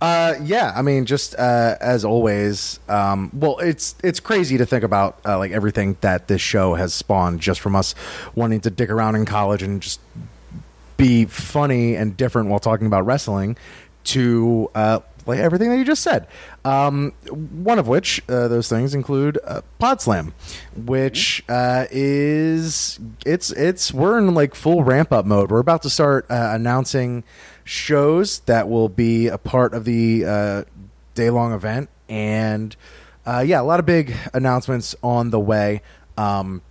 S2: Uh, yeah, I mean, just uh, as always. Um, well, it's it's crazy to think about uh, like everything that this show has spawned just from us wanting to dick around in college and just be funny and different while talking about wrestling to uh, like everything that you just said. Um, one of which uh, those things include uh, Pod Slam, which uh, is it's it's we're in like full ramp up mode. We're about to start uh, announcing shows that will be a part of the uh, day long event, and uh, yeah, a lot of big announcements on the way. Um,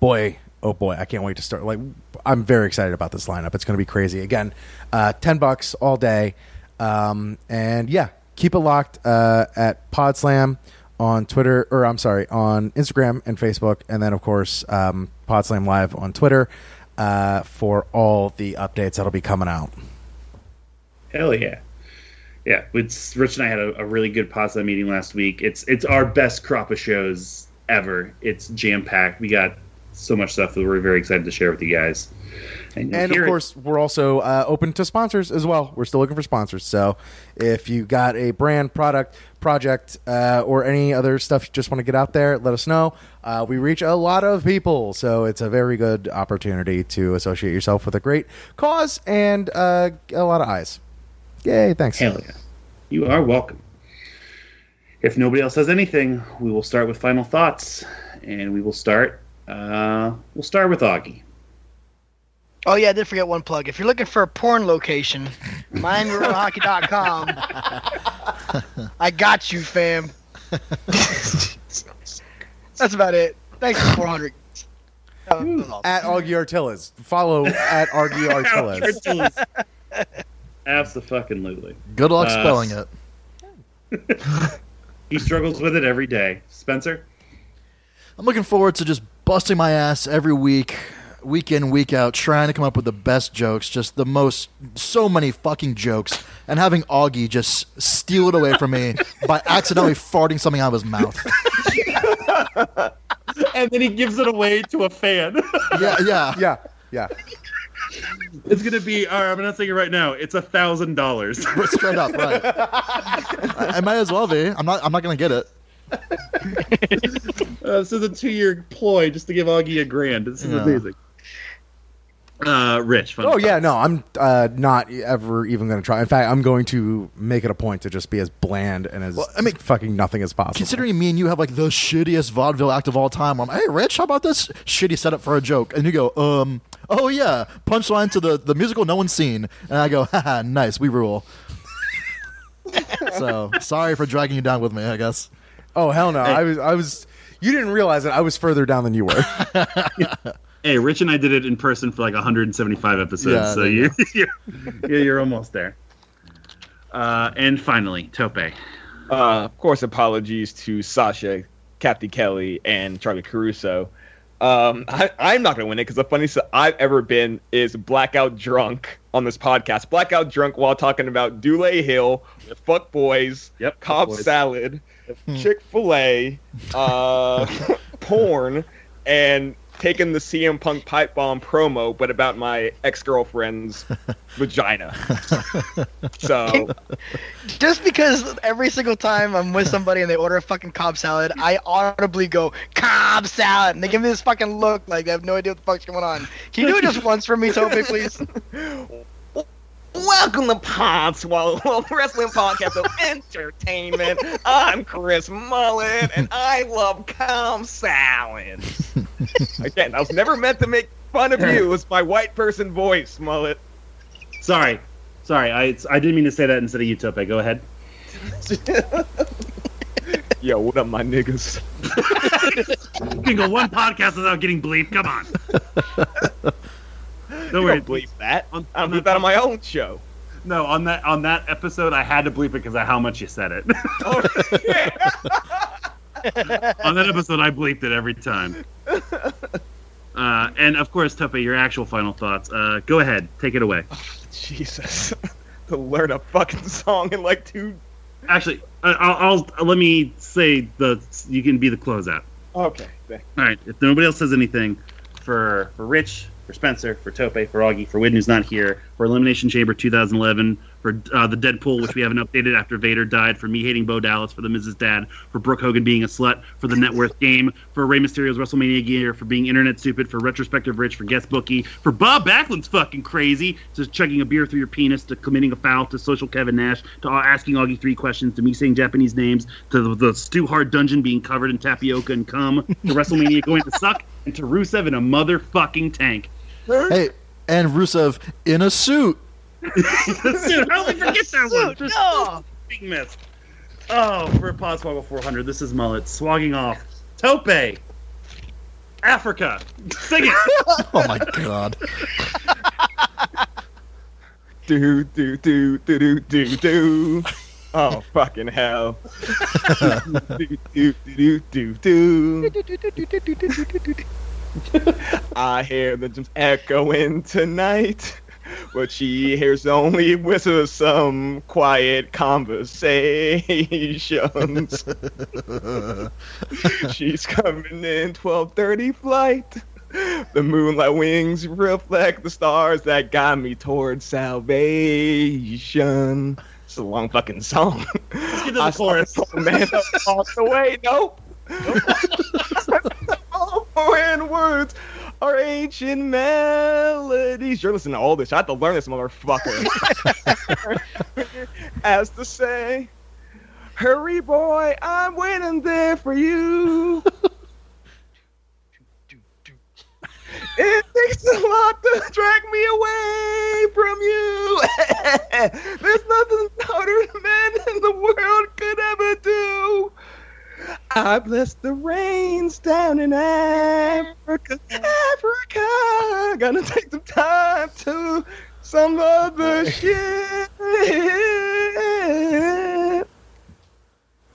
S2: boy, oh boy, I can't wait to start. Like, I'm very excited about this lineup. It's going to be crazy. Again, uh, ten bucks all day, um, and yeah, keep it locked uh, at Podslam on Twitter, or I'm sorry, on Instagram and Facebook, and then of course um, Podslam Live on Twitter uh, for all the updates that'll be coming out.
S1: Hell yeah. Yeah, it's Rich and I had a, a really good pasta meeting last week. It's it's our best crop of shows ever. It's jam packed. We got so much stuff that we're very excited to share with you guys. you'll
S2: and of
S1: hear it.
S2: course we're also uh, open to sponsors as well we're still looking for sponsors so if you got a brand product project uh, or any other stuff you just want to get out there let us know uh, we reach a lot of people so it's a very good opportunity to associate yourself with a great cause and uh, a lot of eyes yay thanks
S1: Hell yeah. You are welcome. If nobody else has anything, we will start with final thoughts, and we will start. Uh, we'll start with Augie.
S4: Oh yeah, I did forget one plug. If you're looking for a porn location, MiamiRoadHockey.com. *laughs* I got you, fam. *laughs* That's about it. Thanks for 400. That was all.
S2: At Augie Artillas. Follow at Augie *laughs* Artillas.
S1: Absolutely.
S3: Good luck
S1: Uh,
S3: spelling it. *laughs*
S1: He struggles with it every day. Spencer?
S3: I'm looking forward to just busting my ass every week, week in, week out, trying to come up with the best jokes, just the most, so many fucking jokes, and having Augie just steal it away from me *laughs* by accidentally farting something out of his mouth. *laughs*
S1: And then he gives it away to a fan.
S3: Yeah, yeah.
S2: Yeah, yeah.
S1: It's going to be, all right, I'm announcing it right now. It's a $1,000.
S3: Straight *laughs* up, right. *laughs* I, I might as well be. I'm not. I'm not gonna get it.
S1: Uh, this is a two-year ploy just to give Augie a grand. This is
S3: Yeah.
S1: amazing. Uh, Rich. Fun
S2: Oh yeah, no, I'm uh, not ever even going to try. In fact, I'm going to make it a point to just be as bland and as
S3: Well, I mean,
S2: fucking nothing as possible.
S3: Considering me and you have like the shittiest vaudeville act of all time, I'm hey Rich, how about this shitty setup for a joke? And you go, um, oh yeah, punchline to the the musical no one's seen, and I go, haha, nice, we rule. so sorry for dragging you down with me, I guess.
S2: oh hell no, I was, I was. You didn't realize that I was further down than you were. *laughs*
S1: Hey, Rich and I did it in person for like 175 episodes,
S3: Yeah,
S1: so
S3: there
S1: you, *laughs* you're, you're, you're almost there. Uh, and finally, Tope.
S5: Uh, of course, apologies to Sasha, Cathy Kelley, and Charly Caruso. Um, I, I'm not going to win it because the funniest I've ever been is blackout drunk on this podcast. Blackout drunk while talking about Dule Hill, fuck boys,
S1: Yep,
S5: Cobb
S1: fuck boys.
S5: salad, Chick Fil A, uh, *laughs* porn, and taking the CM Punk pipe bomb promo, but about my ex girlfriend's *laughs* vagina. *laughs* So
S4: Just because every single time I'm with somebody and they order a fucking Cobb salad, I audibly go Cobb salad, and they give me this fucking look like they have no idea what the fuck's going on. Can you do it just once for me, Toby, please? *laughs*
S5: Welcome to Podswallow *laughs* Wrestling Podcast of Entertainment. I'm Chris Mullet, and I love calm salad. Again, I was never meant to make fun of you. It's my white person voice, Mullet.
S1: Sorry. Sorry, I, I didn't mean to say that instead of you, Tope. Go ahead. *laughs*
S5: Yo, what up, my niggas?
S1: You can go one podcast without getting bleeped. Come on. *laughs* *laughs* Don't worry.
S5: don't believe that.
S1: On-
S5: I
S1: on
S5: believe
S1: that-
S5: on my own show.
S1: No, on that on that episode, I had to bleep it because of how much you said it.
S5: Oh, *laughs*
S1: on that episode, I bleeped it every time. *laughs* Uh, and of course, Tope, your actual final thoughts. Uh, go ahead, take it away.
S5: Jesus. to learn a fucking song in like two.
S1: Actually, I'll, I'll let me say the you can be the closeout.
S5: Okay.
S1: All right. If nobody else says anything, for for Rich, for Spencer, for Tope, for Augie, for Widden who's not here, for Elimination Chamber 2011, for uh, the Deadpool, which we haven't updated after Vader died, for me hating Bo Dallas, for the Mrs. Dad, for Brooke Hogan being a slut, for the Net Worth Game, for Rey Mysterio's WrestleMania gear, for being internet stupid, for retrospective Rich, for guest bookie, for Bob Backlund's fucking crazy, to chugging a beer through your penis, to committing a foul, to social Kevin Nash, to asking Augie three questions, to me saying Japanese names, to the, the Stu Hart dungeon being covered in tapioca and cum, to WrestleMania going to suck, and to Rusev in a motherfucking tank.
S3: Hey, and Rusev in a suit.
S1: Dude, how did we forget that one? Just
S4: No.
S1: big miss. Oh, for Podswoggle 400, this is Mullet swagging off. Tope, Africa, sing it. *laughs*
S3: Oh my god. *laughs*
S5: Do do do do do do do. Oh fucking hell. *laughs* do do do do do do. *laughs* I hear the drums echoing tonight, but she hears only whispers some quiet conversations. *laughs* She's coming in 12:30 flight. The moonlight wings reflect the stars that guide me towards salvation. It's a long fucking song.
S1: get to the
S5: I
S1: chorus.
S5: saw a man *laughs* that walked away. Nope. *laughs* Foreign words are ancient melodies. You're listening to all this. I have to learn this, motherfucker. *laughs* As to say, Hurry, boy, I'm waiting there for you. *laughs* It takes a lot to drag me away from you. There's nothing harder man in the world could ever do. I bless the rains down in Africa. Africa. Gonna take some time to some other shit.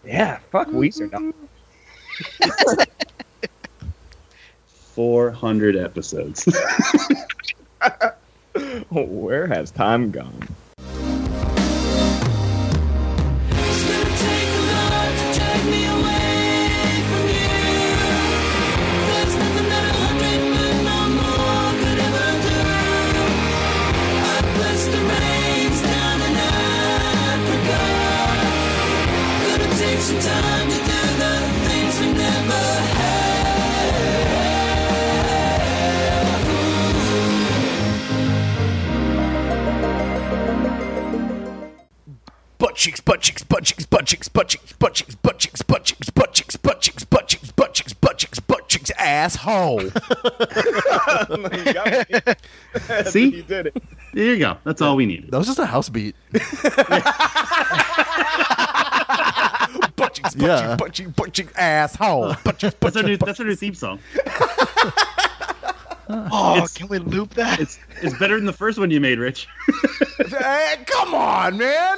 S5: Yeah, fuck Weezer. dog. *laughs*
S1: 400 episodes. *laughs*
S5: Where has time gone?
S2: Butt cheeks, butt cheeks, butt cheeks, butt cheeks, butt cheeks, butt cheeks, butt cheeks, butt cheeks, butt cheeks, butt cheeks, butt cheeks, butt cheeks, butt cheeks, butt cheeks, asshole.
S1: See?
S5: You did it.
S1: There you go. That's all we needed.
S3: That was just a house beat.
S2: Butt cheeks, butt
S3: Yeah.
S2: cheeks, butt cheeks, butt cheeks, asshole. Butt cheeks, butt
S1: That's our new, that's our new theme song.
S4: Oh,
S1: It's-
S4: can we loop that?
S1: It's it's better than the first one you made, Rich.
S2: Hey, come on, man.